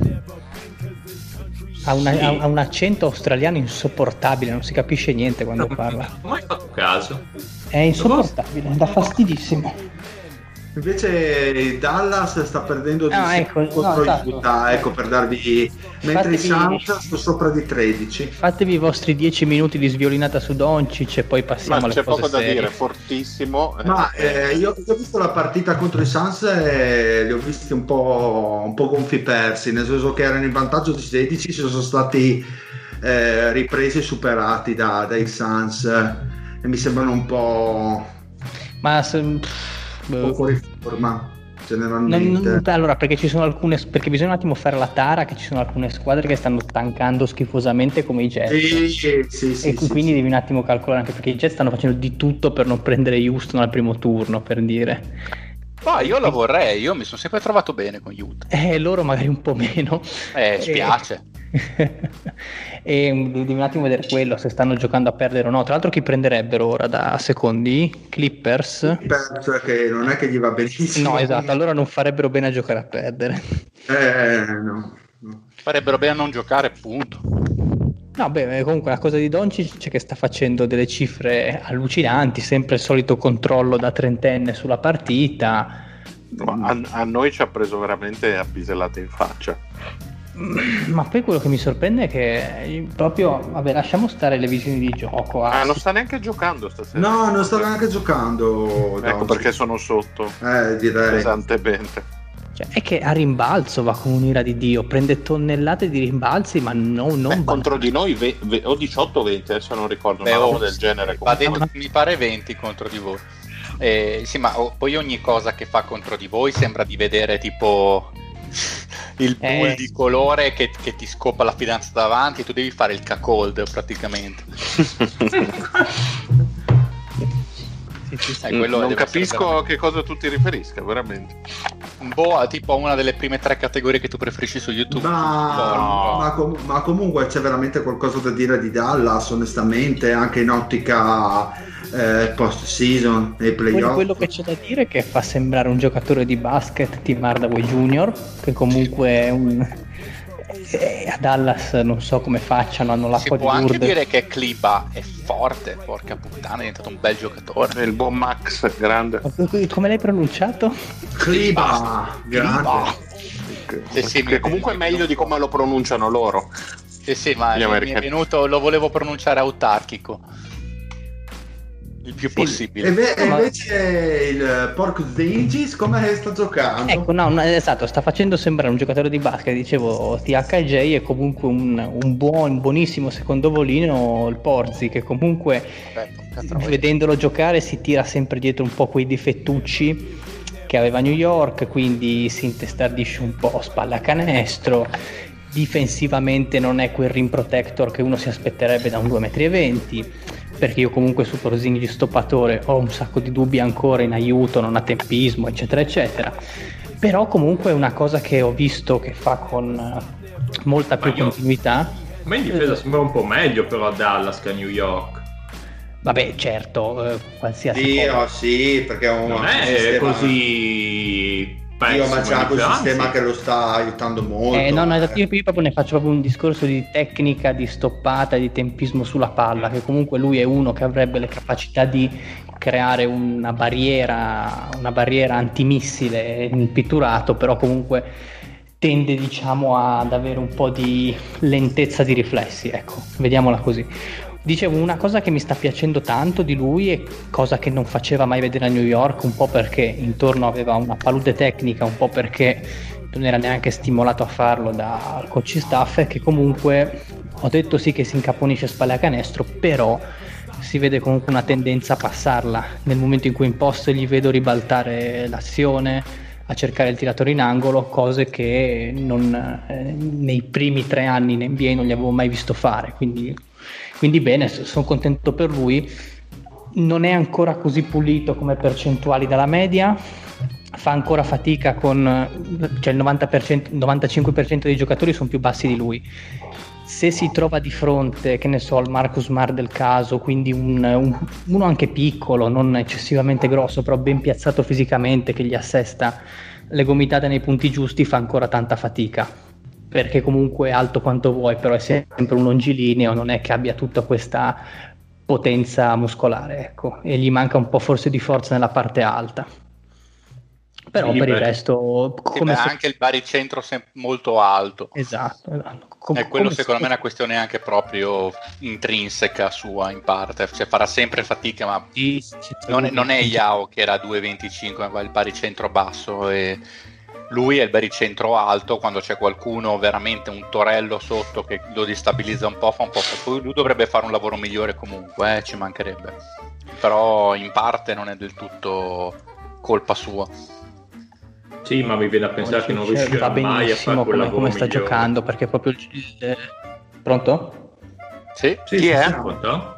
Ha, una- Sì. ha- un accento australiano insopportabile, non si capisce niente quando parla. Non ho mai fatto caso. È insopportabile, dà fastidissimo. Invece Dallas sta perdendo di Ah, 6 ecco, no, contro esatto. Utah, ecco per darvi mentre i Suns sono sopra di 13. Fatevi i vostri 10 minuti di sviolinata su Doncic e poi passiamo Ma alle c'è cose poco da dire, fortissimo. Ma Eh, io, io ho visto la partita contro i Suns e li ho visti un po', un po' gonfi persi, nel senso che erano in vantaggio di 16, si sono stati eh, ripresi e superati da- dai Suns e mi sembrano un po', Ma se- boh. po' fuori forma Non- generalmente. non- allora, perché ci sono alcune. Perché bisogna un attimo fare la tara che ci sono alcune squadre che stanno tankando schifosamente come i Jets. Sì, sì, sì, sì, e sì, quindi sì. devi un attimo calcolare anche perché i Jets stanno facendo di tutto per non prendere Houston al primo turno, per dire. Ma io la vorrei, io mi sono sempre trovato bene con Utah. Eh, loro magari un po' meno. Eh, spiace. E mm, devi un attimo vedere quello, se stanno giocando a perdere o no. Tra l'altro chi prenderebbero ora da secondi? Clippers? Penso che non è che gli va benissimo. No, esatto, allora non farebbero bene a giocare a perdere. Eh, no, no. Farebbero bene a non giocare, punto. No, beh, comunque la cosa di Doncic c'è che sta facendo delle cifre allucinanti, sempre il solito controllo da trentenne sulla partita. a, a noi ci ha preso veramente a pisellate in faccia. Ma poi quello che mi sorprende è che proprio, vabbè, lasciamo stare le visioni di gioco. ah, Ah, non sta neanche giocando stasera. No, non sta neanche giocando. Ecco perché sono sotto Eh, direi. pesantemente. cioè, è che a rimbalzo va con un'ira di Dio, prende tonnellate di rimbalzi, ma no, non Beh, va- contro di noi ve- ve- o 18 o 20, adesso non ricordo, Beh, una roba oh, del genere. Comunque. dentro- mi pare 20 contro di voi. Eh, sì, ma oh, poi ogni cosa che fa contro di voi sembra di vedere tipo il bull Eh. di colore che, che ti scopa la fidanza davanti e tu devi fare il cacold praticamente. [laughs] [laughs] Sì, sì, sì. Eh, quello non capisco a che cosa tu ti riferisca, veramente. Un po' tipo una delle prime tre categorie che tu preferisci su YouTube. Ma, No. ma com- ma comunque c'è veramente qualcosa da dire di Dallas, onestamente, anche in ottica eh, post season nei Quello, playoff. quello che c'è da dire è che fa sembrare un giocatore di basket Tim Hardaway Jr., che comunque è un... eh, a Dallas non so come facciano, hanno Si l'acqua di può anche Lourdes. dire che Kliba è forte, porca puttana, è diventato un bel giocatore. Il buon Max, grande. Come l'hai pronunciato? Cliba, grande. Sì, sì, che comunque è meglio di come lo pronunciano loro. Sì, sì, ma Gli mi- mi è venuto, lo volevo pronunciare autarchico. Il più Sì. possibile. E, ve- e invece il Porco Zingis come sta giocando? Ecco, no, no, esatto, sta facendo sembrare un giocatore di basket, dicevo, THJ è comunque un, un buon, un buonissimo secondo volino, il Porzi, che comunque Beh, vedendolo giocare si tira sempre dietro un po' quei difettucci che aveva New York, quindi si intestardisce un po' spalla canestro, difensivamente non è quel rim protector che uno si aspetterebbe da un 2,20 m, perché io comunque su Porzinghi stoppatore ho un sacco di dubbi ancora in aiuto, non ha tempismo, eccetera, eccetera. Però comunque è una cosa che ho visto che fa con eh, molta più Ma io- continuità. A me in difesa sembra un po' meglio però a Dallas che a New York. Vabbè, certo, eh, qualsiasi Sì, cosa. oh, sì, perché è un Non è sistema- così Io, ma c'è anche un anzi. sistema che lo sta aiutando molto. Eh, no, no, esatto, io, io proprio ne faccio proprio un discorso di tecnica, di stoppata, di tempismo sulla palla, che comunque lui è uno che avrebbe le capacità di creare una barriera, una barriera antimissile nel pitturato, però comunque tende diciamo ad avere un po' di lentezza di riflessi, ecco, vediamola così. Dicevo, una cosa che mi sta piacendo tanto di lui e cosa che non faceva mai vedere a New York, un po' perché intorno aveva una palude tecnica, un po' perché non era neanche stimolato a farlo dal coach staff, è che comunque ho detto sì che si incaponisce spalle a canestro, però si vede comunque una tendenza a passarla. Nel momento in cui in post gli vedo ribaltare l'azione, a cercare il tiratore in angolo, cose che non, eh, nei primi tre anni in NBA non gli avevo mai visto fare. Quindi, quindi bene, sono contento per lui. Non è ancora così pulito come percentuali dalla media, fa ancora fatica con cioè il 90%, 95% dei giocatori sono più bassi di lui. Se si trova di fronte, che ne so, al Marcus Mar del caso, quindi un- un- uno anche piccolo, non eccessivamente grosso, però ben piazzato fisicamente, che gli assesta le gomitate nei punti giusti, fa ancora tanta fatica. Perché comunque è alto quanto vuoi, però è sempre un longilineo, non è che abbia tutta questa potenza muscolare, ecco, e gli manca un po' forse di forza nella parte alta. Però Sì, per il resto, come se- anche il baricentro sem- molto alto. Esatto, esatto. Com- E quello secondo se- me è una questione anche proprio intrinseca sua in parte, cioè farà sempre fatica, ma Sì, sì, non è, non è Yao che era a 2,25, ma il baricentro basso e lui è il baricentro alto, quando c'è qualcuno veramente un torello sotto che lo destabilizza un po', fa un po'. Poi lui dovrebbe fare un lavoro migliore comunque, eh, ci mancherebbe. Però in parte non è del tutto colpa sua. Sì, ma mi viene a pensare che non Cioè, riuscirà va mai a fare quel come, lavoro come sta migliore. giocando perché proprio il, pronto? Sì? Sì, Chi sì, è? sì, pronto?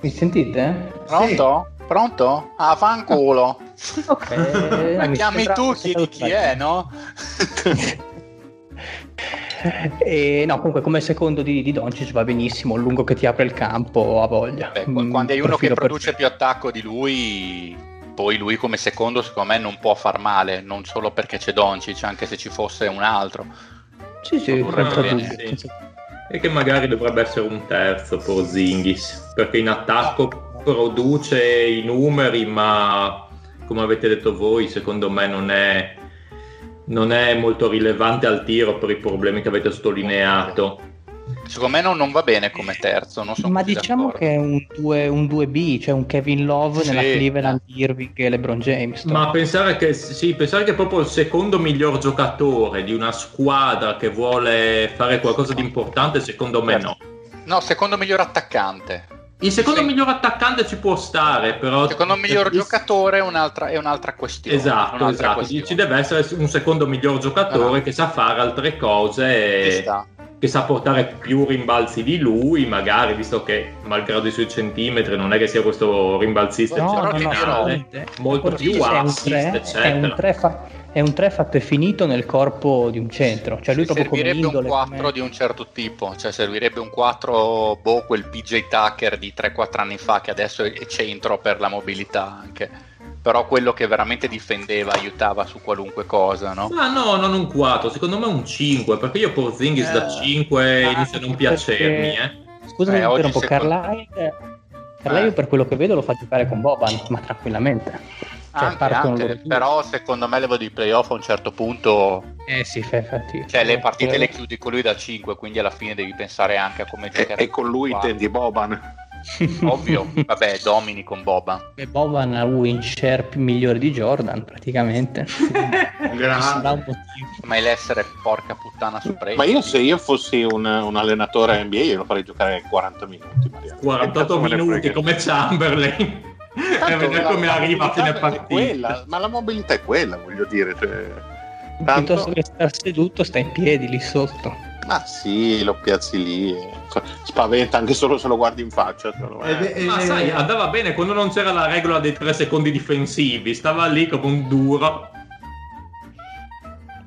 mi sentite? Pronto? Pronto? Ah, fanculo. [laughs] ok Ma mi chiami tu, chiedi chi è, no? [laughs] E, no, comunque come secondo di, di Doncic va benissimo, lungo che ti apre il campo, ha voglia. Beh, Mm, quando hai uno che produce perfetto. più attacco di lui, poi lui come secondo secondo me non può far male, non solo perché c'è Doncic, anche se ci fosse un altro. Sì, sì, bene, dubbio, sì. E che magari dovrebbe essere un terzo Porzingis, perché in attacco produce i numeri, ma come avete detto voi, secondo me non è, non è molto rilevante al tiro per i problemi che avete sottolineato. Secondo me non, non va bene come terzo, non sono Ma diciamo d'accordo. che è un, 2, un 2B, cioè un Kevin Love Sì, nella Cleveland. Irving e LeBron James. Ma pensare che, sì, pensare che è proprio il secondo miglior giocatore di una squadra che vuole fare qualcosa di importante, secondo me no. No, secondo miglior attaccante. Il secondo Sì. miglior attaccante ci può stare, però... Secondo miglior il- giocatore è un'altra, è un'altra questione. Esatto, un'altra esatto. questione. Ci deve essere un secondo miglior giocatore Ah. che sa fare altre cose, sta. che sa portare più rimbalzi di lui, magari, visto che malgrado i suoi centimetri non è che sia questo rimbalzista No, no, no, molto più assist, 3, è un eccetera. 3 fa- è un 3 fatto e finito nel corpo di un centro, cioè lui Ci proprio come servirebbe un indole 4 come- di un certo tipo, cioè servirebbe un 4, boh, quel PJ Tucker di 3-4 anni fa che adesso è centro per la mobilità anche. Però quello che veramente difendeva, aiutava su qualunque cosa, no? Ma no, non un 4, secondo me un 5, perché io Porzingis Eh. da 5 Ah, inizia a non perché- piacermi, eh. Scusami, Eh, oggi interrompo, secondo- Carlisle, Carlisle Eh. per quello che vedo lo fa giocare con Boban, ma tranquillamente. Cioè, Anche, anche, però secondo me level di playoff a un certo punto, Eh sì, fai fatica. cioè le partite Eh, le chiudi con lui da 5, quindi alla fine devi pensare anche a come E, giocare. e con lui Qua. intendi Boban? [laughs] Ovvio, vabbè, domini con Boban. Beh, Boban ha un win share più migliore di Jordan, praticamente. [laughs] Ma è l'essere porca puttana su Brady. Ma io se io fossi un, un allenatore NBA io lo farei giocare 40 minuti. Mariano. 48 Cazzo me ne minuti come Chamberlain. E Tanto vedere come la arriva a fine mobilità è partita. quella, ma la mobilità è quella, voglio dire. Cioè, tanto, Piuttosto che star seduto, sta in piedi lì sotto. ma sì, lo piazzi lì. spaventa anche solo se lo guardi in faccia. secondo me. E ve- e- Ma sai, andava bene quando non c'era la regola dei 3 secondi difensivi, stava lì come un duro.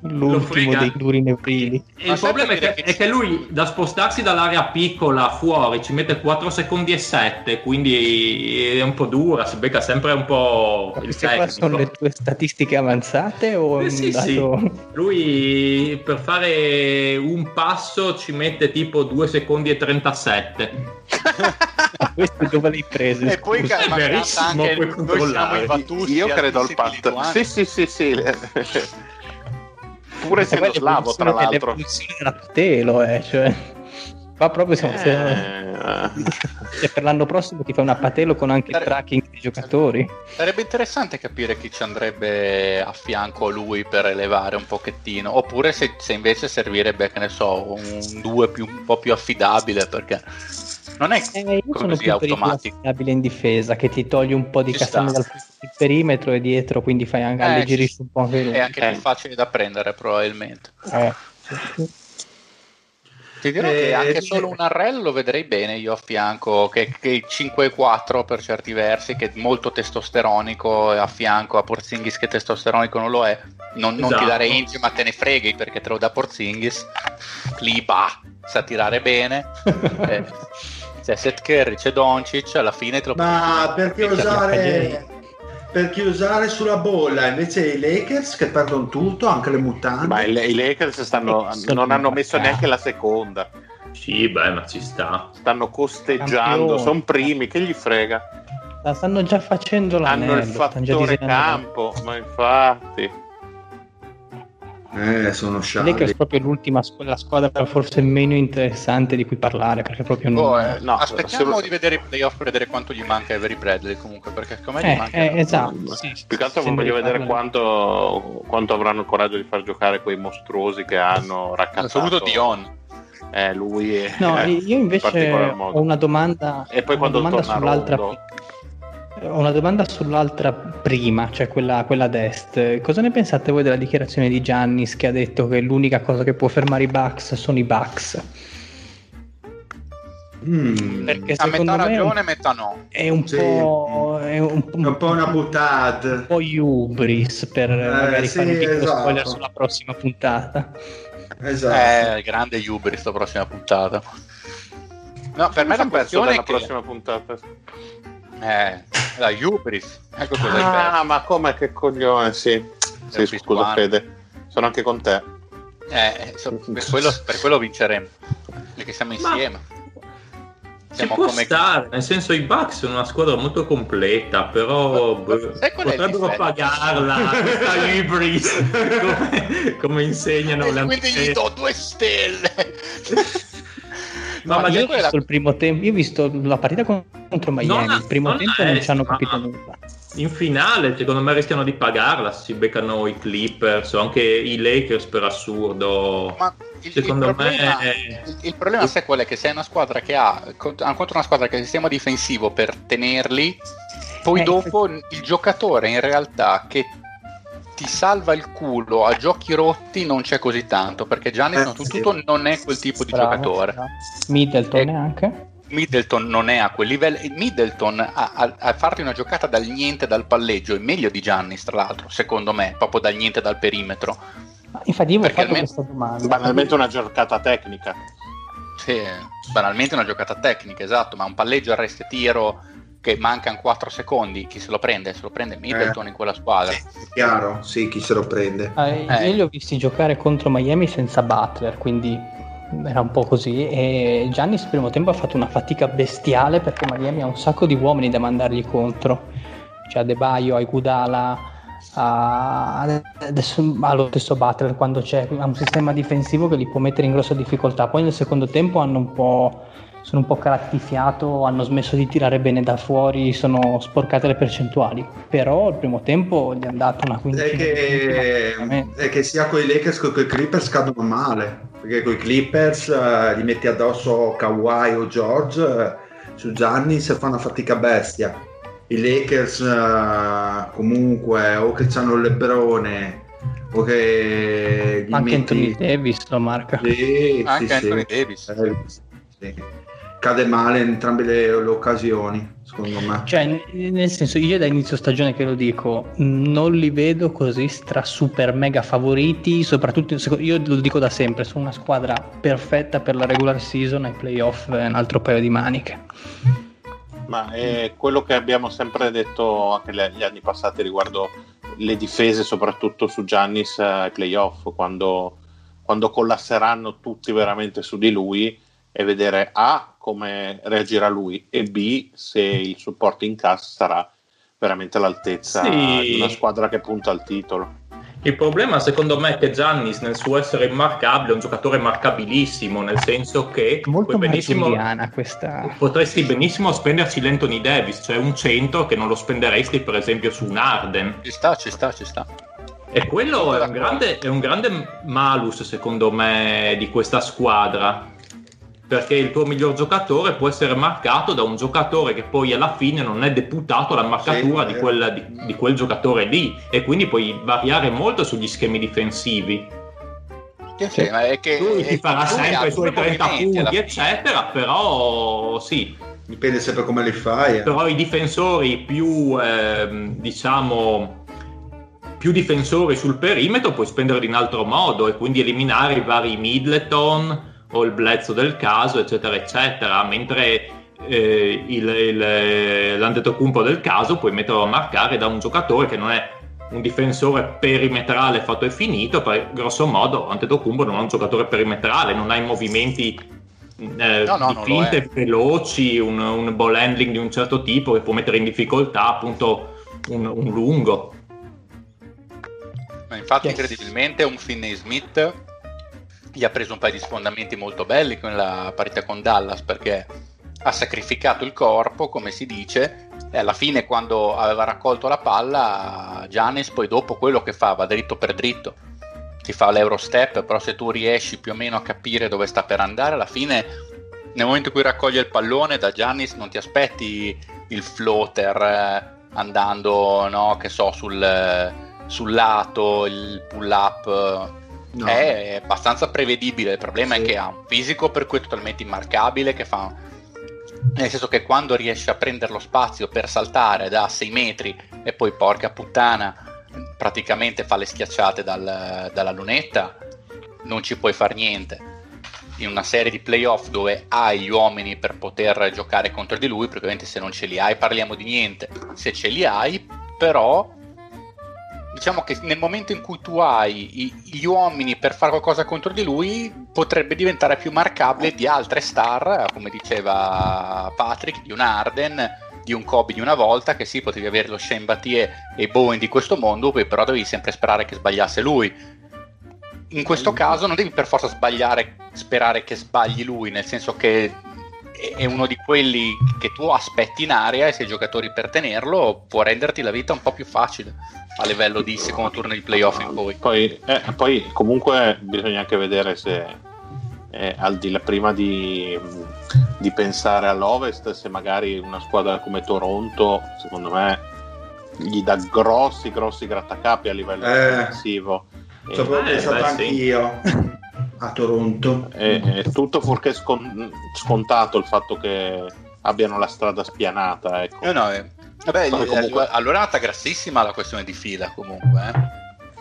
L'ultimo dei duri nevrili. E Ma il problema è che, che- è che lui da spostarsi dall'area piccola fuori ci mette 4 secondi e 7, quindi è un po' dura, si becca sempre un po' il Queste qua sono le tecnico. tue statistiche avanzate o Eh, sì, sì. dato... Lui per fare un passo ci mette tipo 2 secondi e 37. [laughs] Questo dove l'hai preso? E poi scusa? È verissimo, anche noi siamo controllare. i Vatussi Io credo al lituani. Sì, sì, sì, sì. [laughs] [laughs] Pure Questa qua essendo è slavo, tra l'altro. patelo, eh, cioè... Qua proprio siamo... se- Eh, se per l'anno prossimo ti fai una patelo con anche il Sare- tracking dei giocatori. Sarebbe interessante capire chi ci andrebbe a fianco a lui per elevare un pochettino, oppure se, se invece servirebbe, che ne so, un 2 più, un po' più affidabile, perché non è Eh, io sono così automatico. in difesa, che ti togli un po' di sta. dal il perimetro e dietro, quindi fai anche Eh, alleggerisci ci- un po' anche lui. È anche Eh. più facile da prendere probabilmente. Eh. Ti dirò Eh, che anche solo un Arrel lo vedrei bene io a fianco, che, che 5-4 per certi versi, che è molto testosteronico e a fianco a Porzingis che testosteronico non lo è. Non, non ti Esatto. dare inch ma te ne freghi perché te lo dà Porzingis. Clipa, sa tirare bene. [laughs] Eh, c'è Seth Curry, c'è Doncic, alla fine te lo Ma perché usare, perché usare sulla bolla invece i Lakers che perdono tutto, anche le mutande? Ma i, i Lakers stanno, Sono non hanno messo neanche la seconda. Sì, beh, ma ci sta. Stanno costeggiando, sono primi, che gli frega? basta, stanno già facendo l'anello. Hanno il fattore campo, ma infatti. Eh, sono scialli. Lakers è proprio l'ultima squ- la squadra forse meno interessante di cui parlare perché proprio non... Boh, eh, no, aspettiamo se- di vedere i playoff per vedere quanto gli manca Avery Bradley comunque perché secondo me gli Eh, manca eh, esatto. sì, Più che altro voglio vedere quanto, quanto avranno il coraggio di far giocare quei mostruosi che hanno raccattato. saluto Dion Eh, lui è, No, [laughs] eh, io in invece modo. ho una domanda, E poi quando domanda torna sull'altra Rondo. Ho una domanda sull'altra prima, cioè quella, quella ad est. Cosa ne pensate voi della dichiarazione di Giannis che ha detto che l'unica cosa che può fermare i Bucks sono i Bucks? Mm, Perché a metà me ragione metà no è un Sì. po', è un, è un po' una buttata. un po' hubris per magari sì, fare un piccolo esatto. spoiler sulla prossima puntata. Esatto. eh grande Hubris la prossima puntata no per me la questione è che prossima puntata. Eh, la Hubris ecco cosa hai Ah, ma come che coglione, sì. Sì, scusa Pisquano. Fede. Sono anche con te. Eh, so- per, quello, per quello vinceremo perché siamo insieme Ci siamo può come stare, nel senso i Bucks sono una squadra molto completa, però Ma- sai potrebbero pagarla questa Ibris [laughs] come, come insegnano le e quindi gli antiche. do due stelle [laughs] Ma magari io ho visto il primo tempo, io ho visto la partita con- contro Miami, Non- il primo non tempo non ci hanno ma- capito nulla. in finale secondo me rischiano di pagarla se si beccano i Clippers o anche i Lakers per assurdo. Ma il, Secondo il problema, me- il, il problema sai qual è? Che sei una squadra che ha contro una squadra che ha il sistema difensivo per tenerli, poi Eh, dopo il giocatore in realtà che ti salva il culo a giochi rotti non c'è così tanto perché Giannis Eh, soprattutto sì. non è quel tipo di Bravo, giocatore. bravo. Middleton Eh, neanche. Middleton non è a quel livello. e Middleton a, a- a farti una giocata dal niente dal palleggio è meglio di Giannis, tra l'altro, secondo me, proprio dal niente dal perimetro. Infatti io mi ho fatto almeno- questa domanda. Banalmente una giocata tecnica. Sì, banalmente una giocata tecnica, esatto, ma un palleggio arresto e tiro che mancano 4 secondi, chi se lo prende? Se lo prende Middleton in quella squadra. Chiaro, sì, chi se lo prende. Eh, Eh. Io li ho visti giocare contro Miami senza Butler, quindi era un po' così. E Giannis il primo tempo ha fatto una fatica bestiale perché Miami ha un sacco di uomini da mandargli contro. C'è Adebayo, Aigudala, a- adesso ha lo stesso Butler quando c'è ha un sistema difensivo che li può mettere in grossa difficoltà. Poi nel secondo tempo hanno un po'. Sono un po' carattifiato, hanno smesso di tirare bene da fuori, sono sporcate le percentuali. Però il primo tempo gli hanno dato una È quindicina di che, è che sia con i Lakers che con i Clippers cadono male. Perché con i Clippers eh, gli metti addosso Kawhi o George, eh, su Gianni se fa una fatica bestia. I Lakers eh, comunque o che hanno il Lebrone o che gli Anche metti... Anthony Davis lo marca. Sì, Anche sì, Anthony sì. Davis. Eh, sì. Cade male in entrambe le, le occasioni, secondo me. Cioè, nel senso, io da inizio stagione che lo dico, non li vedo così stra super mega favoriti, soprattutto io lo dico da sempre, sono una squadra perfetta per la regular season ai playoff è un altro paio di maniche. Ma è quello che abbiamo sempre detto anche le- gli anni passati riguardo le difese, soprattutto su Giannis eh, ai playoff, quando, quando collasseranno tutti veramente su di lui e vedere A come reagirà lui e B se il supporto in cassa sarà veramente all'altezza Sì. di una squadra che punta al titolo. Il problema secondo me è che Giannis nel suo essere immarcabile è un giocatore marcabilissimo, nel senso che Molto benissimo, potresti benissimo spenderci l'Anthony Davis, cioè un 100 che non lo spenderesti per esempio su un Arden. Ci sta, ci sta, ci sta. E quello è un, grande, è un grande malus secondo me di questa squadra. Perché il tuo miglior giocatore può essere marcato da un giocatore che poi alla fine non è deputato alla marcatura Sì, di, eh. quel, di- di quel giocatore lì. E quindi puoi variare molto sugli schemi difensivi. Sì, sì, ma è che Lui è ti farà che lui sempre i suoi due 30 movimenti alla punti, eccetera. Però sì, Dipende sempre come li fai. eh. però i difensori più ehm, diciamo più difensori sul perimetro puoi spenderli in altro modo e quindi eliminare i vari Middleton o il Blezzo del caso eccetera eccetera mentre eh, il, il, l'Antetokounmpo del caso puoi metterlo a marcare da un giocatore che non è un difensore perimetrale fatto e finito per grosso modo Antetokounmpo non è un giocatore perimetrale non ha i movimenti eh, No, no, di non lo finte è. veloci, un, un ball handling di un certo tipo che può mettere in difficoltà appunto un, un lungo. Ma infatti, Yes. incredibilmente, un Finney Smith gli ha preso un paio di sfondamenti molto belli con la partita con Dallas perché ha sacrificato il corpo, come si dice, e alla fine, quando aveva raccolto la palla, Giannis poi dopo quello che fa va dritto per dritto. Ti fa l'Eurostep, però se tu riesci più o meno a capire dove sta per andare, alla fine, nel momento in cui raccoglie il pallone da Giannis, non ti aspetti il floater eh, andando, no, che so, sul, sul lato, il pull up. No. È abbastanza prevedibile. Il problema Sì. è che ha un fisico per cui è totalmente immarcabile. Che fa nel senso che quando riesce a prendere lo spazio per saltare da 6 metri e poi porca puttana, praticamente fa le schiacciate dal- dalla lunetta, non ci puoi fare niente. In una serie di playoff dove hai gli uomini per poter giocare contro di lui, praticamente se non ce li hai parliamo di niente. Se ce li hai, però diciamo che nel momento in cui tu hai i- gli uomini per fare qualcosa contro di lui potrebbe diventare più marcabile di altre star come diceva Patrick di un Arden di un Kobe di una volta che sì potevi avere lo Shane Battier e Bowen di questo mondo poi però dovevi sempre sperare che sbagliasse lui. In questo caso non devi per forza sbagliare sperare che sbagli lui nel senso che è- è uno di quelli che tu aspetti in area e se hai giocatori per tenerlo può renderti la vita un po' più facile a livello di secondo turno di playoff in poi. Poi, eh, poi comunque bisogna anche vedere se eh, al di là prima di, di pensare all'Ovest, se magari una squadra come Toronto, secondo me, gli dà grossi, grossi grattacapi a livello Eh. difensivo. Ci avevo Eh, pensato sì. anch'io a Toronto. È, è tutto fuorché scon- scontato il fatto che abbiano la strada spianata. Ecco. Eh no, eh, vabbè, eh, comunque- allora è andata grassissima la questione di fila comunque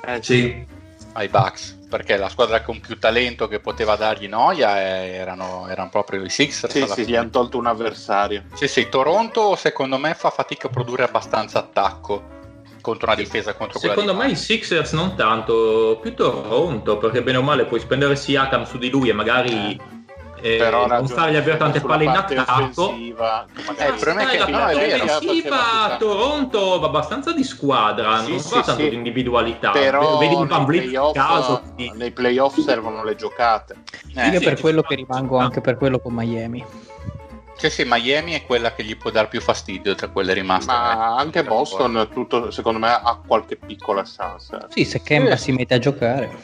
eh, Eh, Sì, ai Bucks perché la squadra con più talento che poteva dargli noia eh, erano, erano proprio i Sixers. Sì, sì, gli hanno tolto un avversario. Sì, sì, Toronto secondo me fa fatica a produrre abbastanza attacco contro una difesa contro Secondo me i Sixers non tanto, più Toronto, perché bene o male puoi spendere Siakam su di lui e magari eh, Però non ragioni fargli avere tante palle in attacco. offensiva, magari- Eh, il problema è che- la no, è vero. difensiva Toronto va abbastanza di squadra, Sì, non sì, va tanto sì. di individualità. però Vedi un nei Van Vliet playoff, caso. sì. nei playoff servono le giocate. Eh, Io sì, per sì. quello che rimango anche per quello con Miami. Sì, sì, Miami è quella che gli può dar più fastidio tra quelle rimaste. Ma eh. anche Boston, tutto, secondo me, ha qualche piccola chance. Sì, se Kemba si mette a giocare.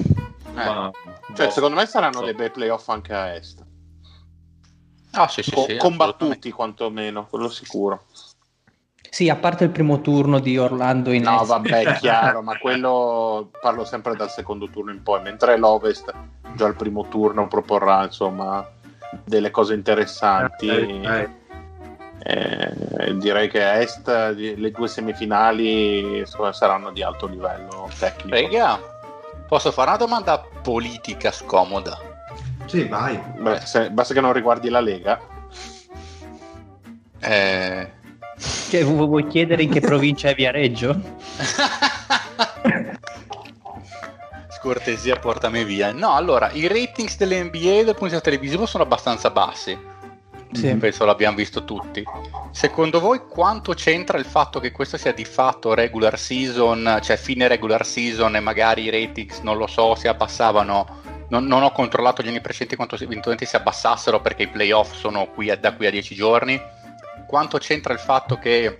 Ma- Cioè, secondo me saranno dei bei playoff anche a est. Ah, sì, sì, Co- sì, combattuti quantomeno, quello sicuro. Sì, a parte il primo turno di Orlando in No, est. vabbè, è [laughs] chiaro, ma quello parlo sempre dal secondo turno in poi, mentre l'Ovest già al primo turno proporrà, insomma, delle cose interessanti. Eh, Eh, direi che a est le due semifinali saranno di alto livello tecnico. Rega, posso fare una domanda politica scomoda? Sì, vai. Beh, se- basta che non riguardi la Lega. Eh... Cioè, vu- vuoi chiedere in che [laughs] provincia è Viareggio? Scortesia, portami via. No, allora, i ratings dell'NBA dal punto di vista televisivo sono abbastanza bassi. Sì. Penso l'abbiamo visto tutti. Secondo voi quanto c'entra il fatto che questo sia di fatto regular season, cioè fine regular season e magari i ratings, non lo so, si abbassavano? Non, non ho controllato gli anni precedenti quanto eventualmente si abbassassero perché i playoff sono qui a- da qui a 10 giorni. Quanto c'entra il fatto che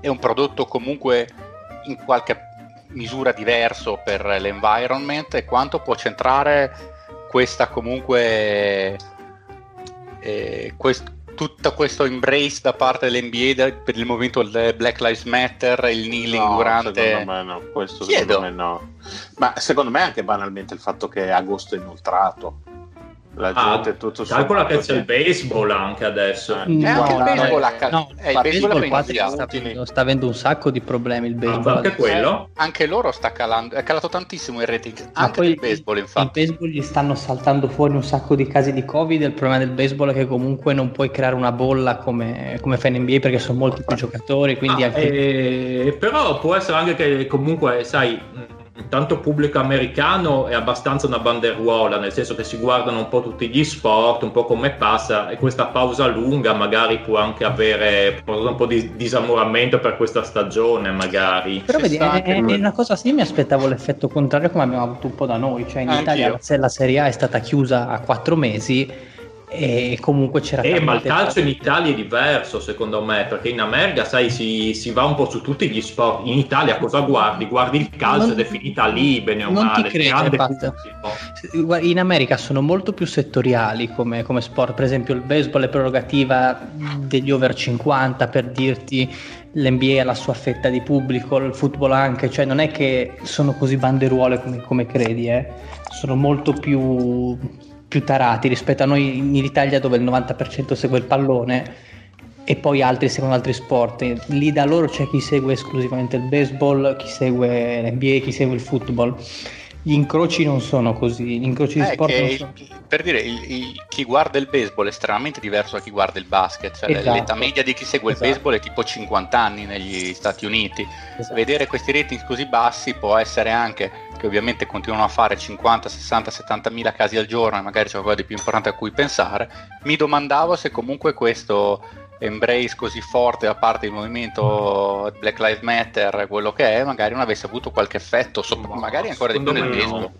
è un prodotto comunque in qualche misura diverso per l'environment e quanto può centrare questa comunque eh, quest- tutto questo embrace da parte dell'NBA da- per il movimento del Black Lives Matter il kneeling No, durante secondo me no, questo Chiedo. secondo me no. Ma secondo me anche banalmente il fatto che agosto è inoltrato. La Ah, gente tutto Calcola che c'è il baseball anche adesso. Eh. Eh, No, anche il no, baseball no, ha cal- no, eh, il il baseball baseball sta, avendo, sta avendo un sacco di problemi il Ah, baseball. anche quello? Eh, anche loro sta calando è calato tantissimo il rating Ma anche poi del baseball il infatti baseball gli stanno saltando fuori un sacco di casi di covid il problema del baseball è che comunque non puoi creare una bolla come, come fa in NBA perché sono molti più giocatori quindi Ah, anche eh, però può essere anche che comunque, sai, Intanto pubblico americano è abbastanza una banderuola, nel senso che si guardano un po' tutti gli sport, un po' come passa e questa pausa lunga magari può anche avere un po' di disamoramento per questa stagione, magari. Però vedi, è, è, una cosa sì, mi aspettavo l'effetto contrario come abbiamo avuto un po' da noi, cioè in Anch'io. Italia se la Serie A è stata chiusa a quattro mesi e comunque c'era Eh, ma il calcio in Italia è diverso secondo me, perché in America, sai, si, si va un po' su tutti gli sport. In Italia cosa guardi? Guardi il calcio Non- ed è finita lì, bene o non ti male. credo, pubblico. Guarda, In America sono molto più settoriali come, come sport, per esempio il baseball è prerogativa degli over 50 per dirti l'NBA ha la sua fetta di pubblico, il football anche, cioè non è che sono così banderuole come, come credi, eh. sono molto più, più tarati rispetto a noi in Italia dove il 90% segue il pallone e poi altri seguono altri sport. Lì da loro c'è chi segue esclusivamente il baseball, chi segue l'NBA, chi segue il football. Gli incroci non sono così, gli incroci di Eh, sport non il- sono... per dire, il- il- chi guarda il baseball è estremamente diverso da chi guarda il basket. Cioè, Esatto. L'età media di chi segue Esatto. il baseball è tipo 50 anni negli Stati Uniti. Esatto. Vedere questi rating così bassi può essere anche che ovviamente continuano a fare 50, 60, 70 mila casi al giorno e magari c'è qualcosa di più importante a cui pensare. Mi domandavo se comunque questo embrace così forte da parte del movimento Black Lives Matter, quello che è, magari non avesse avuto qualche effetto, sop- Ma magari ancora di più nel baseball. no.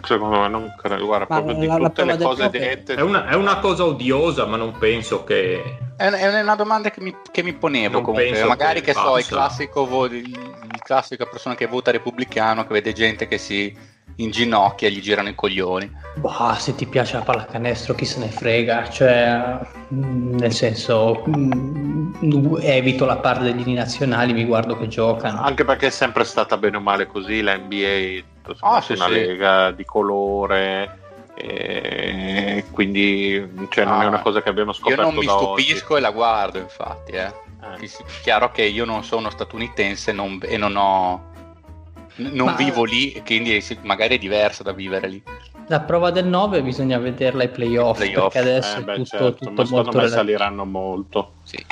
Secondo me non credo. Guarda, Ma proprio di la- la tutte le cose dette. È una, è una cosa odiosa, ma non penso che. È è una domanda che mi, che mi ponevo Non comunque. Magari che che so, il classico, vo- il, il classica persona che vota repubblicano, che vede gente che si inginocchia e gli girano i coglioni. Boh, se ti piace la pallacanestro, chi se ne frega, cioè, mm, nel senso, mm, evito la parte degli nazionali, mi guardo che giocano. Anche perché è sempre stata bene o male così, la NBA Ah, sì, una sì. lega di colore, e quindi cioè, non Ah, è una cosa che abbiamo Io scoperto non mi da stupisco e la guardo, infatti. Eh. oggi. Eh. Chiaro che io non sono statunitense non- e non ho. Non Ma- vivo lì, quindi magari è diverso da vivere lì. La prova del 9 bisogna vederla ai playoff, Playoff, perché adesso Eh, beh, tutto, certo, tutto ma secondo molto me relativo. saliranno molto. Sì.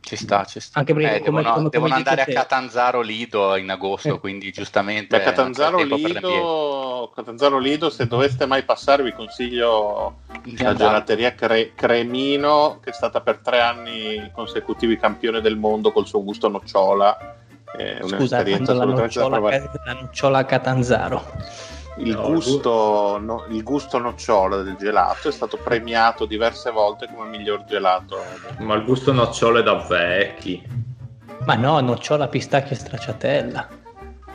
Ci sta, ci sta. Anche perché Eh, come- devono, come- devono come andare dici a te- Catanzaro Lido in agosto, Eh. quindi giustamente Beh, Catanzaro. Lido, Catanzaro Lido, se doveste mai passare, vi consiglio Di la andare. gelateria Cre- Cremino, che è stata per tre anni consecutivi campione del mondo col suo gusto nocciola. È Scusa, un'esperienza quando la nocciola, la nocciola a Catanzaro. Il No, gusto, no- il gusto nocciola del gelato è stato premiato diverse volte come miglior gelato. Ma il gusto nocciole da vecchi. Ma no, nocciola, pistacchio e stracciatella.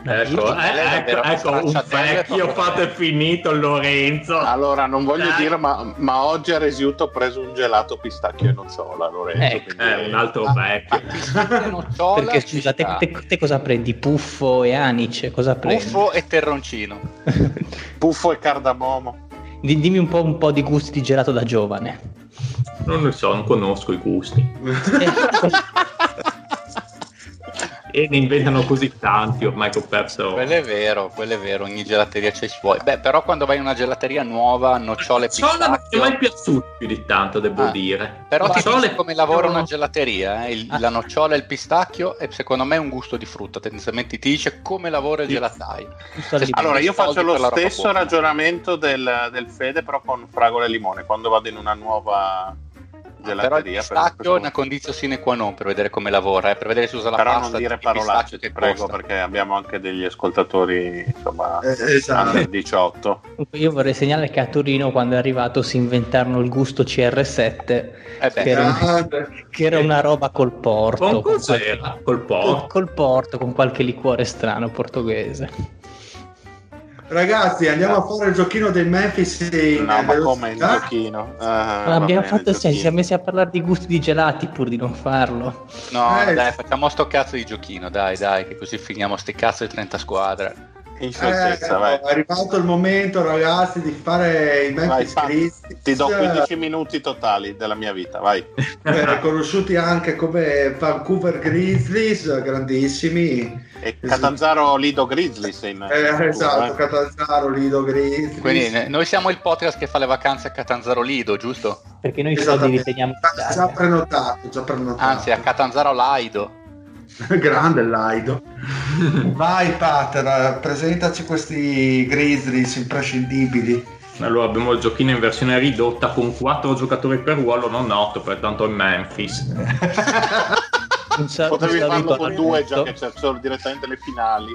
Ecco, eh, ecco, ecco un vecchio fatto e finito Lorenzo. Allora, non voglio Dai. dire, ma, ma oggi a Resiuto ho preso un gelato pistacchio e nocciola, Lorenzo. Ecco. quindi- È un altro Ah, vecchio. e nocciola Perché scusa, te, te- te cosa prendi? Puffo e anice? Cosa prendi? Buffo e terroncino. [laughs] Puffo e cardamomo. Di- Dimmi un po', un po' di gusti di gelato da giovane. Non ne so, non conosco i gusti. [laughs] E ne inventano così tanti ormai che ho perso. Quello è vero, quello è vero, ogni gelateria c'è i suoi. Beh, però quando vai in una gelateria nuova, nocciole e Nocciola non mi è pistacchio... mai piaciuto più di tanto, devo Ah. dire. Però ti Nocciola dico e come lavora pistacchio- una gelateria, eh, il- Ah. la nocciola e il pistacchio e secondo me è un gusto di frutta, tendenzialmente ti dice come lavora il gelataio. Limite. Allora, io faccio lo stesso ragionamento del, del Fede, però con fragola e limone. Quando vado in una nuova Però il gelateria, pistacchio è una condizione sine qua non per vedere come lavora, eh, per vedere se usa la però pasta non dire parolacce, ti prego, costa. perché abbiamo anche degli ascoltatori, insomma, Eh, esatto. under 18. Io vorrei segnalare che a Torino, quando è arrivato, si inventarono il gusto CR7, Eh che era, Grande. che era una roba col porto. Con con cos'era? Col qualche- porco. Col porto, con qualche liquore strano portoghese. Ragazzi, andiamo a fare il giochino del Memphis in No, ma come il giochino? Ah, Ma va abbiamo bene, fatto, il ci siamo messi a parlare di gusti di gelati pur di non farlo. no, Eh. dai, facciamo sto cazzo di giochino, dai, dai, che così finiamo sti cazzo di 30 squadre. In Eh, scioltezza, vai. è arrivato il momento, ragazzi, di fare i Vai, Memphis Grizzlies. Ti do 15 minuti totali della mia vita, vai. eh, conosciuti anche come Vancouver Grizzlies, grandissimi. E Catanzaro Lido Grizzlies in Eh, esatto, eh. Catanzaro, Lido Grizzlies. Quindi eh, noi siamo il podcast che fa le vacanze a Catanzaro Lido, giusto? Perché noi soldi li teniamo Già- prenotato, già prenotato. Anzi, a Catanzaro Laido. [laughs] Grande Laido. [laughs] Vai Pater, presentaci questi Grizzlies imprescindibili. Allora abbiamo il giochino in versione ridotta con 4 giocatori per ruolo, non 8, pertanto è Memphis. [laughs] Potevi farlo con due già che c'è solo direttamente le finali.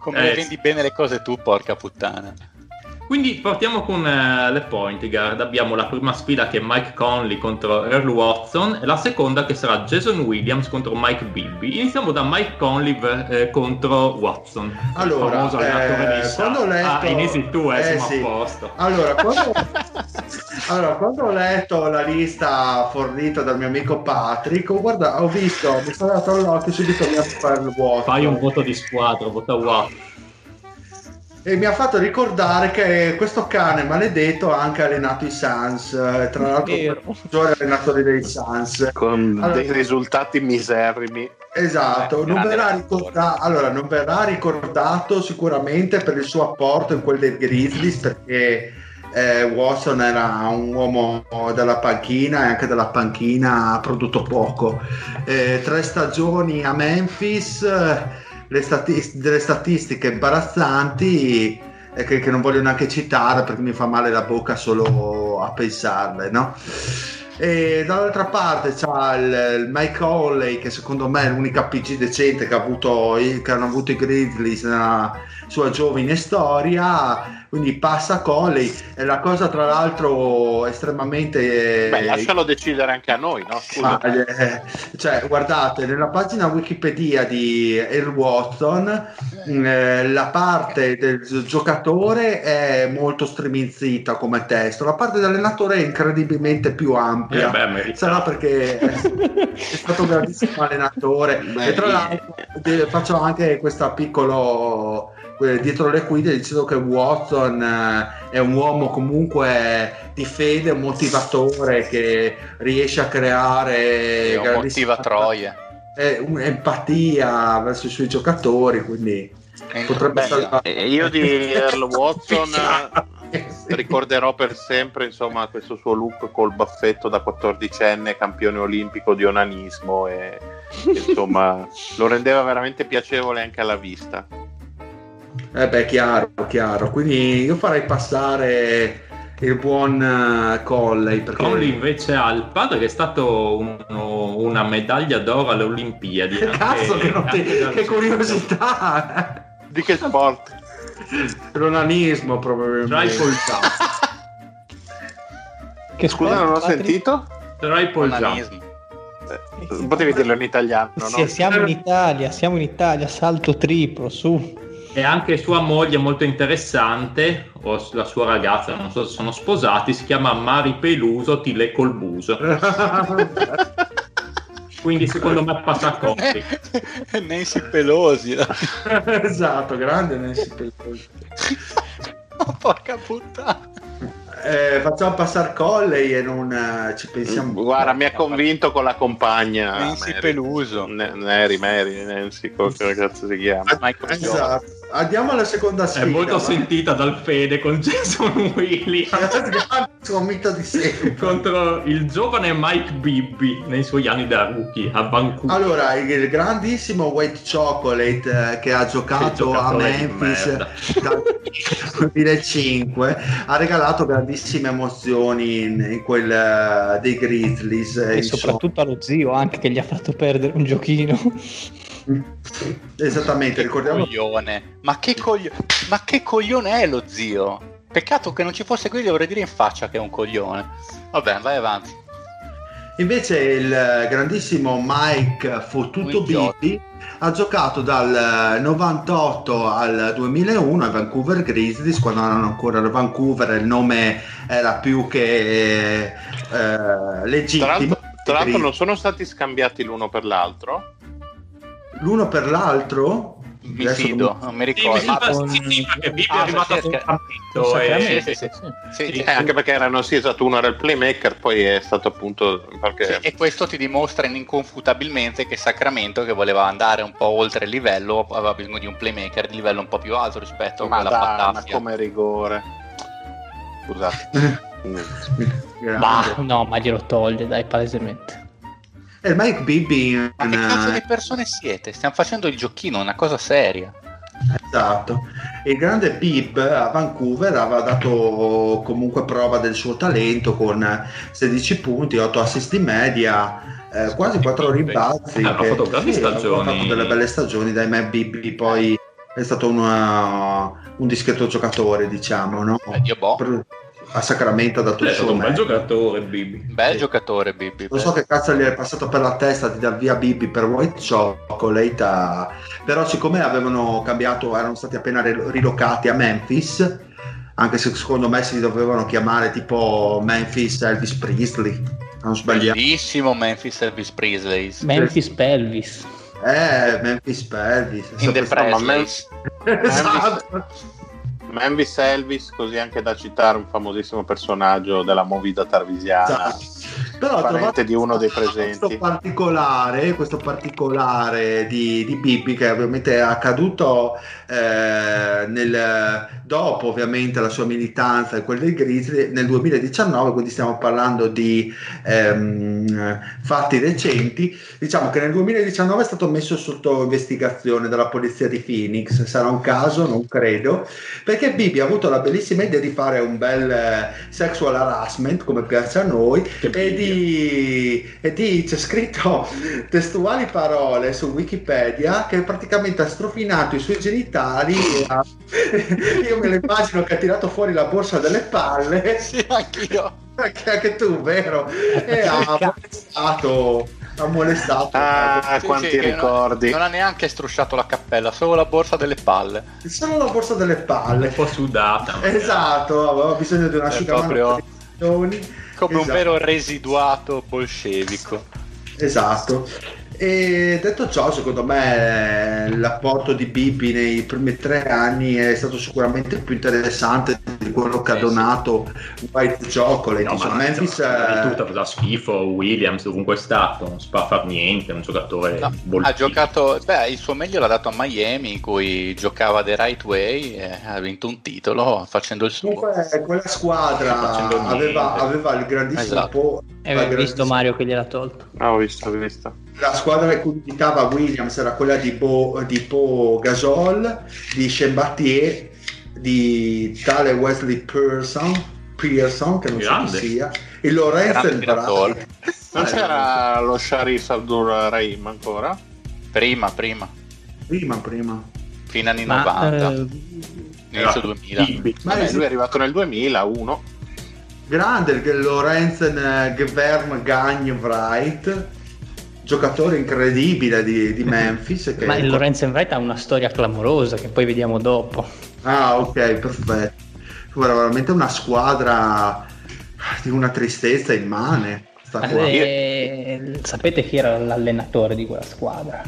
Come eh, vendi bene le cose tu, porca puttana. Quindi partiamo con uh, le point guard. Abbiamo la prima sfida che è Mike Conley contro Earl Watson e la seconda che sarà Jason Williams contro Mike Bibby. Iniziamo da Mike Conley eh, contro Watson. Allora, il famoso allenatore eh, di quando ho letto... Ah, inizio tu, eh, eh sì. a posto. Allora [laughs] quando... allora, quando ho letto la lista fornita dal mio amico Patrick, ho, guardato, ho visto, mi sono dato all'occhio subito mi ha Earl Watson. Fai un voto di squadra, vota Watson e mi ha fatto ricordare che questo cane maledetto ha anche allenato i Suns, eh, tra l'altro il maggiore allenatore dei Suns. Con allora, dei risultati miserrimi. Esatto, non verrà, ricordato, allora, non verrà ricordato sicuramente per il suo apporto in quel dei Grizzlies perché eh, Watson era un uomo della panchina e anche dalla panchina ha prodotto poco. Eh, tre stagioni a Memphis statist- delle statistiche imbarazzanti che, che, non voglio neanche citare perché mi fa male la bocca solo a pensarle, no? E dall'altra parte c'è il, il, Mike Holley che secondo me è l'unica PG decente che, ha avuto, che hanno avuto i Grizzlies nella sua giovine storia quindi passa Coley. È la cosa tra l'altro estremamente beh lascialo decidere anche a noi no? Ah, eh, cioè guardate nella pagina wikipedia di Earl Watson eh, la parte del giocatore è molto striminzita come testo. La parte dell'allenatore è incredibilmente più ampia. Eh beh, sarà perché [laughs] è stato un grandissimo allenatore. Beh, e tra l'altro faccio anche questo piccolo dietro le quinte dicendo che Watson eh, è un uomo comunque di fede, un motivatore che riesce a creare un motiva troie empatia verso i suoi giocatori quindi potrebbe Beh, io di Earl Watson [laughs] ricorderò per sempre insomma questo suo look col baffetto da 14enne campione olimpico di onanismo e insomma lo rendeva veramente piacevole anche alla vista eh beh, chiaro, chiaro. Quindi io farei passare il buon uh, Colley. Perché... Colley invece ha il padre che è stato uno, una medaglia d'oro alle Olimpiadi. Cazzo, che, ti... che curiosità! [laughs] Di che sport? L'onanismo probabilmente. Triple Che scusa, non ho sentito? Triple jump. Eh, potevi dirlo in italiano, no? Sì, siamo in Italia, siamo in Italia, salto triplo, su e anche sua moglie molto interessante, o la sua ragazza, non so se sono sposati, si chiama Mari Peluso Tile Colbuso. [laughs] Quindi secondo me passa [laughs] a coppia. Nancy Pelosi. [laughs] esatto, grande Nancy Pelosi. oh, porca puttana eh, facciamo passare Colley e non uh, ci pensiamo. Guarda, mi ha convinto con la compagna Nancy Peluso. N- Neri, Mary, Nancy, come cazzo si chiama? Esatto. Andiamo alla seconda sfida. È molto sentita dal Fede con [laughs] Jason Williams. [laughs] suo mito di sempre. Contro il giovane Mike Bibby nei suoi anni da rookie a Vancouver. Allora, il grandissimo White Chocolate eh, che ha giocato che a Memphis dal 2005 ha regalato grandissime emozioni in, in quel uh, dei Grizzlies. E soprattutto allo zio anche che gli ha fatto perdere un giochino. Esattamente, ricordiamo. Coglione. Ma che, coglio... Ma che coglione è lo zio? Peccato che non ci fosse qui, gli vorrei dire in faccia che è un coglione. Vabbè, vai avanti. Invece il grandissimo Mike Fottuto Bibi ha giocato dal 98 al 2001 a Vancouver Grizzlies quando erano ancora a Vancouver il nome era più che eh, legittimo. Tra l'altro, tra l'altro non sono stati scambiati l'uno per l'altro? L'uno per l'altro? mi Adesso fido, non mi ricordo. Sì, ah, sì, sì, perché Bibbia ah, è arrivato a un campetto. E... Sì, sì, sì. Eh, anche perché erano sì, esatto, uno era il playmaker, poi è stato appunto... Perché... e questo ti dimostra inconfutabilmente che Sacramento, che voleva andare un po' oltre il livello, aveva bisogno di un playmaker di livello un po' più alto rispetto ma a quella dai, Ma come rigore. Scusate. [laughs] bah, no, ma glielo toglie, dai, palesemente. E il Mike Bibby in, Ma che cazzo di persone siete? Stiamo facendo il giochino, una cosa seria. Esatto. Il grande Bib a Vancouver aveva dato comunque prova del suo talento con 16 punti, 8 assist di media, eh, quasi 4 rimbalzi. Ah, ha fatto grandi sì, ha stagioni. fatto delle belle stagioni, dai me Bibby poi è stato una- un discreto giocatore, diciamo, no? Eh, Dio boh. A Sacramento ha dato il suo un bel giocatore, Bibi. Bel Sì. giocatore, Bibi. Non so che cazzo gli è passato per la testa di dar via Bibi per White Chocolate, a- però siccome avevano cambiato, erano stati appena rilocati a Memphis, anche se secondo me si dovevano chiamare tipo Memphis Elvis Presley, non sbagliato. Bellissimo Memphis Elvis Presley. Memphis Pelvis. Eh, Memphis Elvis. In the Sempre- Presleys. [laughs] Esatto. Memphis Elvis, così anche da citare un famosissimo personaggio della movida tarvisiana. Però ho Parente trovato di uno dei questo presenti. particolare, questo particolare di, di Bibi che ovviamente è accaduto eh, nel, dopo ovviamente la sua militanza e quella dei Grizzly nel 2019, quindi stiamo parlando di ehm, fatti recenti. Diciamo che nel 2019 è stato messo sotto investigazione dalla polizia di Phoenix, sarà un caso, non credo, perché Bibi ha avuto la bellissima idea di fare un bel eh, sexual harassment come piace a noi Che e di, e di- c'è scritto testuali parole su Wikipedia che praticamente ha strofinato i suoi genitali e ha- [laughs] io me lo immagino che ha tirato fuori la borsa delle palle Sì, anch'io. anche, anche tu vero e ha molestato ha molestato Ah, Sì, quanti sì, che ricordi. Non, non ha neanche strusciato la cappella, solo la borsa delle palle. solo la borsa delle palle Un po' sudata. esatto aveva bisogno di un asciugamano proprio- Come un Esatto. vero residuato bolscevico. Esatto. E detto ciò, secondo me l'apporto di Bibi nei primi tre anni è stato sicuramente più interessante di quello che ha donato White Chocolate. No, Insomma, ma Memphis eh, tutta fa schifo. Williams, ovunque è stato, non si può fare niente. È un giocatore No, ha giocato, beh, il suo meglio l'ha dato a Miami, in cui giocava the right way e ha vinto un titolo facendo il suo. comunque quella squadra aveva, aveva il grandissimo Esatto. po- E la avevi visto Mario che gliel'ha tolto. Ah, ho visto, ho visto. La squadra che indicava Williams era quella di Bo, di Bo Gasol, di Chembatier, di tale Wesley Pearson, Pearson che non Grande. so chi sia, il Lorenzo Grande e il. Brian. Non Eh, c'era lo Sharif Abdul Rahim ancora? Prima, prima, Prima, prima. fine anni Ma 90, eh, inizio 2000. Bibi. Ma Vabbè, lui è arrivato nel 2001. Grande il Lorenzen eh, Gvern Gagne Wright, giocatore incredibile di, di [laughs] Memphis. Che ma il Lorenzen Wright ha una storia clamorosa che poi vediamo dopo. Ah, ok, perfetto. Guarda, veramente una squadra di una tristezza immane. Sta qua. Eh, sapete chi era l'allenatore di quella squadra?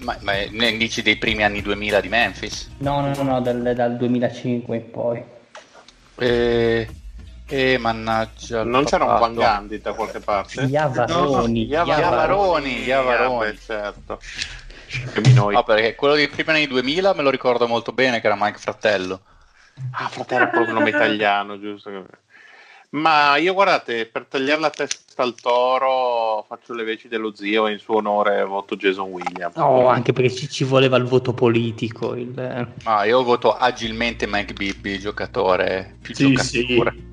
Ma, ma ne dici dei primi anni 2000 di Memphis? No, no, no, dal, dal 2005 in poi. E, e mannaggia. Non c'era un. Van Gandhi da qualche parte? Iavaroni. No, Iavaroni, Iavaroni. Ah, beh, certo. No, perché quello dei primi anni 2000 me lo ricordo molto bene, che era Mike Fratello. Ah, fratello, è proprio un nome italiano, giusto? Ma io guardate, per tagliare la testa al toro faccio le veci dello zio e in suo onore voto Jason Williams. No, anche perché ci, ci voleva il voto politico. Il... Ma io voto agilmente Mike Bibby, giocatore più Sì, giocatore. sì.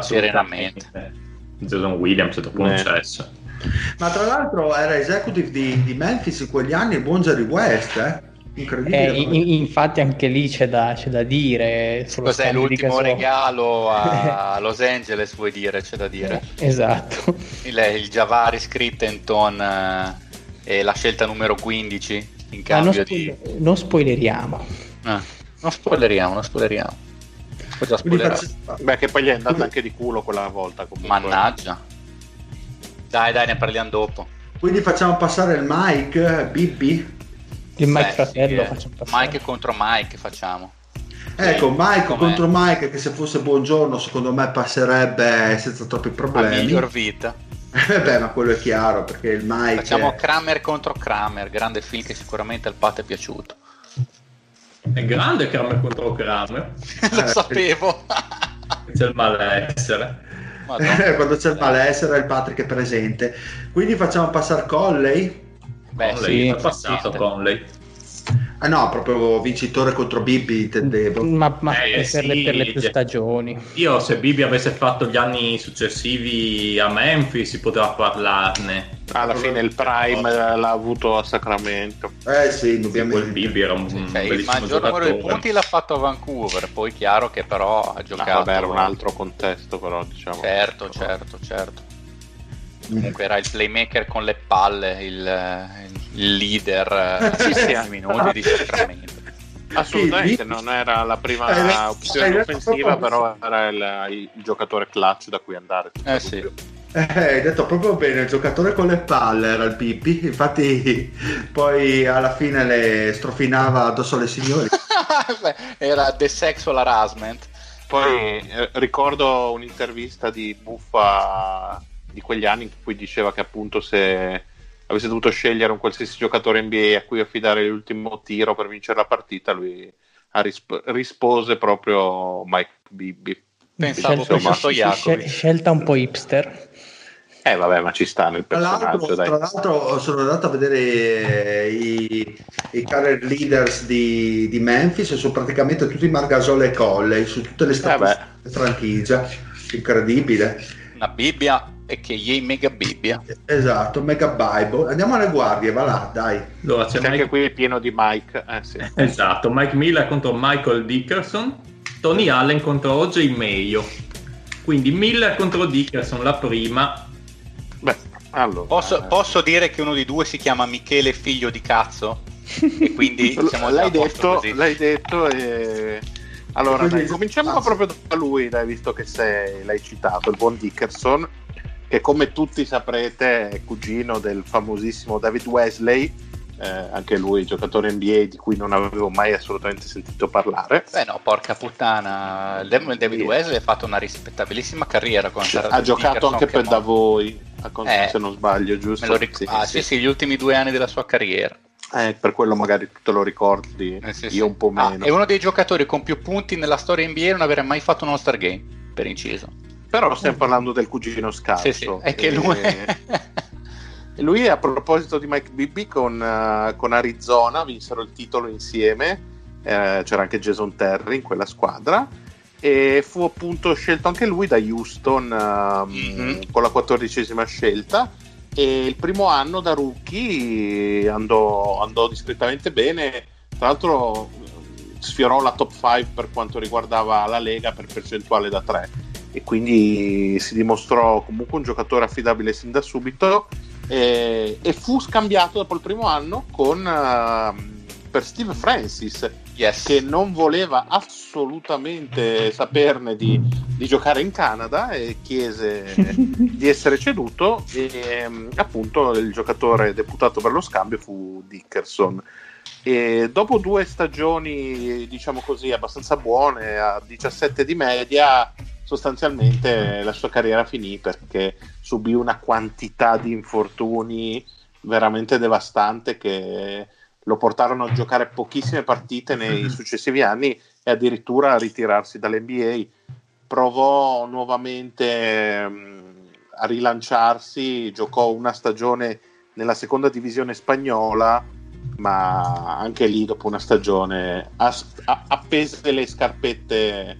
Serenamente. Jason Williams è un Eh. cesso. Ma tra l'altro era executive di, di Memphis in quegli anni il buon Jerry West, eh? Incredibile. Eh, in- infatti anche lì c'è da, c'è da dire. sullo Cos'è l'ultimo regalo a [laughs] Los Angeles, vuoi dire? C'è da dire. Esatto. Il, il Javaris Crittenton eh, e la scelta numero 15 in non, cambio di... spoiler- non spoileriamo. Eh, non spoileriamo, non spoileriamo. Quindi spoilerare? faccio- Beh, che poi gli è andata anche di culo quella volta. Comunque. Mannaggia. Dai, dai, ne parliamo dopo. Quindi facciamo passare il Mike, Bibby. Il Mike Beh, Fratello sì, eh. Mike contro Mike facciamo. Ecco, Mike com'è? contro Mike che se fosse buongiorno secondo me passerebbe senza troppi A problemi. miglior vita. Eh [laughs] Beh, ma quello è chiaro perché il Mike... Facciamo Kramer contro Kramer, grande film che sicuramente al Pat è piaciuto. È grande Kramer contro Kramer. [laughs] Lo Eh, sapevo. C'è il malessere. Madonna. quando c'è il malessere il Patrick è presente. Quindi facciamo passare Colley. Beh, Conley sì, è passato esiste. Conley. Ah no, proprio vincitore contro Bibi intendevo. Ma, ma Eh, per, sì, le, per le più cioè- stagioni. Io se Bibi avesse fatto gli anni successivi a Memphis si poteva parlarne. Alla fine il Prime l'ha avuto a Sacramento. Eh sì, Quel indubbiamente. Bibi era un Cioè, il maggior numero di punti l'ha fatto a Vancouver, poi chiaro che però ha Ah, giocato. vabbè, era un altro contesto, però diciamo. Certo, certo, certo. Comunque era il playmaker con le palle, il, il leader Sì, sì. eh, minuti di Sacramento. Assolutamente, Sì. non era la prima opzione offensiva, però era il, il giocatore clutch da cui andare. Eh sì. Eh, hai detto proprio bene, il giocatore con le palle era il Bibi, infatti poi alla fine le strofinava addosso alle signore. [laughs] Era The Sexual Harassment. Poi eh, ricordo un'intervista di Buffa di quegli anni in cui diceva che appunto se avesse dovuto scegliere un qualsiasi giocatore NBA a cui affidare l'ultimo tiro per vincere la partita, lui ha risp- rispose proprio Mike Bibby. Pensavo fosse scel- scelta un po' hipster. Eh vabbè, ma ci sta nel Tra personaggio, l'altro, dai. tra l'altro sono andato a vedere eh, i, i career leaders di, di Memphis e sono praticamente tutti Margasol e Colley su tutte le statistiche della franchigia. Incredibile. Una Bibbia e che gli mega Bibbia. Esatto, Mega Bible. Andiamo alle guardie, va là, dai. Allora c'è C'è anche Mike... qui è pieno di Mike. Eh, sì. Esatto, Mike Miller contro Michael Dickerson, Tony Allen contro OJ Mayo. Quindi Miller contro Dickerson la prima. Beh, allora, Posso, eh, posso dire che uno di due si chiama Michele figlio di cazzo? E quindi [laughs] siamo già l'hai detto, così. l'hai detto e... Allora, Quindi- dai, cominciamo ah, sì. proprio da lui, dai, visto che sei, l'hai citato, il buon Dickerson, che come tutti saprete è cugino del famosissimo David Wesley, eh, anche lui giocatore NBA di cui non avevo mai assolutamente sentito parlare. Beh no, porca puttana, David Sì. Wesley ha fatto una rispettabilissima carriera con ha giocato anche per da voi, Eh, se non sbaglio, giusto? Me lo ric- ah, sì, sì, gli ultimi due anni della sua carriera. Eh, per quello magari tu te lo ricordi, Eh, sì, io sì. un po' Ah, meno. è uno dei giocatori con più punti nella storia NBA non avere mai fatto un All-Star Game, per inciso. Però stiamo parlando del cugino scarso. Sì, sì, è che lui... [laughs] E lui, a proposito di Mike Bibby, con, eh, con Arizona vinsero il titolo insieme. eh, c'era anche Jason Terry in quella squadra. E fu appunto scelto anche lui da Houston ehm, Mhm. con la quattordicesima scelta. E il primo anno da rookie andò, andò discretamente bene. Tra l'altro, eh, sfiorò la top 5 per quanto riguardava la Lega per percentuale da 3 e quindi si dimostrò comunque un giocatore affidabile sin da subito. E, e fu scambiato dopo il primo anno con, ehm, per Steve Francis yes. che non voleva assolutamente saperne di, di giocare in Canada e chiese [laughs] di essere ceduto. E ehm, appunto il giocatore deputato per lo scambio fu Dickerson. E dopo due stagioni diciamo così abbastanza buone a 17 di media sostanzialmente la sua carriera finì perché subì una quantità di infortuni veramente devastante che lo portarono a giocare pochissime partite nei successivi anni e addirittura a ritirarsi dall'NBA provò nuovamente ehm, a rilanciarsi giocò una stagione nella seconda divisione spagnola ma anche lì dopo una stagione appese le scarpette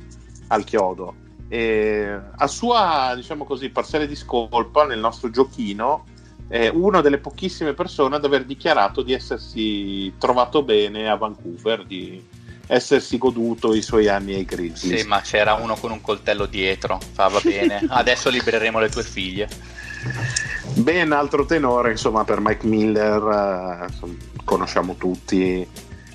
al chiodo e a sua diciamo così parziale di scolpa nel nostro giochino è una delle pochissime persone ad aver dichiarato di essersi trovato bene a Vancouver di essersi goduto i suoi anni ai Grizzlies Sì, ma c'era uno con un coltello dietro. Fa, va bene. [laughs] Adesso libereremo le tue figlie. Ben altro tenore, insomma, per Mike Miller, eh, insomma, conosciamo tutti,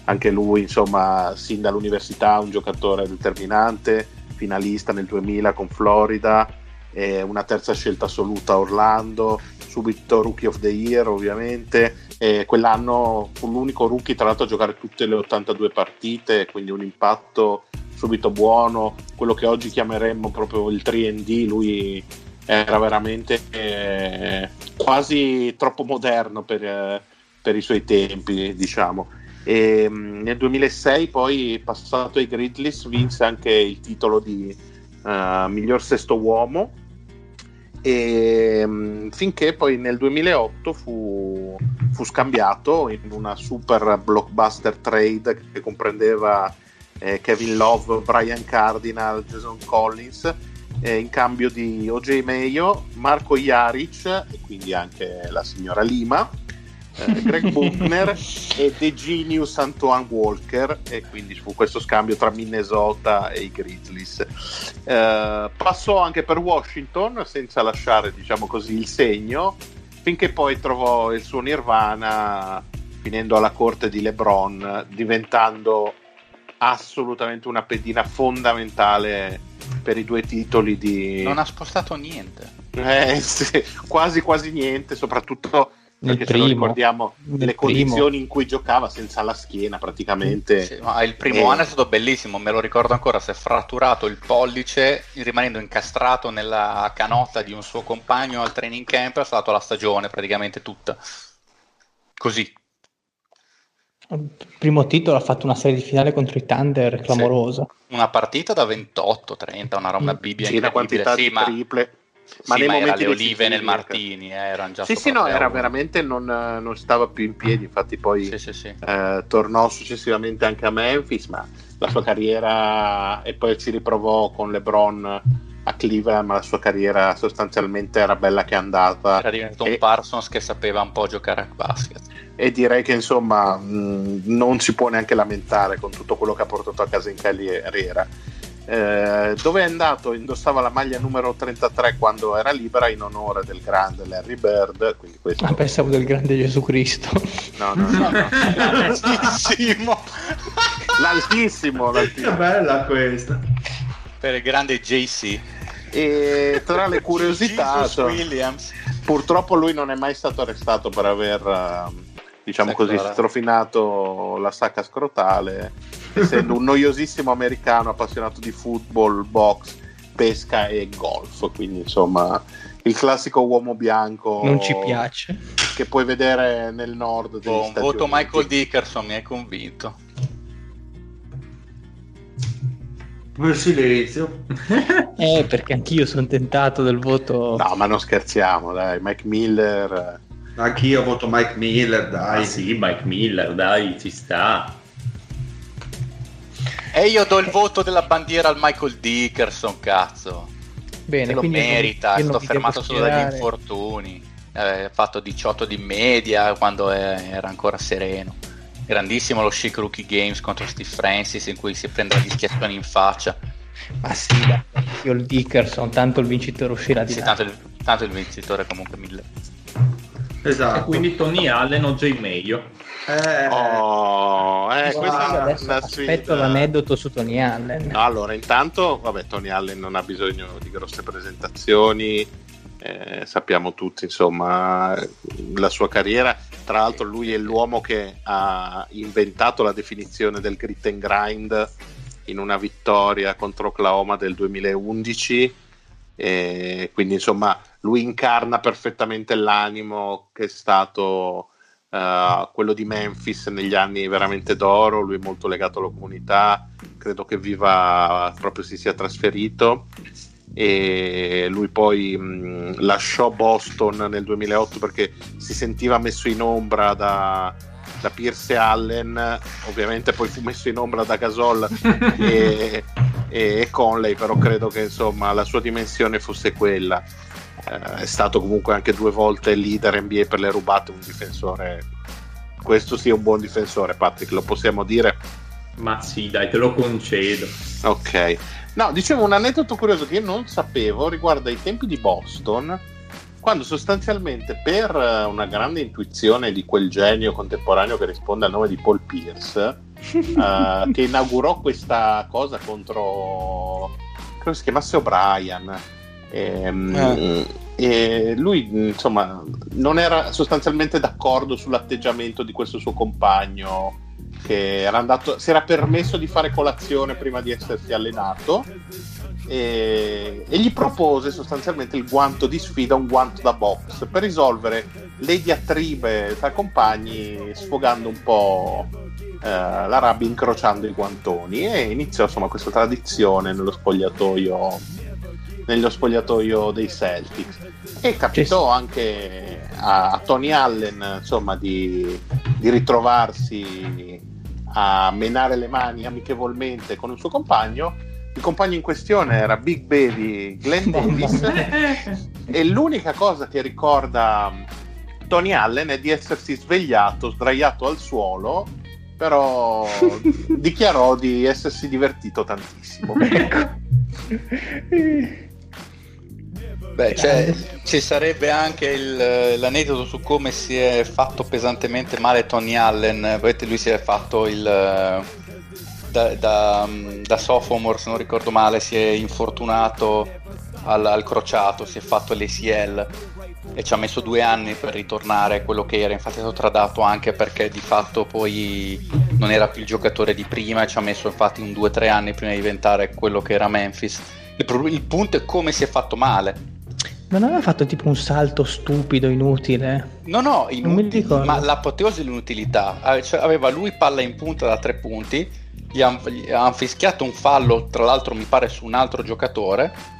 anche lui, insomma, sin dall'università, un giocatore determinante, finalista nel 2000 con Florida, eh, una terza scelta assoluta a Orlando, subito Rookie of the Year, ovviamente. E quell'anno fu l'unico rookie, tra l'altro, a giocare tutte le 82 partite, quindi un impatto subito buono, quello che oggi chiameremmo proprio il 3D, lui era veramente eh, quasi troppo moderno per, eh, per i suoi tempi, diciamo. E, mh, nel 2006 poi passato ai Grizzlies vinse anche il titolo di eh, miglior sesto uomo. E, mh, finché poi nel 2008 fu, fu scambiato in una super blockbuster trade che comprendeva eh, Kevin Love, Brian Cardinal, Jason Collins eh, in cambio di OJ Mayo, Marco Jaric e quindi anche la signora Lima, eh, Greg Buchner e The Genius Antoine Walker e quindi fu questo scambio tra Minnesota e i Grizzlies. Eh, passò anche per Washington senza lasciare diciamo così il segno finché poi trovò il suo nirvana finendo alla corte di LeBron diventando assolutamente una pedina fondamentale per i due titoli di... Non ha spostato niente. Eh, sì, quasi quasi niente, soprattutto Nel perché se primo. ricordiamo Nel le primo. condizioni in cui giocava senza la schiena praticamente. Sì, ma il primo Eh. anno è stato bellissimo, me lo ricordo ancora, si è fratturato il pollice rimanendo incastrato nella canotta di un suo compagno al training camp, è stato la stagione praticamente tutta. Così. Il primo titolo ha fatto una serie di finale contro i Thunder clamorosa. Una partita da 28-30, una roba Mm. bibbia Sì, una incredibile. quantità Sì, di ma, triple. Sì, nei ma momenti le olive nel ecco. Martini, eh, erano già Sì, sì, no, era veramente non, non stava più in piedi, infatti poi Sì, sì, sì. eh, tornò successivamente anche a Memphis, ma la sua carriera e poi ci riprovò con LeBron a Cleveland, ma la sua carriera sostanzialmente era bella che è andata Era diventato E- un Parsons che sapeva un po' giocare a basket. e direi che insomma mh, non si può neanche lamentare con tutto quello che ha portato a casa in carriera. Eh, dove è andato? Indossava la maglia numero 33 quando era libera in onore del grande Larry Bird. Quindi questo... Ah, pensavo del grande Gesù Cristo. No, no, no, no. Grandissimo! L'altissimo, Che l'altissimo. bella questa. per il grande JC. E tra le curiosità, Jesus so- Williams. purtroppo lui non è mai stato arrestato per aver, ehm, diciamo Sì, così, allora. strofinato la sacca scrotale, essendo un noiosissimo americano appassionato di football, box, pesca e golf. Quindi, insomma, il classico uomo bianco Non ci piace. che puoi vedere nel nord degli Stati voto Uniti. Michael Dickerson mi hai convinto. Per silenzio. Eh, perché anch'io sono tentato del voto. No, ma non scherziamo, dai, Mike Miller. Anch'io voto Mike Miller, dai. Ah sì, Mike Miller, dai, ci sta. E io do il voto della bandiera al Michael Dickerson, cazzo. Bene, lo merita, è stato fermato solo dagli infortuni. Eh, Ha fatto 18 di media quando era ancora sereno. Grandissimo lo Chic Rookie Games contro Steve Francis in cui si prendeva gli schiaffoni in faccia. Ma sì, dai, io il Dickerson, tanto il vincitore uscirà di Sì, là. tanto, il, tanto il vincitore comunque mille. Esatto. E quindi Tony Allen o Jay Mayo. Eh, Oh, eh, una aspetto sfida. l'aneddoto su Tony Allen. Allora, intanto, vabbè, Tony Allen non ha bisogno di grosse presentazioni, eh, sappiamo tutti, insomma, la sua carriera. Tra l'altro, lui è l'uomo che ha inventato la definizione del grit and grind in una vittoria contro Oklahoma del 2011. E quindi, insomma, lui incarna perfettamente l'animo che è stato eh, quello di Memphis negli anni veramente d'oro. Lui è molto legato alla comunità, credo che viva proprio si sia trasferito e lui poi mh, lasciò Boston nel 2008 perché si sentiva messo in ombra da, da Pierce Allen ovviamente poi fu messo in ombra da Gasol [laughs] e, e, e Conley però credo che insomma la sua dimensione fosse quella Eh, è stato comunque anche due volte leader NBA per le rubate un difensore questo sia un buon difensore Patrick lo possiamo dire Ma sì, dai, te lo concedo. Ok. No, dicevo un aneddoto curioso che io non sapevo riguarda i tempi di Boston, quando sostanzialmente per eh, una grande intuizione di quel genio contemporaneo che risponde al nome di Paul Pierce, [laughs] eh, che inaugurò questa cosa contro, credo si chiamasse O'Brien, ehm, e lui insomma non era sostanzialmente d'accordo sull'atteggiamento di questo suo compagno che era andato, si era permesso di fare colazione prima di essersi allenato e, e gli propose sostanzialmente il guanto di sfida, un guanto da box per risolvere le diatribe tra compagni sfogando un po' eh, la rabbia incrociando i guantoni. E iniziò insomma questa tradizione nello spogliatoio nello spogliatoio dei Celtics. E capitò anche a, a Tony Allen insomma, di, di ritrovarsi a menare le mani amichevolmente con il suo compagno. Il compagno in questione era Big Baby Glenn Davis. [laughs] E l'unica cosa che ricorda Tony Allen è di essersi svegliato, sdraiato al suolo, però [laughs] dichiarò di essersi divertito tantissimo. Beh, cioè, ci sarebbe anche il, l'aneddoto su come si è fatto pesantemente male Tony Allen. Vedete, lui si è fatto il. Da, da, da sophomore, se non ricordo male, si è infortunato al, al crociato, si è fatto l'ACL e ci ha messo due anni per ritornare a quello che era. Infatti è stato tradato anche perché di fatto poi non era più il giocatore di prima e ci ha messo infatti un 2-3 anni prima di diventare quello che era Memphis. Il, il punto è come si è fatto male non aveva fatto tipo un salto stupido, inutile? No, no, inutile, ma l'apoteosi dell'inutilità. Ah, cioè, aveva lui palla in punta da tre punti, gli hanno fischiato un fallo, tra l'altro mi pare su un altro giocatore.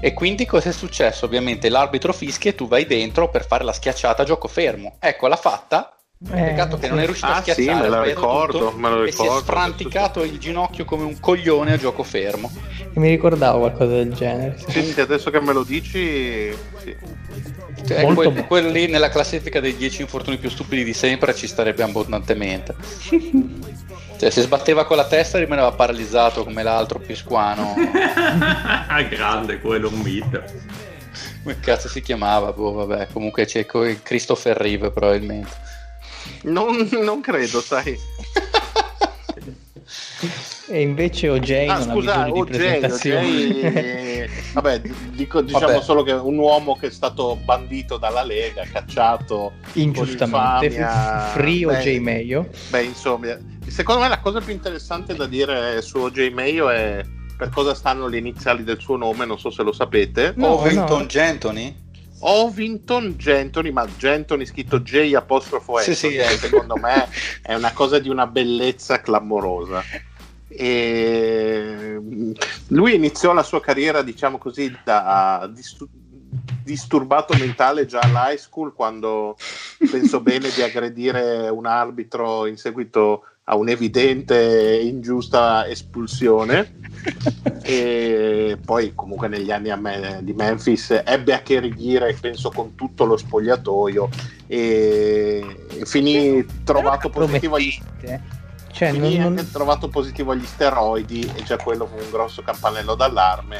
E quindi cosa è successo? Ovviamente l'arbitro fischia e tu vai dentro per fare la schiacciata a gioco fermo. Ecco, l'ha fatta. Eh, Peccato che non è riuscito ah, a schiacciare. Sì, me lo ricordo, me lo ricordo. E si è sfranticato il ginocchio come un coglione a gioco fermo. E mi ricordavo qualcosa del genere. Sì, sì, adesso che me lo dici, sì. Cioè, quel, quello lì nella classifica dei 10 infortuni più stupidi di sempre ci starebbe abbondantemente. [laughs] cioè, se sbatteva con la testa rimaneva paralizzato come l'altro pisquano. [laughs] Grande quello, un mito. Come cazzo si chiamava? Boh, vabbè, comunque c'è Christopher Reeve probabilmente. Non, non credo, sai. E invece OJ ah, non scusa, ha bisogno di presentazione. OJ, vabbè, dico, [laughs] diciamo vabbè. solo che un uomo che è stato bandito dalla Lega, cacciato ingiustamente, free beh, OJ Mayo. Beh, insomma, secondo me la cosa più interessante da dire su OJ Mayo è per cosa stanno le iniziali del suo nome, non so se lo sapete. No, Ovington no. Gentony? Ovington Gentony, ma Gentony scritto J apostrofo S, sì, sì, eh. secondo me [laughs] è una cosa di una bellezza clamorosa. E lui iniziò la sua carriera, diciamo così, da disturbato mentale già all'high school quando penso bene di aggredire un arbitro in seguito a un'evidente e ingiusta espulsione. [laughs] E poi comunque negli anni me- di Memphis ebbe a che righire penso con tutto lo spogliatoio e, e finì trovato positivo agli cioè, finì non, non... trovato positivo agli steroidi e già quello fu un grosso campanello d'allarme.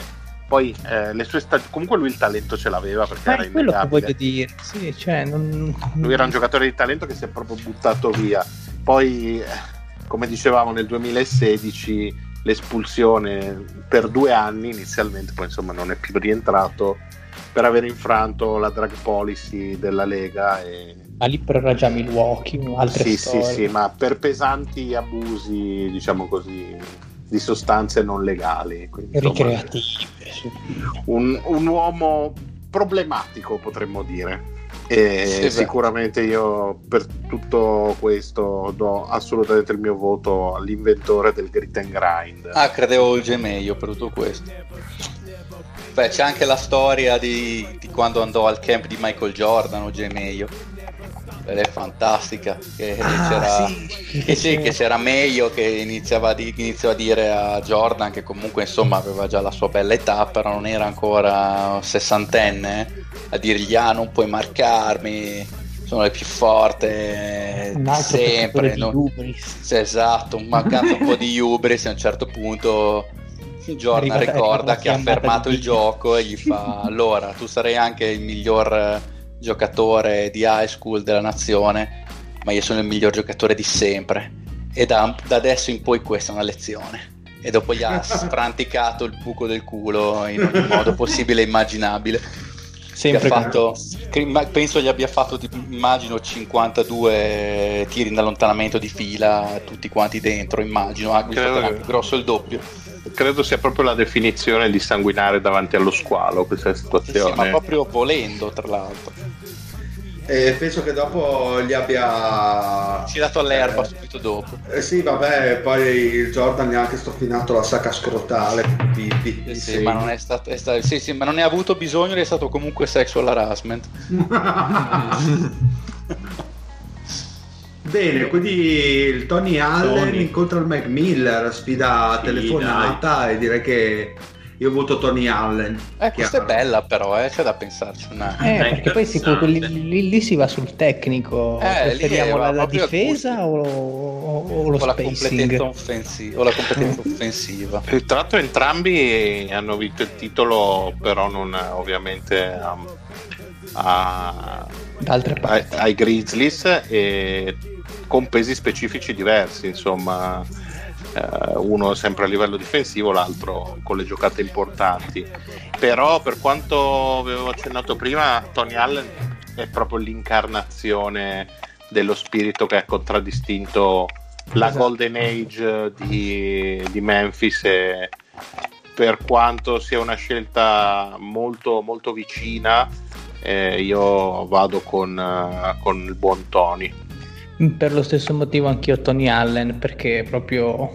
Poi eh, le sue stag- comunque lui il talento ce l'aveva perché Ma era quello che voglio dire sì, cioè, non... lui era un giocatore di talento che si è proprio buttato via. Poi come dicevamo nel 2016 l'espulsione per due anni inizialmente poi insomma non è più rientrato per aver infranto la drug policy della Lega e... ma lì però già Milwaukee altre sì storie. sì sì ma per pesanti abusi diciamo così di sostanze non legali quindi, ricreative un, un uomo problematico potremmo dire e sicuramente io per tutto questo do assolutamente il mio voto all'inventore del grit and grind. Ah, credevo il Gmail per tutto questo. Beh, c'è anche la storia di, di quando andò al camp di Michael Jordan o Gmail ed è fantastica che, ah, c'era, sì, che, sì, che c'era meglio che iniziava, di, iniziava, a dire a Jordan che comunque insomma aveva già la sua bella età però non era ancora sessantenne a dirgli ah non puoi marcarmi sono le più forte sempre non... sì, esatto mancanza un po' di hubris a un certo punto Jordan ricorda che ha fermato il gioco e gli fa allora tu sarai anche il miglior giocatore di high school della nazione ma io sono il miglior giocatore di sempre. E da, da adesso in poi questa è una lezione. E dopo gli ha [laughs] spranticato il buco del culo in ogni modo possibile e immaginabile. Sempre fatto, penso gli abbia fatto tipo, immagino 52 tiri in allontanamento di fila tutti quanti dentro immagino ha più grosso il doppio credo sia proprio la definizione di sanguinare davanti allo squalo questa situazione sì, ma proprio volendo tra l'altro E penso che dopo gli abbia Girato all'erba Eh. subito dopo. Eh sì, vabbè, poi il Jordan gli ha anche stofinato la sacca scrotale. Pippi, Sì, sì, ma non è stato, è stato- sì, sì, ma non ne ha avuto bisogno è stato comunque sexual harassment. [laughs] Bene, quindi il Tony Allen Tony. incontra il Mac Miller, sfida Sì, telefonata e direi che io voto Tony Allen. Eh, questa è bella però, eh, c'è da pensarci. Una... Eh, È perché poi si lì, lì- lì si va sul tecnico. Eh, Preferiamo la, la difesa o, o- o lo o la competenza spacing? offensiva. O la competenza [laughs] offensiva. E Tra l'altro entrambi hanno vinto il titolo, però non eh, ovviamente um, a- parti. ai Grizzlies e con pesi specifici diversi, insomma, eh, uno sempre a livello difensivo, l'altro con le giocate importanti. Però per quanto avevo accennato prima, Tony Allen è proprio l'incarnazione dello spirito che ha contraddistinto la Esatto. Golden Age di, di Memphis e per quanto sia una scelta molto, molto vicina, eh, io vado con, eh, con il buon Tony. Per lo stesso motivo anch'io Tony Allen, perché proprio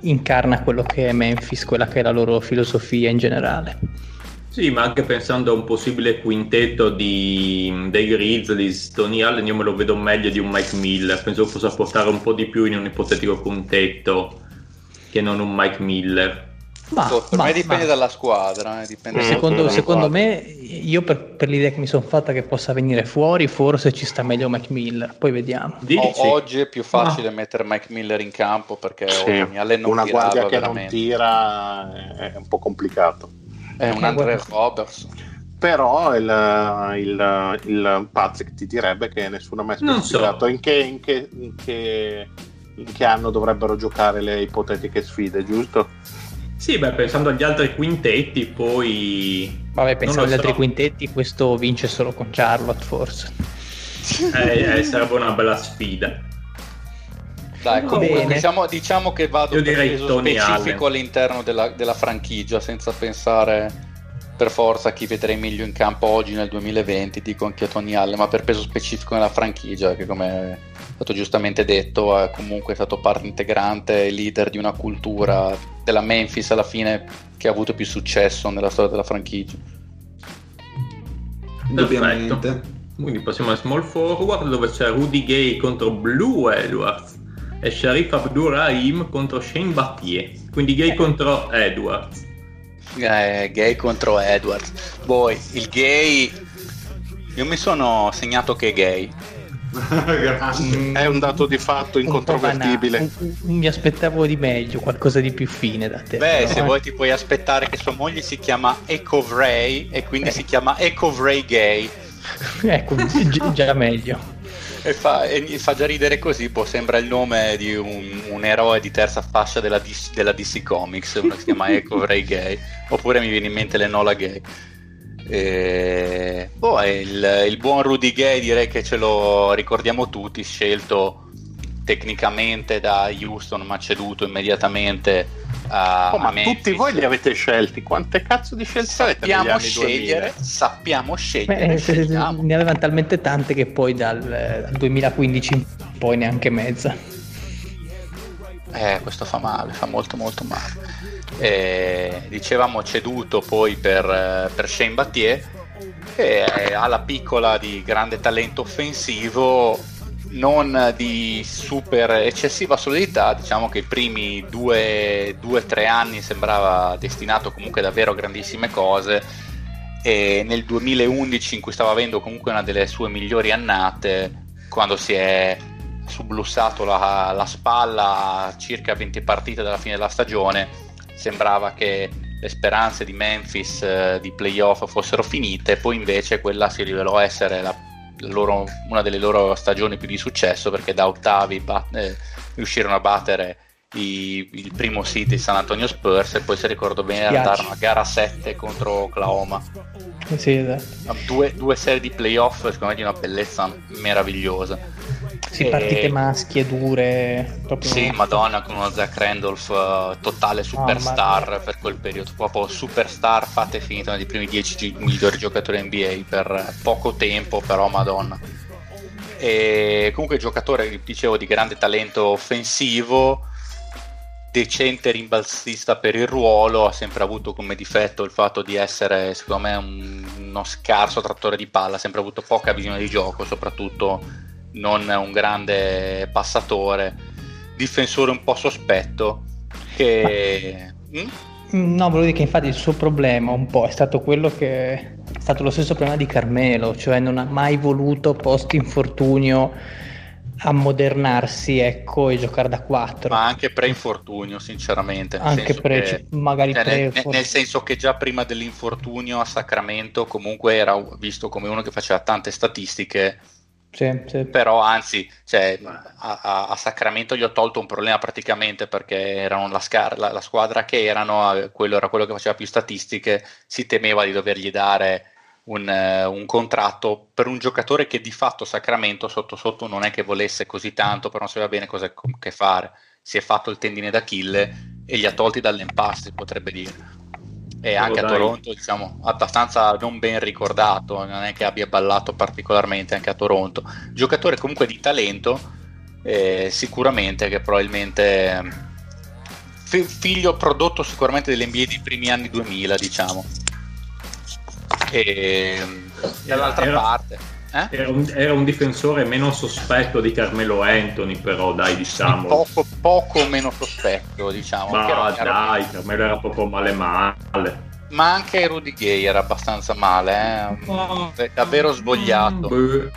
incarna quello che è Memphis, quella che è la loro filosofia in generale. Sì, ma anche pensando a un possibile quintetto di, dei Grizzlies, Tony Allen io me lo vedo meglio di un Mike Miller, penso possa portare un po' di più in un ipotetico quintetto che non un Mike Miller. Ma, per ma- me dipende ma- dalla squadra. eh, dipende Mm. Secondo, dalla secondo squadra. me, io per, per l'idea che mi sono fatta che possa venire fuori, forse ci sta meglio Mac Miller, poi vediamo. O- oggi è più facile mettere Mike Miller in campo perché Sì, non una guardia che non veramente. tira è un po' complicato. È un Andre Roberts. Però il, il, il Patrick ti direbbe che nessuno ha mai Non specificato so. in, che, in, che, in, che, in che anno dovrebbero giocare le ipotetiche sfide, giusto? Sì, beh, pensando agli altri quintetti, poi Vabbè, lo agli altri so. quintetti, questo vince solo con Charlotte, forse. eh, eh, sarebbe una bella sfida. Dai, comunque diciamo, diciamo che vado Io per direi peso specifico Allen. all'interno della, della franchigia senza pensare per forza chi vedrei meglio in campo oggi nel 2020 dico anche a Tony Allen ma per peso specifico nella franchigia che come è stato giustamente detto è comunque stato parte integrante e leader di una cultura della Memphis alla fine che ha avuto più successo nella storia della franchigia Indubbiamente. Quindi passiamo al small forward dove c'è Rudy Gay contro Blue Edwards e Sharif Abdurrahim contro Shane Battier. Quindi Gay contro Edwards. Eh, gay contro Edwards. Poi il gay. Io mi sono segnato che è gay. [laughs] È un dato di fatto Un incontrovertibile. Un- mi aspettavo di meglio, qualcosa di più fine da te. Beh, però, se eh. vuoi ti puoi aspettare che sua moglie si chiama Ecovray e quindi si chiama Ecovray Gay. [laughs] Ecco, gi- già meglio. E fa, e fa già ridere così, boh, sembra il nome di un, un eroe di terza fascia della, DC, della DC Comics, uno che si chiama Ecovray [laughs] Gay, oppure mi viene in mente l'Enola Gay. E, boh, il, il buon Rudy Gay direi che ce lo ricordiamo tutti, scelto tecnicamente da Houston ma ceduto immediatamente a, Oh, ma a Memphis. tutti voi li avete scelti? Quante cazzo di scelte avete sappiamo scegliere, 2000? sappiamo scegliere, Beh, scegliamo. ne avevano talmente tante che poi dal, dal 2015 in poi neanche mezza. Eh, questo fa male, fa molto molto male. Eh, dicevamo ceduto poi per, eh, per Shane Battier, che è- ha la piccola di grande talento offensivo, non di super eccessiva solidità, diciamo che i primi due o tre anni sembrava destinato comunque davvero a grandissime cose e nel 2011 in cui stava avendo comunque una delle sue migliori annate, quando si è sublussato la, la spalla a circa 20 partite dalla fine della stagione, sembrava che le speranze di Memphis eh, di playoff fossero finite, poi invece quella si rivelò essere la loro- una delle loro stagioni più di successo perché da ottavi bat- eh, riuscirono a battere i- il primo seed di San Antonio Spurs e poi se ricordo bene Spiace. andarono a gara 7 contro Oklahoma Sì, esatto. due, due serie di playoff secondo me di una bellezza meravigliosa Sì, partite maschie dure. Proprio... Sì, Madonna con uno Zach Randolph eh, totale superstar mia. per quel periodo, proprio superstar fatta e finita uno dei primi 10 gi- migliori giocatori NBA per poco tempo, però Madonna. E comunque giocatore, dicevo, di grande talento offensivo, decente rimbalzista per il ruolo, ha sempre avuto come difetto il fatto di essere, secondo me, un, uno scarso trattore di palla, ha sempre avuto poca visione di gioco, soprattutto non un grande passatore, difensore un po' sospetto, che... Mm? No, volevo dire che infatti il suo problema un po' è stato quello che è stato lo stesso problema di Carmelo, cioè non ha mai voluto post infortunio ammodernarsi ecco, e giocare da 4 ma anche pre-infortunio sinceramente anche pre, che, magari cioè, pre nel, nel, senso che già prima dell'infortunio a Sacramento comunque era visto come uno che faceva tante statistiche sì, sì. però anzi cioè, a, a, Sacramento gli ho tolto un problema praticamente perché erano la, scar- la, la squadra che erano quello era quello che faceva più statistiche si temeva di dovergli dare un, uh, un, contratto per un giocatore che di fatto Sacramento sotto sotto non è che volesse così tanto, però non sapeva bene cosa che fare. Si è fatto il tendine d'Achille e li ha tolti dall'impasse, si potrebbe dire. E oh, anche dai. a Toronto, diciamo, abbastanza non ben ricordato, non è che abbia ballato particolarmente anche a Toronto. Giocatore comunque di talento, eh, sicuramente che probabilmente figlio prodotto sicuramente dell'NBA dei primi anni 2000, diciamo e dall'altra era, parte eh? era, un, era, un, difensore meno sospetto di Carmelo Anthony però dai diciamo. Poco, poco meno sospetto diciamo. Ma era, dai era... Carmelo era proprio male male. Ma anche Rudy Gay era abbastanza male eh? oh, davvero svogliato oh,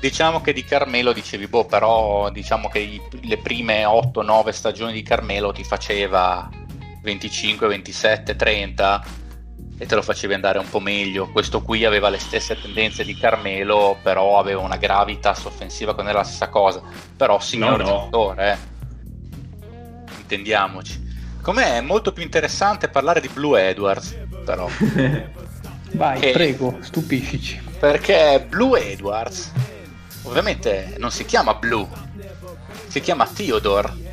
diciamo che di Carmelo dicevi boh però diciamo che i, le prime 8-9 stagioni di Carmelo ti faceva 25, 27, 30 e te lo facevi andare un po' meglio. Questo qui aveva le stesse tendenze di Carmelo, però aveva una gravitas offensiva che non era la stessa cosa. Però signor no, no. giocatore, eh. intendiamoci. Com'è è molto più interessante parlare di Blue Edwards, però. [laughs] Vai, che... prego, stupiscici. Perché Blue Edwards, ovviamente non si chiama Blue, si chiama Theodore.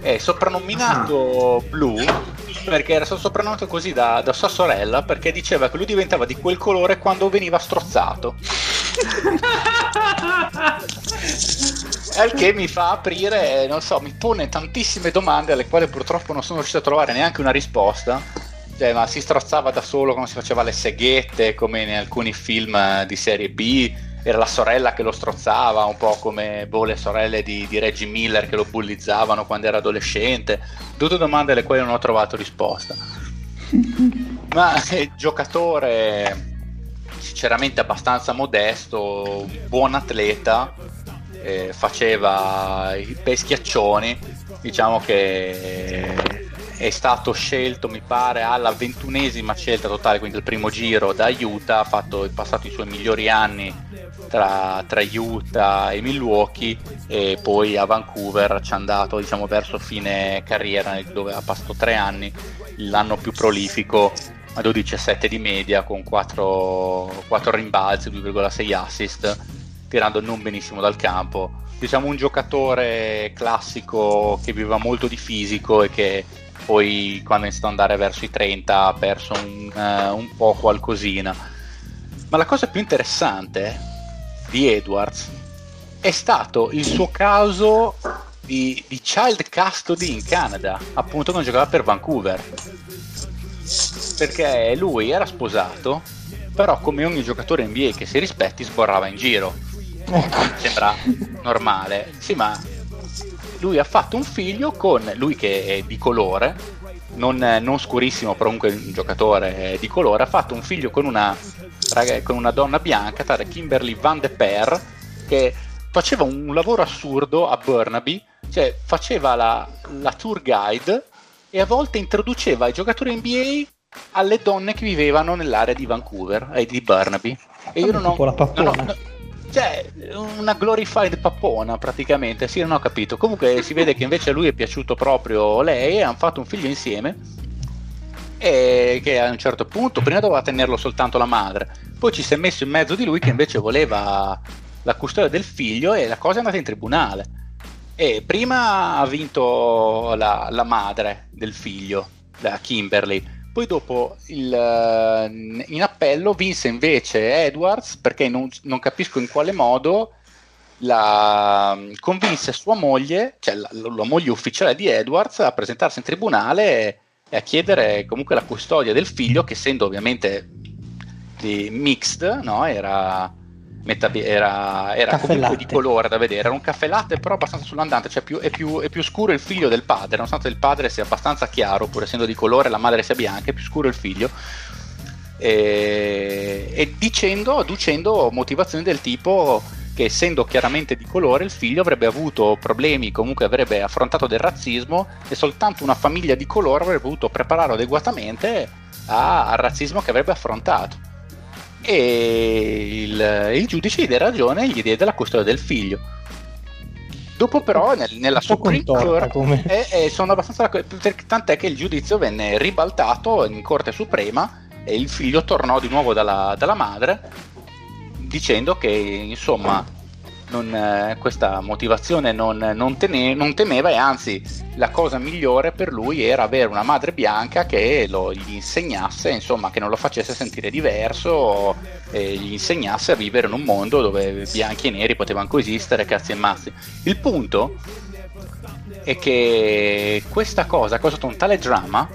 È soprannominato ah. Blue perché era stato soprannominato così da, da, sua sorella perché diceva che lui diventava di quel colore quando veniva strozzato. [laughs] Al che mi fa aprire, non so, mi pone tantissime domande alle quali purtroppo non sono riuscito a trovare neanche una risposta. Cioè, ma si strozzava da solo quando si faceva le seghette, come in alcuni film di serie B era la sorella che lo strozzava, un po' come boh, le sorelle di, di, Reggie Miller che lo bullizzavano quando era adolescente. Tutte domande alle quali non ho trovato risposta. [laughs] Ma eh, giocatore sinceramente abbastanza modesto, un buon atleta, eh, faceva i bei schiaccioni, diciamo che è stato scelto mi pare alla ventunesima scelta totale, quindi il primo giro da Utah, ha fatto, passato i suoi migliori anni tra, tra, Utah e Milwaukee e poi a Vancouver ci è andato diciamo verso fine carriera dove ha passato tre anni l'anno più prolifico a 12,7 di media con 4, 4 rimbalzi 2,6 assist tirando non benissimo dal campo. Diciamo un giocatore classico che viveva molto di fisico e che poi quando è iniziato ad andare verso i 30 ha perso un, uh, un po' qualcosina ma la cosa più interessante di Edwards è stato il suo caso di, di child custody in Canada, appunto quando giocava per Vancouver. Perché lui era sposato, però come ogni giocatore NBA che si rispetti sborrava in giro. Sembra normale. Sì, ma lui ha fatto un figlio con lui che è di colore, non, non scurissimo, però comunque un giocatore di colore, ha fatto un figlio con una con una donna bianca, tale Kimberly Van de Per, che faceva un lavoro assurdo a Burnaby, cioè faceva la, la tour guide e a volte introduceva i giocatori NBA alle donne che vivevano nell'area di Vancouver e di Burnaby. E io non ho, la non ho, cioè, una glorified pappona praticamente, sì, non ho capito. Comunque si vede che invece a lui è piaciuto proprio lei e hanno fatto un figlio insieme e che a un certo punto prima doveva tenerlo soltanto la madre, poi ci si è messo in mezzo di lui che invece voleva la custodia del figlio e la cosa è andata in tribunale. E prima ha vinto la, la madre del figlio, la Kimberly, poi dopo il, in appello vinse invece Edwards perché non, non capisco in quale modo la, convinse sua moglie, cioè la, la, moglie ufficiale di Edwards, a presentarsi in tribunale e, e a chiedere comunque la custodia del figlio, che essendo ovviamente di mixed, no? era, metà, era, era comunque di colore da vedere, era un caffè latte però abbastanza sull'andante, cioè più, è, più, è, più, scuro il figlio del padre, nonostante il padre sia abbastanza chiaro, pur essendo di colore la madre sia bianca, è più scuro il figlio. E, e dicendo, adducendo motivazioni del tipo che essendo chiaramente di colore il figlio avrebbe avuto problemi, comunque avrebbe affrontato del razzismo e soltanto una famiglia di colore avrebbe potuto prepararlo adeguatamente a, al razzismo che avrebbe affrontato e il, il giudice gli diede ragione e gli diede la custodia del figlio. Dopo però nel, nella Supreme Court eh, eh, sono abbastanza tant'è che il giudizio venne ribaltato in Corte Suprema e il figlio tornò di nuovo dalla, dalla madre dicendo che insomma non, eh, questa motivazione non, non, tene, non, temeva e anzi la cosa migliore per lui era avere una madre bianca che lo, gli insegnasse, insomma, che non lo facesse sentire diverso e gli insegnasse a vivere in un mondo dove bianchi e neri potevano coesistere, cazzi e mazzi. Il punto è che questa cosa ha causato un tale dramma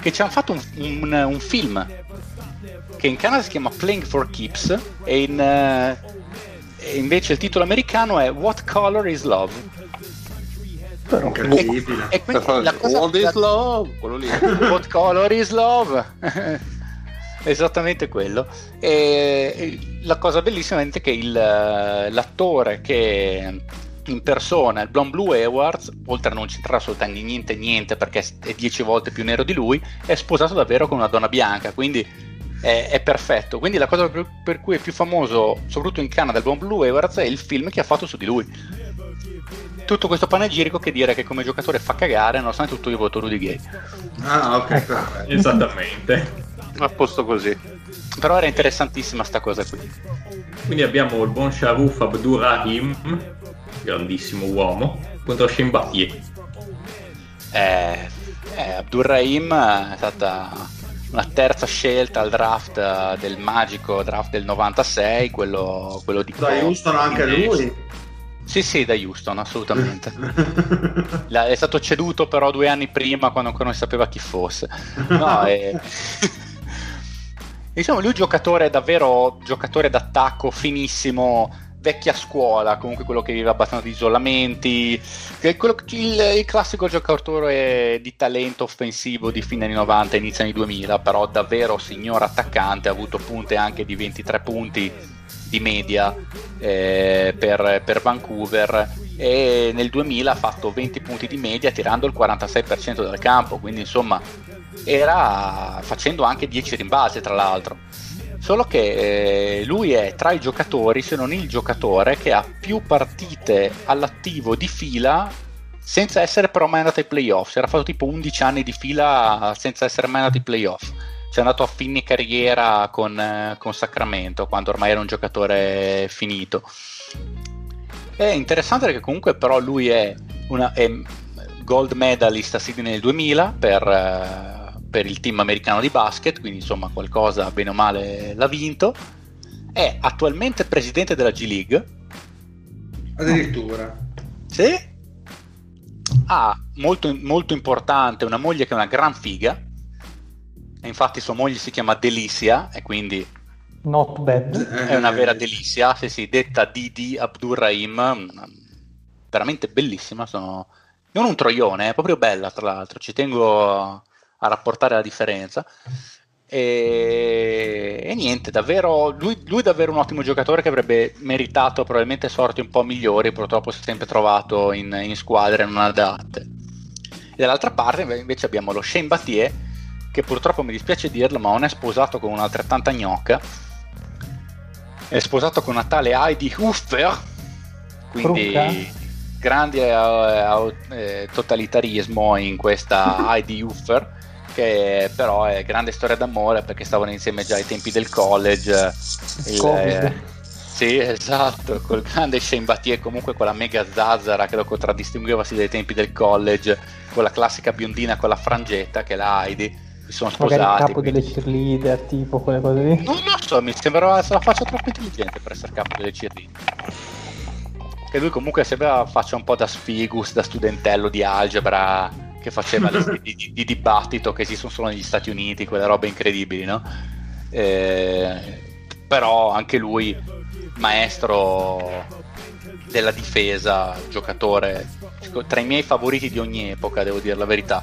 che ci hanno fatto un, un, un film che in Canada si chiama Playing for Keeps e in... Uh, e invece il titolo americano è What Color is Love? Però incredibile. E, e quindi la cosa, What is love? Quello lì. [laughs] What color is love? [laughs] Esattamente quello. E la cosa bellissima è che il, l'attore che in persona il Blonde Blue Awards, oltre a non c'entrare assolutamente niente niente perché è dieci volte più nero di lui, è sposato davvero con una donna bianca, quindi è, è, perfetto. Quindi la cosa per, per, cui è più famoso, soprattutto in Canada, il Buon Blue Awards è il film che ha fatto su di lui. Tutto questo panegirico che dire che come giocatore fa cagare, nonostante tutto io voto Rudy Gay. Ah, ok, ecco. Esattamente. A posto così. Però era interessantissima sta cosa qui. Quindi abbiamo il buon Sharuf Abdurrahim, grandissimo uomo, contro Shane Battier. Eh, eh, Abdurrahim è stata una terza scelta al draft eh, del magico draft del 96, quello, quello di... Da Houston anche lui? Sì, sì, da Houston, assolutamente. è stato ceduto però due anni prima quando ancora non si sapeva chi fosse. No, [laughs] e... [laughs] Diciamo, lui è un giocatore davvero giocatore d'attacco finissimo, vecchia scuola, comunque quello che vive abbastanza di isolamenti, quello, il, il, classico giocatore di talento offensivo di fine anni 90, inizio anni 2000, però davvero signor attaccante, ha avuto punte anche di 23 punti di media eh, per, per, Vancouver e nel 2000 ha fatto 20 punti di media tirando il 46% del campo, quindi insomma era facendo anche 10 rimbalzi tra l'altro Solo che eh, lui è tra i giocatori, se non il giocatore, che ha più partite all'attivo di fila senza essere però mai andato ai playoff. Si era fatto tipo 11 anni di fila senza essere mai andato ai playoff. Si è andato a fine carriera con, eh, con Sacramento, quando ormai era un giocatore finito. È interessante perché comunque però lui è, una, è gold medalist a Sydney nel 2000 per... Eh, per il team americano di basket, quindi insomma qualcosa bene o male l'ha vinto. È attualmente presidente della G League. Addirittura. Sì. Ha molto, molto importante una moglie che è una gran figa. E infatti sua moglie si chiama Delicia e quindi Not bad. È una vera delizia, sì, sì, detta Didi Abdurrahim, veramente bellissima, sono... non un troione, è proprio bella tra l'altro, ci tengo a rapportare la differenza. E, e niente, davvero lui, lui, è davvero un ottimo giocatore che avrebbe meritato probabilmente sorti un po' migliori, purtroppo si è sempre trovato in, in squadre non adatte. E dall'altra parte invece abbiamo lo Shane Battier, che purtroppo mi dispiace dirlo, ma non è sposato con un'altrettanta gnocca. È sposato con una tale Heidi Huffer, quindi Frucca. grande eh, eh, totalitarismo in questa Heidi Huffer che però è grande storia d'amore perché stavano insieme già ai tempi del college. Il, eh, sì, esatto, col grande Shane Battier, comunque quella mega zazzara che lo contraddistinguevasi dai tempi del college, con la classica biondina con la frangetta che è la Heidi. Si sono sposati. Magari il capo quindi... delle cheerleader, tipo quelle cose lì. Non lo so, mi sembrava se la faccia troppo intelligente per essere capo delle cheerleader. che lui comunque sembra faccia un po' da sfigus, da studentello di algebra che faceva [laughs] di, di, di, dibattito che esistono solo negli Stati Uniti, quelle robe incredibili, no? Eh, però anche lui maestro della difesa, giocatore tra i miei favoriti di ogni epoca, devo dire la verità.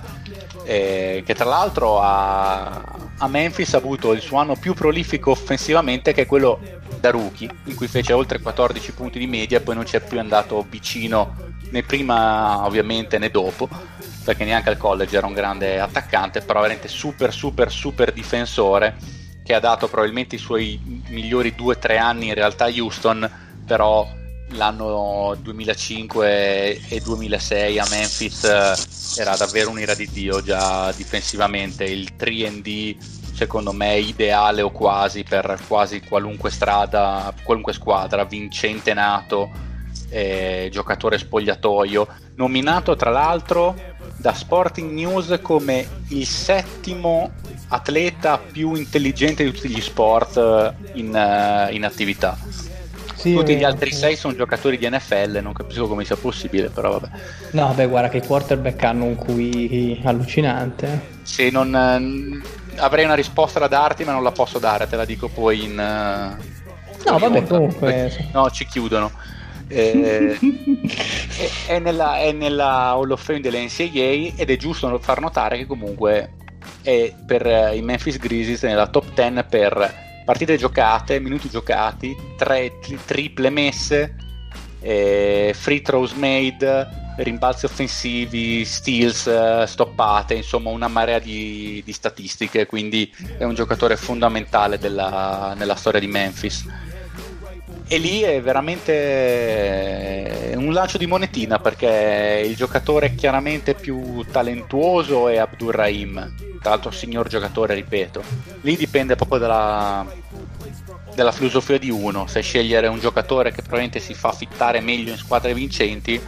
Eh, che tra l'altro a, a, Memphis ha avuto il suo anno più prolifico offensivamente, che è quello da rookie, in cui fece oltre 14 punti di media, poi non ci è più andato vicino né prima, ovviamente, né dopo, perché neanche al college era un grande attaccante, però veramente super, super, super difensore, che ha dato probabilmente i suoi migliori 2-3 anni in realtà a Houston, però l'anno 2005 e 2006 a Memphis eh, era davvero un'ira di Dio già difensivamente. Il 3D secondo me ideale o quasi per quasi qualunque strada qualunque squadra vincente nato eh, giocatore spogliatoio. Nominato tra l'altro da Sporting News come il settimo atleta più intelligente di tutti gli sport eh, in, uh, in attività sì, Tutti gli altri sei sono giocatori di NFL, non capisco come sia possibile, però vabbè. No, beh, guarda che i quarterback hanno un QI allucinante. Sì, non, eh, avrei una risposta da darti, ma non la posso dare, te la dico poi in... No, vabbè, comunque... [laughs] No, ci chiudono. Eh, [laughs] è, nella, è nella Hall of Fame delle NCAA ed è giusto far notare che comunque è per uh, i Memphis Grizzlies nella top 10 per partite giocate, minuti giocati, tre tri- triple messe, eh, free throws made, rimbalzi offensivi, steals eh, stoppate, insomma una marea di, di, statistiche, quindi è un giocatore fondamentale della, nella storia di Memphis. E lì è veramente un lancio di monetina perché il giocatore chiaramente più talentuoso è Abdurrahim, tra l'altro signor giocatore, ripeto. Lì dipende proprio dalla, dalla filosofia di uno, se scegliere un giocatore che probabilmente si fa fittare meglio in squadre vincenti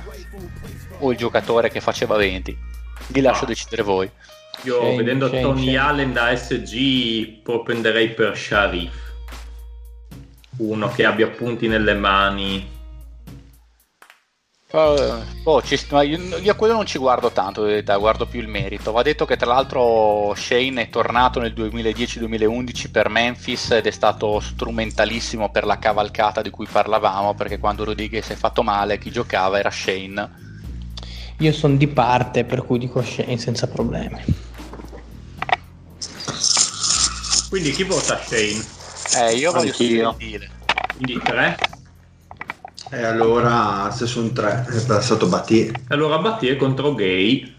o il giocatore che faceva 20. Vi lascio decidere voi. Io c'è, vedendo c'è, Tony c'è. Allen da SG propenderei per Sharif uno che abbia punti nelle mani. Uh, oh, ci, io, io, a quello non ci guardo tanto, guardo più il merito. Va detto che tra l'altro Shane è tornato nel 2010-2011 per Memphis ed è stato strumentalissimo per la cavalcata di cui parlavamo, perché quando Rodriguez si è fatto male chi giocava era Shane. Io sono di parte, per cui dico Shane senza problemi. Quindi chi vota Shane? Eh, io voglio dire. Quindi 3? E allora, se sono 3, è stato Battier. Allora Battier contro Gay.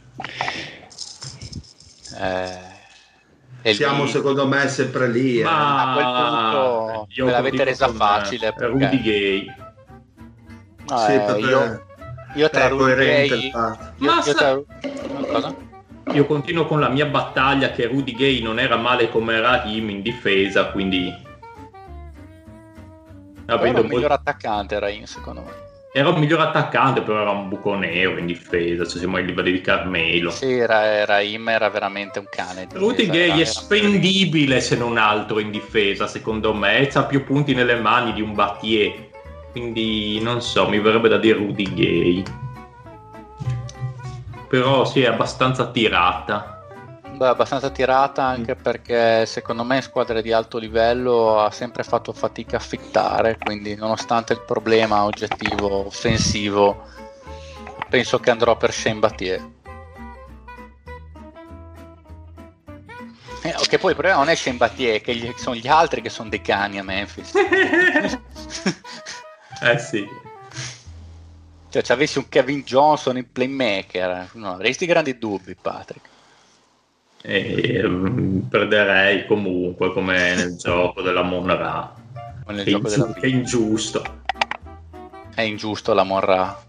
Eh, Siamo lì... secondo me sempre lì. Eh. Ma a quel punto me l'avete resa facile. Per Rudy Gay. No, sì, eh, io, io tra Rudy Gay... Io, io tra... Cosa? Io continuo con la mia battaglia che Rudy Gay non era male come Rahim in difesa, quindi era il miglior attaccante Rain secondo me. Era un miglior attaccante però era un buco nero in difesa cioè siamo ai livelli di Carmelo. Sì era, Raim era veramente un cane Rudy Gay è spendibile se non altro in difesa secondo me. Ha più punti nelle mani di un Battier. Quindi non so mi verrebbe da dire Rudy Gay però sì è abbastanza tirata Beh, abbastanza tirata anche perché secondo me in squadre di alto livello ha sempre fatto fatica a fittare, quindi nonostante il problema oggettivo offensivo, penso che andrò per Shane Battier. Eh, che poi il problema non è Shane Battier, che gli, sono gli altri che sono dei cani a Memphis. [laughs] [laughs] eh sì. Cioè, se avessi un Kevin Johnson in playmaker, no, avresti grandi dubbi, Patrick e um, perderei comunque come nel [laughs] gioco della Monra nel che, gioco ingiu- della che è ingiusto è ingiusto la Monra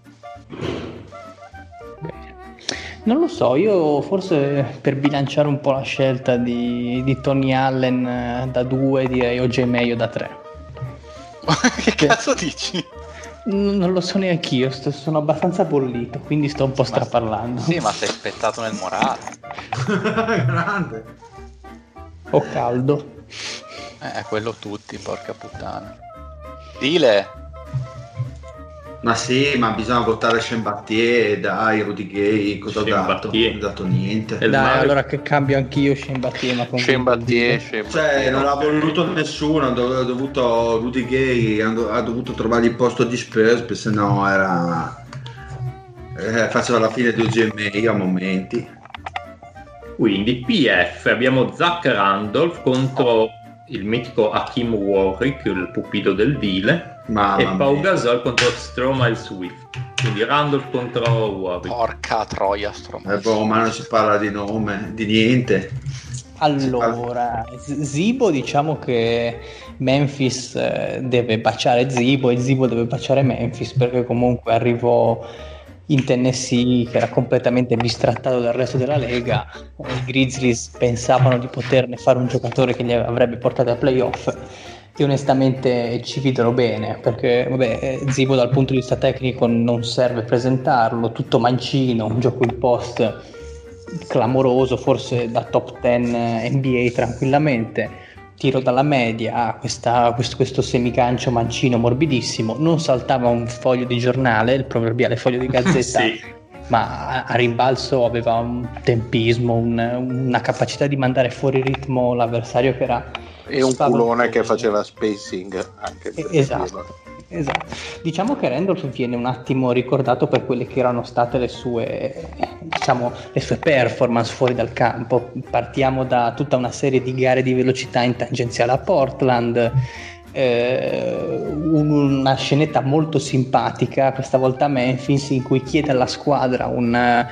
non lo so, io forse per bilanciare un po' la scelta di, di Tony Allen eh, da 2 direi OJ meglio da 3. [laughs] che cazzo dici? Non lo so neanche io, sono abbastanza bollito, quindi sto un po' straparlando. Sì, ma sei spettato nel morale. [laughs] Grande. Ho caldo. Eh, quello tutti, porca puttana. Dile. Ma sì, ma bisogna votare Chambattier, dai, Rudy Gay, cosa ha dato? Non ha dato niente. Dai, Mario... allora che cambio anch'io Chambattier, ma Chambattier, Cioè, non l'ha voluto nessuno, ha dovuto, Rudy Gay ha dovuto trovare il posto di Spurs, se no era... Eh, faceva la fine di OGMA a momenti. Quindi PF abbiamo Zach Randolph contro il mitico Hakim Warwick, il pupillo del Dile Mamma e Pau Gasol contro Stromae Swift. Quindi Randolph contro Warwick. Porca troia, Stromae. Eh, boh, ma non si parla di nome, di niente. Allora, Zibo diciamo che Memphis eh, deve baciare Zibo e Zibo deve baciare Memphis perché comunque arrivò in Tennessee che era completamente bistrattato dal resto della lega i Grizzlies pensavano di poterne fare un giocatore che li avrebbe portato a playoff. E onestamente ci videro bene perché vabbè, Zibo dal punto di vista tecnico non serve presentarlo, tutto mancino, un gioco in post clamoroso, forse da top 10 NBA tranquillamente, tiro dalla media, questa, questo, questo semicancio mancino morbidissimo, non saltava un foglio di giornale, il proverbiale foglio di [laughs] gazzetta. sì. Ma a rimbalzo aveva un tempismo, un, una capacità di mandare fuori ritmo l'avversario che era e un culone che faceva spacing anche per esatto, esatto. Diciamo che Randolph viene un attimo ricordato per quelle che erano state le sue, diciamo, le sue performance fuori dal campo. Partiamo da tutta una serie di gare di velocità in tangenziale a Portland. Eh, una scenetta molto simpatica, questa volta a Memphis, in cui chiede alla squadra un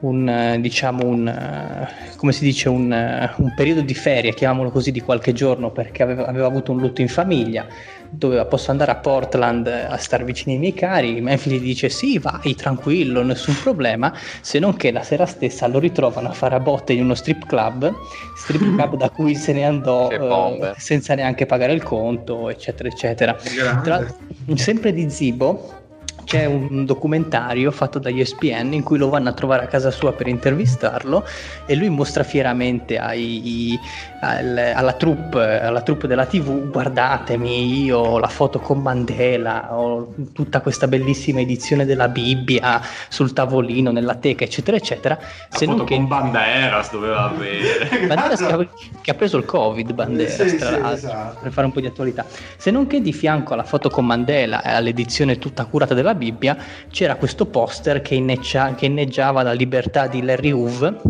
un, diciamo un, come si dice, un, un, periodo di ferie, chiamiamolo così, di qualche giorno perché aveva, aveva, avuto un lutto in famiglia, doveva, posso andare a Portland a stare vicino ai miei cari, gli dice sì, vai, tranquillo, nessun problema, se non che la sera stessa lo ritrovano a fare a botte in uno strip club, strip club da cui se ne andò eh, senza neanche pagare il conto, eccetera, eccetera. Tra, sempre di Zibo, c'è un documentario fatto da ESPN in cui lo vanno a trovare a casa sua per intervistarlo e lui mostra fieramente ai, al, alla, troupe, alla troupe della tv guardatemi io la foto con Mandela ho tutta questa bellissima edizione della Bibbia sul tavolino nella teca eccetera eccetera la se non che con Banderas doveva avere Banderas che, ha, che ha preso il covid Banderas sì, tra sì, l'altro esatto. per fare un po' di attualità se non che di fianco alla foto con Mandela e all'edizione tutta curata della Bibbia c'era questo poster che, inneggia, che inneggiava la libertà di Larry Hoover.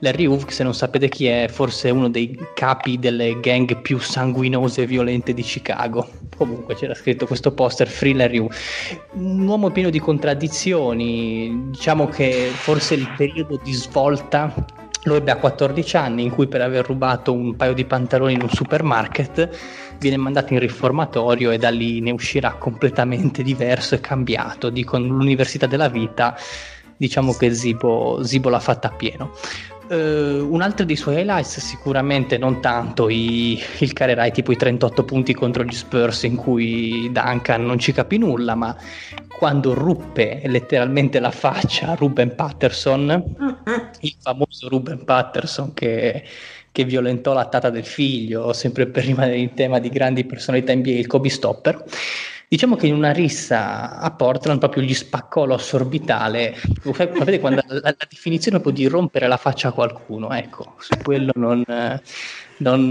Larry Hoover, se non sapete chi è, forse uno dei capi delle gang più sanguinose e violente di Chicago. Comunque c'era scritto questo poster Free Larry. Un uomo pieno di contraddizioni, diciamo che forse il periodo di svolta lo ebbe a 14 anni in cui per aver rubato un paio di pantaloni in un supermarket viene mandato in riformatorio e da lì ne uscirà completamente diverso e cambiato. Dico, l'università della vita, diciamo che Zibo, Zibo l'ha fatta a pieno. Uh, un altro dei suoi highlights sicuramente non tanto i, il carerai tipo i 38 punti contro gli Spurs in cui Duncan non ci capì nulla ma quando ruppe letteralmente la faccia a Ruben Patterson il famoso Ruben Patterson che che violentò la tata del figlio, sempre per rimanere in tema di grandi personalità NBA, il Kobe Stopper. Diciamo che in una rissa a Portland proprio gli spaccò l'osso orbitale. Sapete quando la, la definizione può di rompere la faccia a qualcuno? Ecco, su quello non, non,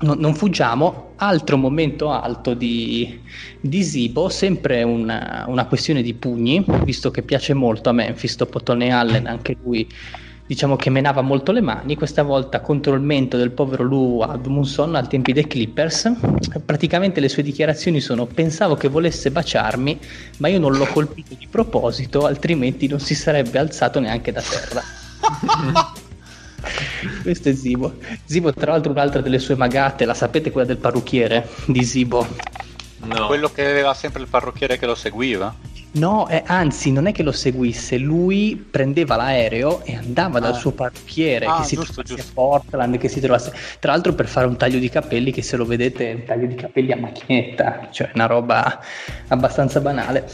non, non fuggiamo. Altro momento alto di, di Zibo, sempre una, una, questione di pugni, visto che piace molto a Memphis, dopo Tony Allen, anche lui diciamo che menava molto le mani, questa volta contro il mento del povero Lou Admunson al tempi dei Clippers. Praticamente le sue dichiarazioni sono pensavo che volesse baciarmi, ma io non l'ho colpito di proposito, altrimenti non si sarebbe alzato neanche da terra. [laughs] Questo è Zibo. Zibo, tra l'altro, un'altra delle sue magate, la sapete quella del parrucchiere di Zibo? No. Quello che aveva sempre il parrucchiere che lo seguiva? No, eh, anzi, non è che lo seguisse, lui prendeva l'aereo e andava ah. dal suo parrucchiere ah, che si giusto, trovasse giusto. a Portland, che si trovasse. Tra l'altro, per fare un taglio di capelli, che se lo vedete è un taglio di capelli a macchinetta, cioè una roba abbastanza banale.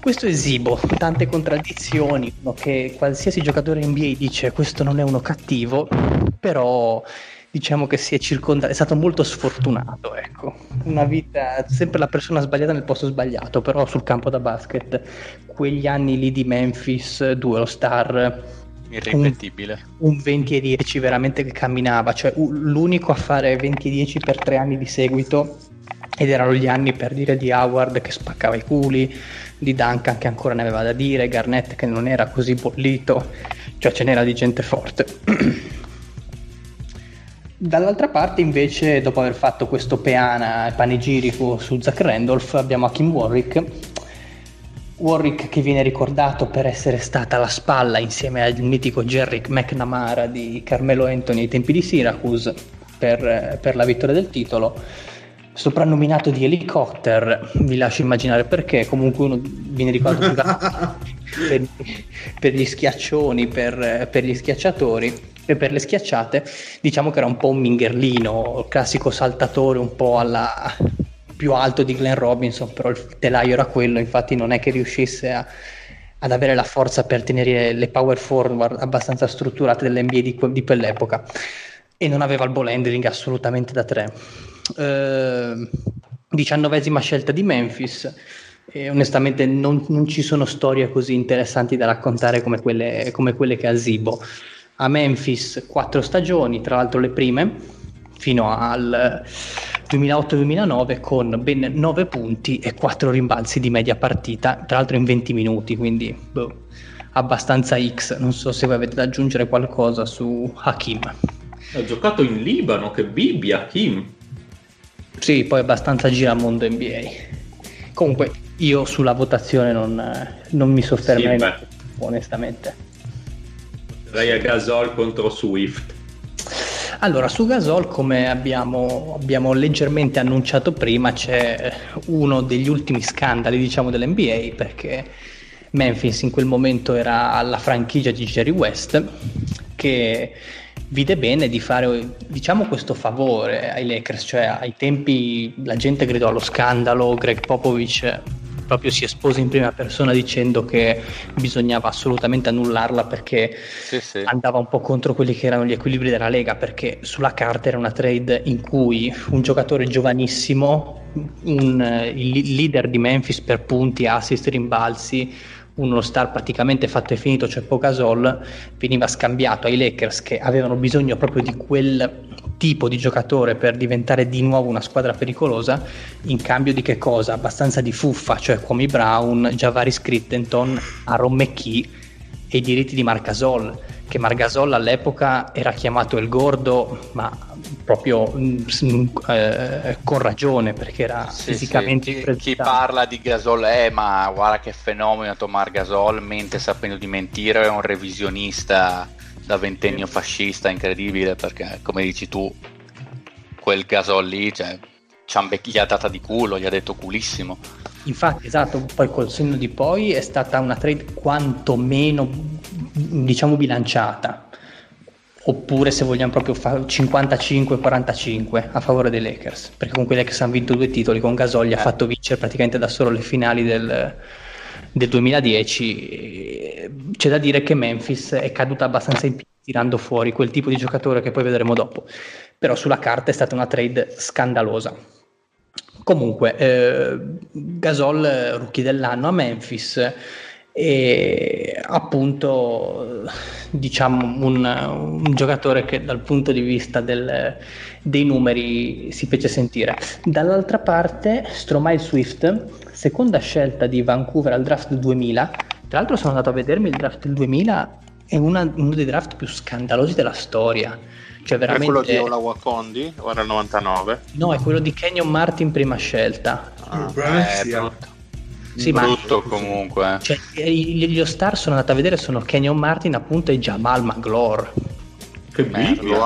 Questo è Zibo, tante contraddizioni, che qualsiasi giocatore NBA dice questo non è uno cattivo, però diciamo che si è circondato, è stato molto sfortunato, ecco. Una vita, sempre la persona sbagliata nel posto sbagliato, però sul campo da basket, quegli anni lì di Memphis, due All Star, irripetibile. Un, un 20 e 10 veramente che camminava, cioè l'unico a fare 20 e 10 per tre anni di seguito ed erano gli anni per dire di Howard che spaccava i culi, di Duncan che ancora ne aveva da dire, Garnett che non era così bollito, cioè ce n'era di gente forte. [clears throat] Dall'altra parte invece, dopo aver fatto questo peana panegirico su Zach Randolph, abbiamo Hakim Warwick. Warwick che viene ricordato per essere stata la spalla insieme al mitico Jerry McNamara di Carmelo Anthony ai tempi di Syracuse per, per la vittoria del titolo. Soprannominato di Helicopter, vi lascio immaginare perché, comunque uno viene ricordato [laughs] per, per, gli schiaccioni, per, per, gli schiacciatori e per le schiacciate, diciamo che era un po' un mingerlino, il classico saltatore un po' alla più alto di Glenn Robinson, però il telaio era quello, infatti non è che riuscisse a, ad avere la forza per tenere le power forward abbastanza strutturate dell'NBA di, di quell'epoca e non aveva il ball handling assolutamente da tre eh, diciannovesima scelta di Memphis. E onestamente non, non, ci sono storie così interessanti da raccontare come quelle, come quelle che ha Zibo. A Memphis quattro stagioni, tra l'altro le prime, fino al 2008-2009 con ben 9 punti e 4 rimbalzi di media partita, tra l'altro in 20 minuti, quindi boh, abbastanza X. Non so se voi avete da aggiungere qualcosa su Hakim. Ha giocato in Libano, che Bibi Hakim. Sì, poi abbastanza giramondo NBA. Comunque io sulla votazione non, non mi soffermerei sì, onestamente. Vai a Gasol contro Swift. Allora, su Gasol, come abbiamo, abbiamo, leggermente annunciato prima, c'è uno degli ultimi scandali, diciamo, dell'NBA, perché Memphis in quel momento era alla franchigia di Jerry West, che vide bene di fare diciamo questo favore ai Lakers, cioè ai tempi la gente gridò allo scandalo, Greg Popovich proprio si espose in prima persona dicendo che bisognava assolutamente annullarla perché sì, sì. andava un po' contro quelli che erano gli equilibri della Lega perché sulla carta era una trade in cui un giocatore giovanissimo, un, il leader di Memphis per punti, assist, rimbalzi, uno star praticamente fatto e finito, cioè Pogasol, veniva scambiato ai Lakers che avevano bisogno proprio di quel tipo di giocatore per diventare di nuovo una squadra pericolosa, in cambio di che cosa? Abbastanza di fuffa, cioè Kwame Brown, Javaris Crittenton, Aaron McKee e i diritti di Marcasol, che Margasol all'epoca era chiamato il gordo, ma proprio mm, eh, con ragione perché era sì, fisicamente sì. Chi, chi, parla di Gasol è ma guarda che fenomeno Tomar Gasol mente sapendo di mentire è un revisionista da ventennio fascista incredibile perché come dici tu quel Gasol lì cioè, gli ha data di culo gli ha detto culissimo. Infatti esatto poi col senno di poi è stata una trade quantomeno diciamo bilanciata. Oppure se vogliamo proprio fare 55-45 a favore dei Lakers, perché comunque i Lakers hanno vinto due titoli, con Gasol gli ha eh. fatto vincere praticamente da solo le finali del, del 2010. C'è da dire che Memphis è caduta abbastanza in piedi tirando fuori quel tipo di giocatore che poi vedremo dopo, però sulla carta è stata una trade scandalosa. Comunque, eh, Gasol, rookie dell'anno a Memphis, e appunto diciamo un, un, giocatore che dal punto di vista del, dei numeri si fece sentire dall'altra parte Stromae Swift seconda scelta di Vancouver al draft 2000 tra l'altro sono andato a vedermi il draft del 2000 è una, uno dei draft più scandalosi della storia cioè veramente... È quello di Ola Wakondi o era il 99? No, è quello di Kenyon Martin prima scelta. Ah, eh, brutto. Sì, brutto ma, comunque. Cioè, gli Star sono andato a vedere sono Kenyon Martin appunto e Jamal Maglore. Che bello!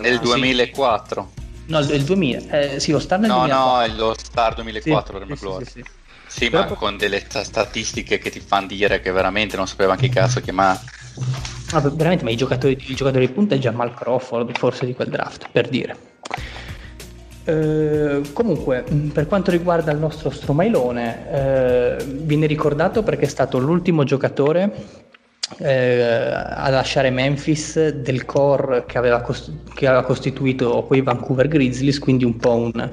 Nel 2004. No, il 2000. Eh, sì, lo Star nel no, 2004. No, lo Star 2004 sì. Sì, sì, sì. ma con delle statistiche che ti fanno dire che veramente non sapeva che cazzo chiamare. Ah, veramente, ma i giocatori, il giocatore di punta è Jamal Crawford, forse di quel draft, per dire. Eh, comunque, per quanto riguarda il nostro Stromailone, eh, viene ricordato perché è stato l'ultimo giocatore eh, a lasciare Memphis del core che aveva, cost- che aveva costituito poi Vancouver Grizzlies, quindi un po' un,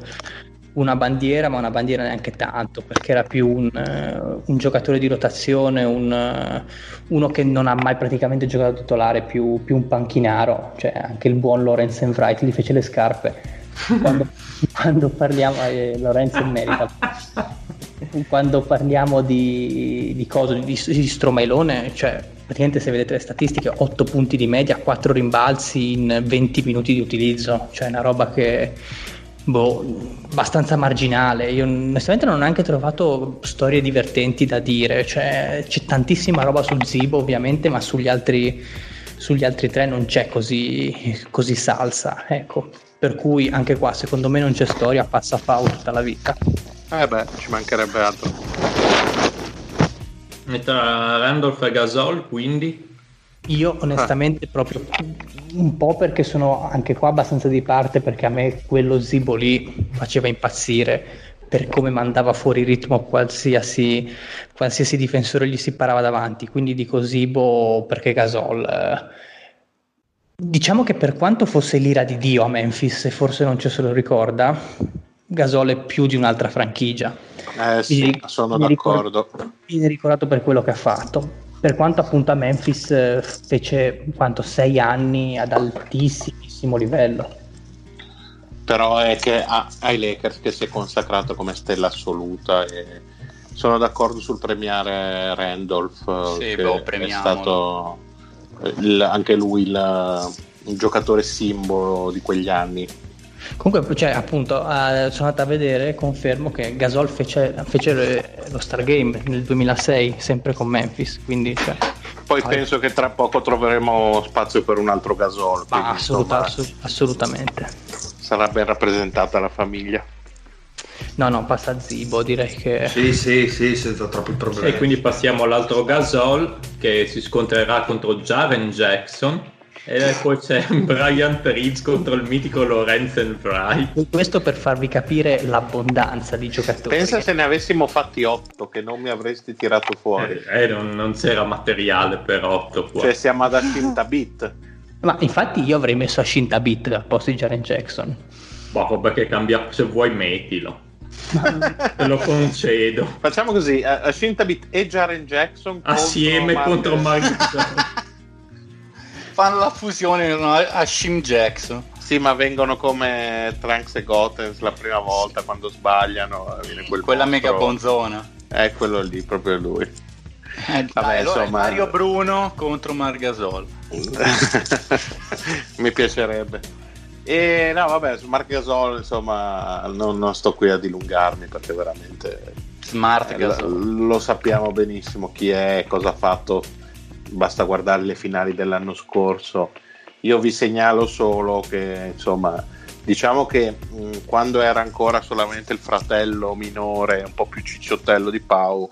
una bandiera, ma una bandiera neanche tanto, perché era più un, uh, un giocatore di rotazione, un, uh, uno che non ha mai praticamente giocato titolare, più, più un panchinaro, cioè anche il buon Lorenz Wright gli fece le scarpe. [laughs] Quando, quando parliamo, eh, Lorenzo in merita, [laughs] quando parliamo di, di cosa, di, di Stromailone, cioè praticamente se vedete le statistiche 8 punti di media, 4 rimbalzi in 20 minuti di utilizzo, cioè una roba che boh, abbastanza marginale. Io onestamente non ho neanche trovato storie divertenti da dire. Cioè, c'è tantissima roba su Zibo, ovviamente, ma sugli altri, sugli altri tre non c'è così, così, salsa. Ecco. Per cui anche qua, secondo me, non c'è storia, passa FAU tutta la vita. Eh beh, ci mancherebbe altro. Tra Randolph e Gasol, quindi. Io onestamente proprio un po' perché sono anche qua abbastanza di parte perché a me quello Zibo lì faceva impazzire per come mandava fuori ritmo qualsiasi, qualsiasi difensore gli si parava davanti, quindi dico Zibo perché Gasol... Eh, diciamo che per quanto fosse l'ira di Dio a Memphis, e forse non ce se lo ricorda, Gasol è più di un'altra franchigia. Eh sì, mi, sono mi d'accordo. Viene ricordato per quello che ha fatto per quanto appunto a Memphis eh, fece quanto, sei anni ad altissimissimo livello. Però è che ha, ai Lakers che si è consacrato come stella assoluta e sono d'accordo sul premiare Randolph sì, che boh, è stato il, anche lui il, un giocatore simbolo di quegli anni Comunque, cioè, appunto, uh, sono andato a vedere, confermo che Gasol fece, fece lo Stargame nel 2006, sempre con Memphis, quindi... Cioè, poi ah, penso che tra poco troveremo spazio per un altro Gasol. Ah, assoluta, insomma, assolutamente. Sarà ben rappresentata la famiglia. No, no, passa Zibo, direi che... Sì, sì, sì, senza troppi problemi. E quindi passiamo all'altro Gasol che si scontrerà contro Jaren Jackson e poi c'è Brian Reeves contro il mitico Lorenzen Wright. Questo per farvi capire l'abbondanza di giocatori. Pensa se ne avessimo fatti 8 che non mi avresti tirato fuori. Eh, eh non, non, c'era materiale per 8 qua. Cioè siamo ad Ashinta Beat. Ma infatti io avrei messo Ashinta Beat al posto di Jaren Jackson. Boh, perché cambia, se vuoi mettilo. [laughs] Te lo concedo. Facciamo così, Ashinta Beat e Jaren Jackson assieme contro Mark [laughs] fanno la fusione a Shim Jackson. Sì, ma vengono come Trunks e Gothens la prima volta quando sbagliano. Quel Quella mega bonzona. È quello lì, proprio lui. Eh, Vabbè, allora insomma... Mario Bruno contro Margasol. [laughs] Mi piacerebbe. E no, vabbè, su Margasol, insomma, non, non, sto qui a dilungarmi perché veramente. Smart eh, lo, lo sappiamo benissimo chi è, cosa ha fatto basta guardare le finali dell'anno scorso. Io vi segnalo solo che, insomma, diciamo che mh, quando era ancora solamente il fratello minore, un po' più cicciottello di Pau,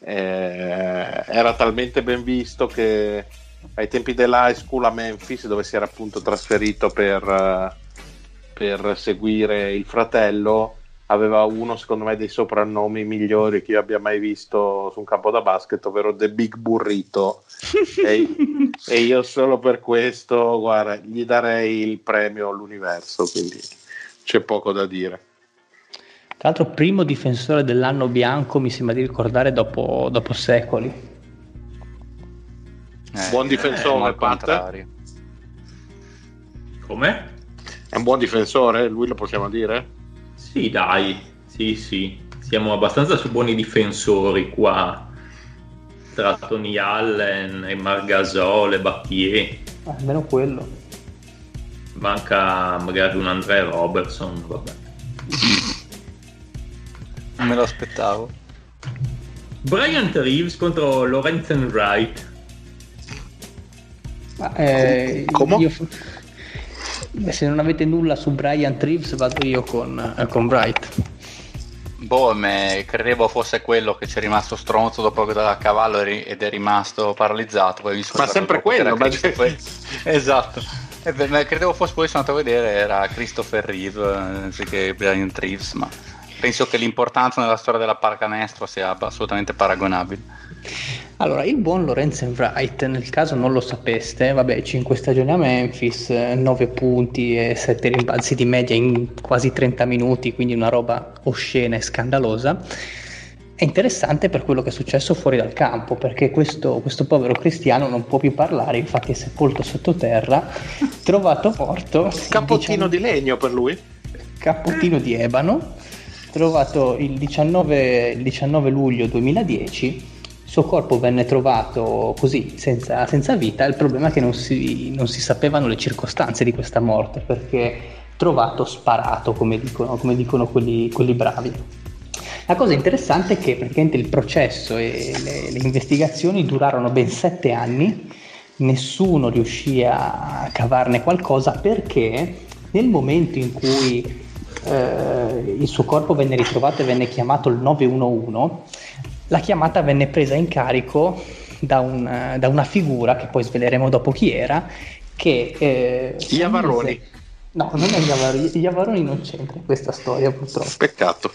eh, era talmente ben visto che ai tempi dell'high school a Memphis, dove si era appunto trasferito per, per seguire il fratello, aveva uno secondo me dei soprannomi migliori che io abbia mai visto su un campo da basket, ovvero The Big Burrito. [laughs] e, e, io solo per questo, guarda, gli darei il premio all'universo, quindi c'è poco da dire. Tra l'altro, primo difensore dell'anno bianco, mi sembra di ricordare, dopo, dopo secoli. Eh, buon difensore, eh, Pat. Come? È un buon difensore, lui lo possiamo dire? Sì, dai, sì, sì, siamo abbastanza su buoni difensori qua tra Tony Allen e Margasol e Battier. Ah, almeno quello. Manca magari un Andrea Robertson, vabbè. Non me lo aspettavo. Brian Reeves contro Lorenzen Wright. Eh, Come? Io, se non avete nulla su Brian Reeves vado io con, eh, con Bright. Boh, me, credevo fosse quello che ci è rimasto stronzo dopo che da cavallo ed è rimasto paralizzato. ma sempre quello, ma Christopher... [laughs] esatto. E beh, credevo fosse poi sono andato a vedere, era Christopher Reeve eh, anziché Brian Reeves, ma penso che l'importanza nella storia della parcanestro sia assolutamente paragonabile. Allora, il buon Lorenzen Wright, nel caso non lo sapeste, vabbè, 5 stagioni a Memphis, 9 punti e 7 rimbalzi di media in quasi 30 minuti, quindi una roba oscena e scandalosa. È interessante per quello che è successo fuori dal campo, perché questo, questo povero cristiano non può più parlare, infatti è sepolto sottoterra, trovato morto. Capottino di legno per lui? Capottino di ebano, trovato il 19, il 19 luglio 2010 il suo corpo venne trovato così, senza, senza vita, il problema è che non si, non si, sapevano le circostanze di questa morte, perché trovato sparato, come dicono, come dicono quelli, quelli, bravi. La cosa interessante è che praticamente il processo e le, le investigazioni durarono ben sette anni, nessuno riuscì a cavarne qualcosa perché nel momento in cui eh, il suo corpo venne ritrovato e venne chiamato il 911, la chiamata venne presa in carico da, un, da una figura che poi sveleremo dopo chi era, che... Eh, Iavaroni. No, non è Iavaroni, Iavaroni non c'entra in questa storia purtroppo. Peccato.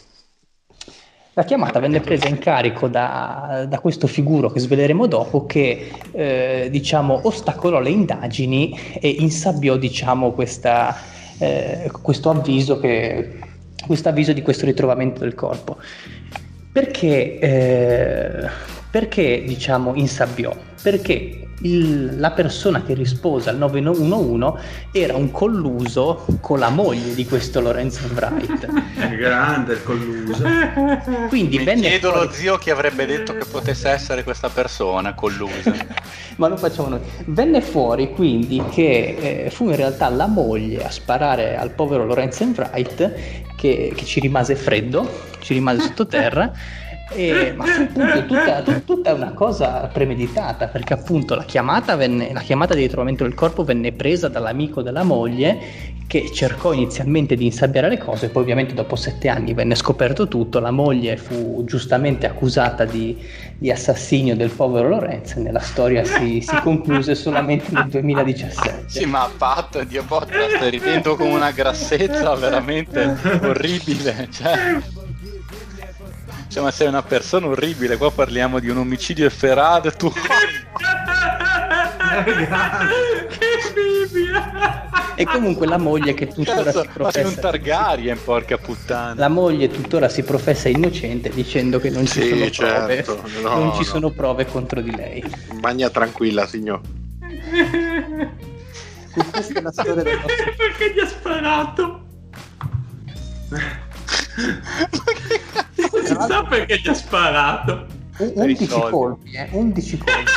La chiamata venne presa in carico da, da questo figuro che sveleremo dopo che eh, diciamo, ostacolò le indagini e insabbiò diciamo, questa, eh, questo, avviso che, questo avviso di questo ritrovamento del corpo. Perché, eh, perché diciamo insabbiò? Perché il, la persona che rispose al 911 era un colluso con la moglie di questo Lorenzo Wright. [laughs] Grande il colluso. Quindi Mi chiedo fuori... lo zio che avrebbe detto che potesse essere questa persona collusa. [laughs] Ma lo facciamo noi. Venne fuori quindi che eh, fu in realtà la moglie a sparare al povero Lorenzo Wright che, che ci rimase freddo, ci rimase sottoterra. [laughs] E, ma fu appunto tutta, tutta, una cosa premeditata perché appunto la chiamata, venne, la chiamata di ritrovamento del corpo venne presa dall'amico della moglie che cercò inizialmente di insabbiare le cose poi ovviamente dopo sette anni venne scoperto tutto la moglie fu giustamente accusata di, di assassinio del povero Lorenzo e nella storia si, si, concluse solamente nel 2017 sì ma Pat Dio botta stai ridendo come una grassezza veramente orribile cioè cioè, ma sei una persona orribile, qua parliamo di un omicidio efferato tu... che Bibbia! E comunque la moglie che tuttora Cazzo, si professa... Ma sei un Targaryen, porca puttana! La moglie tuttora si professa innocente dicendo che non ci sì, sono certo. prove, no, non ci no. sono prove contro di lei. Bagna tranquilla, signor. Questa è la storia del nostro... Perché gli ha sparato? [laughs] si sa perché gli ha sparato. 11 colpi, eh? 11 colpi.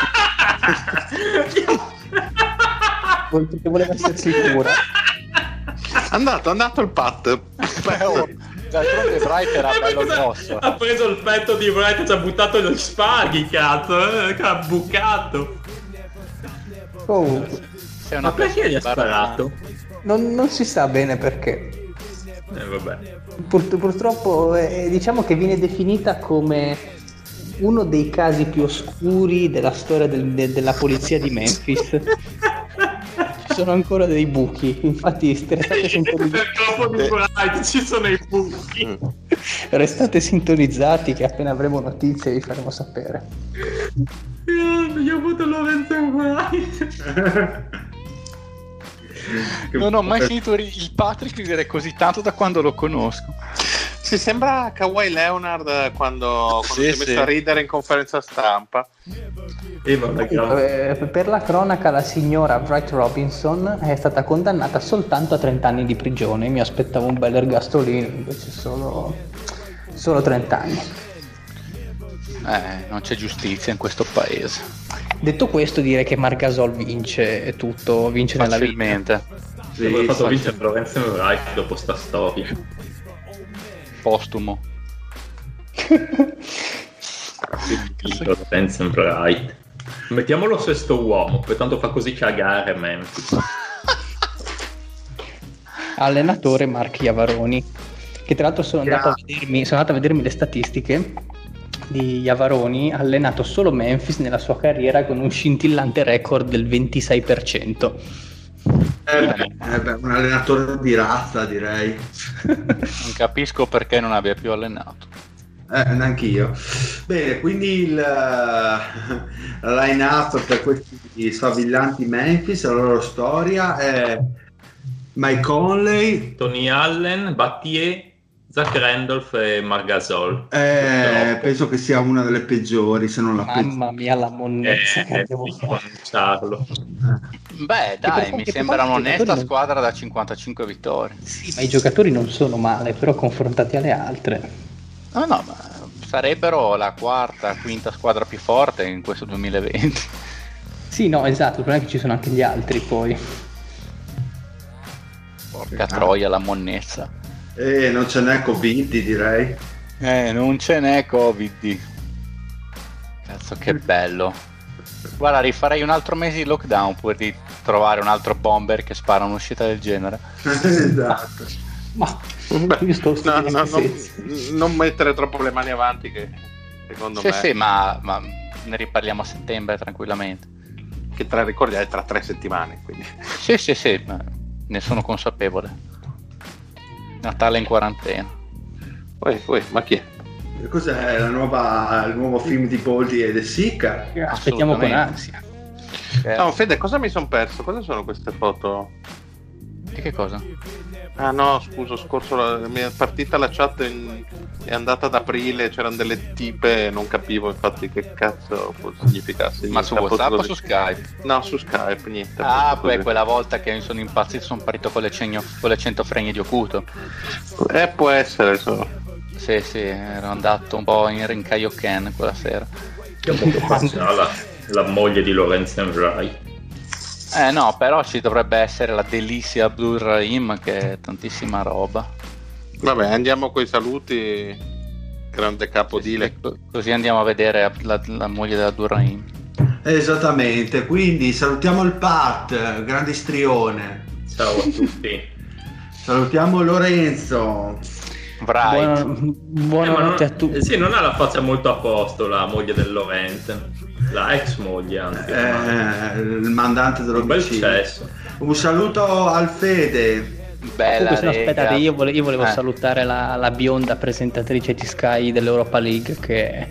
[laughs] Perché voleva essere sicura. Andato, andato il pat. Beh, oh, d'altronde Bright era bello grosso. Ha preso il petto di Bright e ci ha buttato gli spaghi, cazzo. Eh, che ha bucato. Oh. Ma perché gli ha sparato? Non, non si sa bene perché. Eh, vabbè. Pur, purtroppo eh, diciamo che viene definita come uno dei casi più oscuri della storia del, de, della polizia di Memphis. ci sono ancora dei buchi, infatti restate [laughs] sintonizzati. ci sono i buchi. Restate sintonizzati che appena avremo notizie vi faremo sapere. Io ho avuto Lorenzo White. [laughs] non ho mai finito il Patrick ridere così tanto da quando lo conosco. Si sembra Kawhi Leonard quando, quando sì, si è messo sì. a ridere in conferenza stampa. Eh, per la cronaca, la signora Bright Robinson è stata condannata soltanto a 30 anni di prigione. Mi aspettavo un bel ergastolino, invece solo, solo 30 anni. Eh, non c'è giustizia in questo paese. Detto questo, direi che Margasol vince tutto, vince nella vita. Sì, sì fatto vincere Lorenzo Wright dopo sta storia. Postumo. Lorenzo Wright. Mettiamolo sesto uomo, poi tanto fa così cagare Memphis. [laughs] Allenatore Mark Iavaroni, che tra l'altro sono andato, a vedermi, sono andato a vedermi le statistiche di Iavaroni ha allenato solo Memphis nella sua carriera con un scintillante record del 26%. Eh beh, eh beh, un allenatore di razza direi. [laughs] non capisco perché non abbia più allenato. Eh, neanch'io. Bene, quindi il, la line up per questi sfavillanti Memphis, la loro storia è Mike Conley, Tony Allen, Battier, Zach Randolph e Margasol. eh, penso che sia una delle peggiori, se non la peggiore. Mamma mia, la monnezza che Eh, abbiamo di fatto. pronunciarlo. Beh, dai, mi che sembra un'onesta non- squadra da 55 vittorie. Sì, ma i giocatori non sono male, però confrontati alle altre. No, no, ma sarebbero la quarta, quinta squadra più forte in questo 2020. Sì, no, esatto, il problema è che ci sono anche gli altri poi. Porca troia, la monnezza. Eh, non ce n'è Covid, direi. Eh, non ce n'è Covid. Cazzo, che bello. Guarda, rifarei un altro mese di lockdown pur di trovare un altro bomber che spara un'uscita del genere. [laughs] esatto. Ma Beh, no, no, non, non mettere troppo le mani avanti che secondo Sì, me sì, ma, ma ne riparliamo a settembre tranquillamente. che tra ricordi è tra tre settimane quindi Sì, sì, sì, ma ne sono consapevole. Natale in quarantena. Uè, uè, ma chi è? Cos'è la nuova, il nuovo film di Boldi e De Sica? Aspettiamo con ansia. No, Fede, cosa mi sono perso? Cosa sono queste foto? di che cosa? Ah no, scusa, scorso la, mi è partita la chat in- è andata ad aprile, c'erano delle tipe e non capivo infatti che cazzo significasse. Ma su WhatsApp o su Skype? No, su Skype, niente. Ah, così. poi quella volta che mi sono impazzito sono partito con le, cegno- con le 100 fregne di Okuto. Eh, può essere, so. Sì, sì, ero andato un po' in Rinkaioken quella sera. [laughs] Ah, la, la moglie di Lorenzo Enrai. Eh no, però ci dovrebbe essere la delizia Abdul Rahim che è tantissima roba. Vabbè, andiamo coi saluti. Grande capo Sì, Dile. sì, co- così andiamo a vedere la, la moglie della Durraim. Esattamente, quindi salutiamo il Pat, grande strione. Ciao a tutti. [laughs] Salutiamo Lorenzo. Bright. Buona- Eh, buonanotte non- a tutti. eh, Sì, non ha la faccia molto a posto la moglie del Lorenzo. La ex moglie, anzi. Eh, il mandante dell'omicidio. Un saluto al Fede. Bella Comunque, no, aspettate, io, vole- io volevo Eh. salutare la, la bionda presentatrice di Sky dell'Europa League che,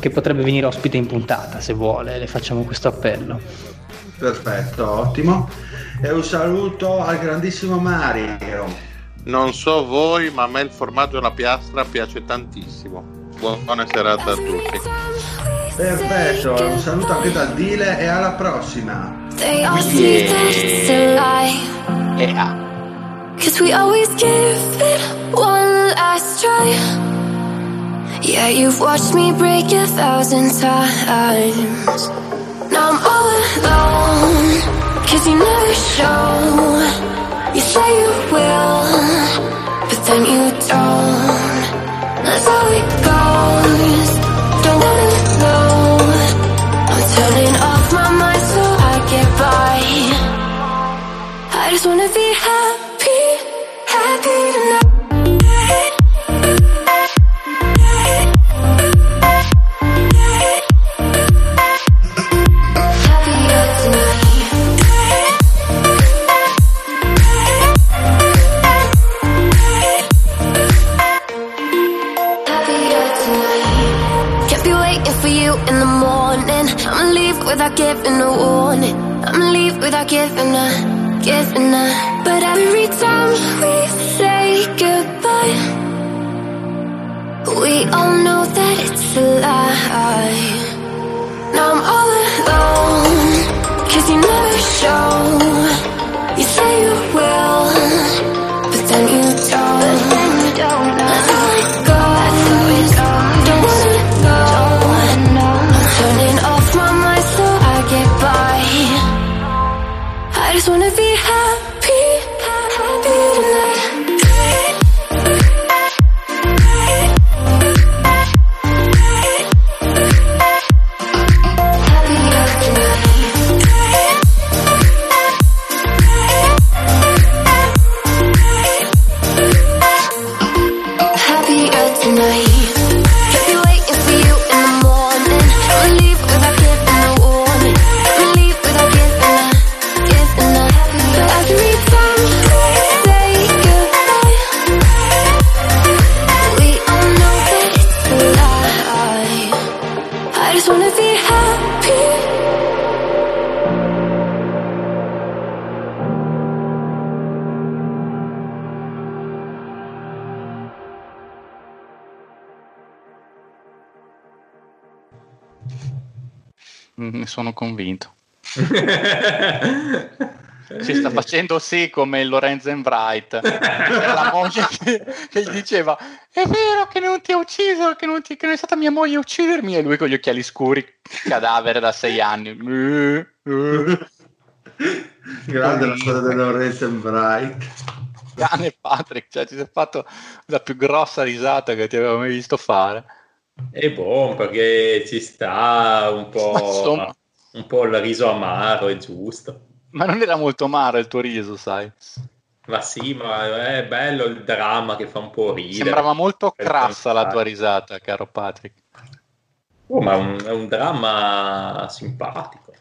che potrebbe venire ospite in puntata se vuole, le facciamo questo appello. Perfetto, ottimo. E un saluto al grandissimo Mario. Non so voi, ma a me il formaggio alla piastra piace tantissimo. Buona serata a tutti. Perfetto, un saluto anche da Dile e alla prossima. They all see that it's a lie. E ah, Cause we always give it one last try. Yeah, you've watched me break a thousand times. Now I'm all alone. Cause you never show. You say you will, but then you don't. That's how it I just wanna be happy, happy tonight. Without giving a warning. I'ma leave without giving a, giving a. But every time we say goodbye, we all know that it's a lie. Now I'm all alone, cause you never show. You say you will, just wanna be sono convinto. [laughs] Si sta facendo sì come il Lorenzen Bright. C'era la moglie che, che gli diceva: È vero che non ti ha ucciso, che non, ti- che non è stata mia moglie a uccidermi. E lui con gli occhiali scuri, cadavere da sei anni. Grande la storia del Lorenzen Bright. Cane Patrick, cioè ti sei fatto la più grossa risata che ti avevo mai visto fare. È buono perché ci sta un [laughs] Ma po', insomma. Un po' il riso amaro, è giusto. Ma non era molto amaro il tuo riso, sai? Ma sì, ma è bello il dramma che fa un po' ridere. Sembrava molto crassa la tua risata, caro Patrick. Oh, ma è un, è un dramma simpatico.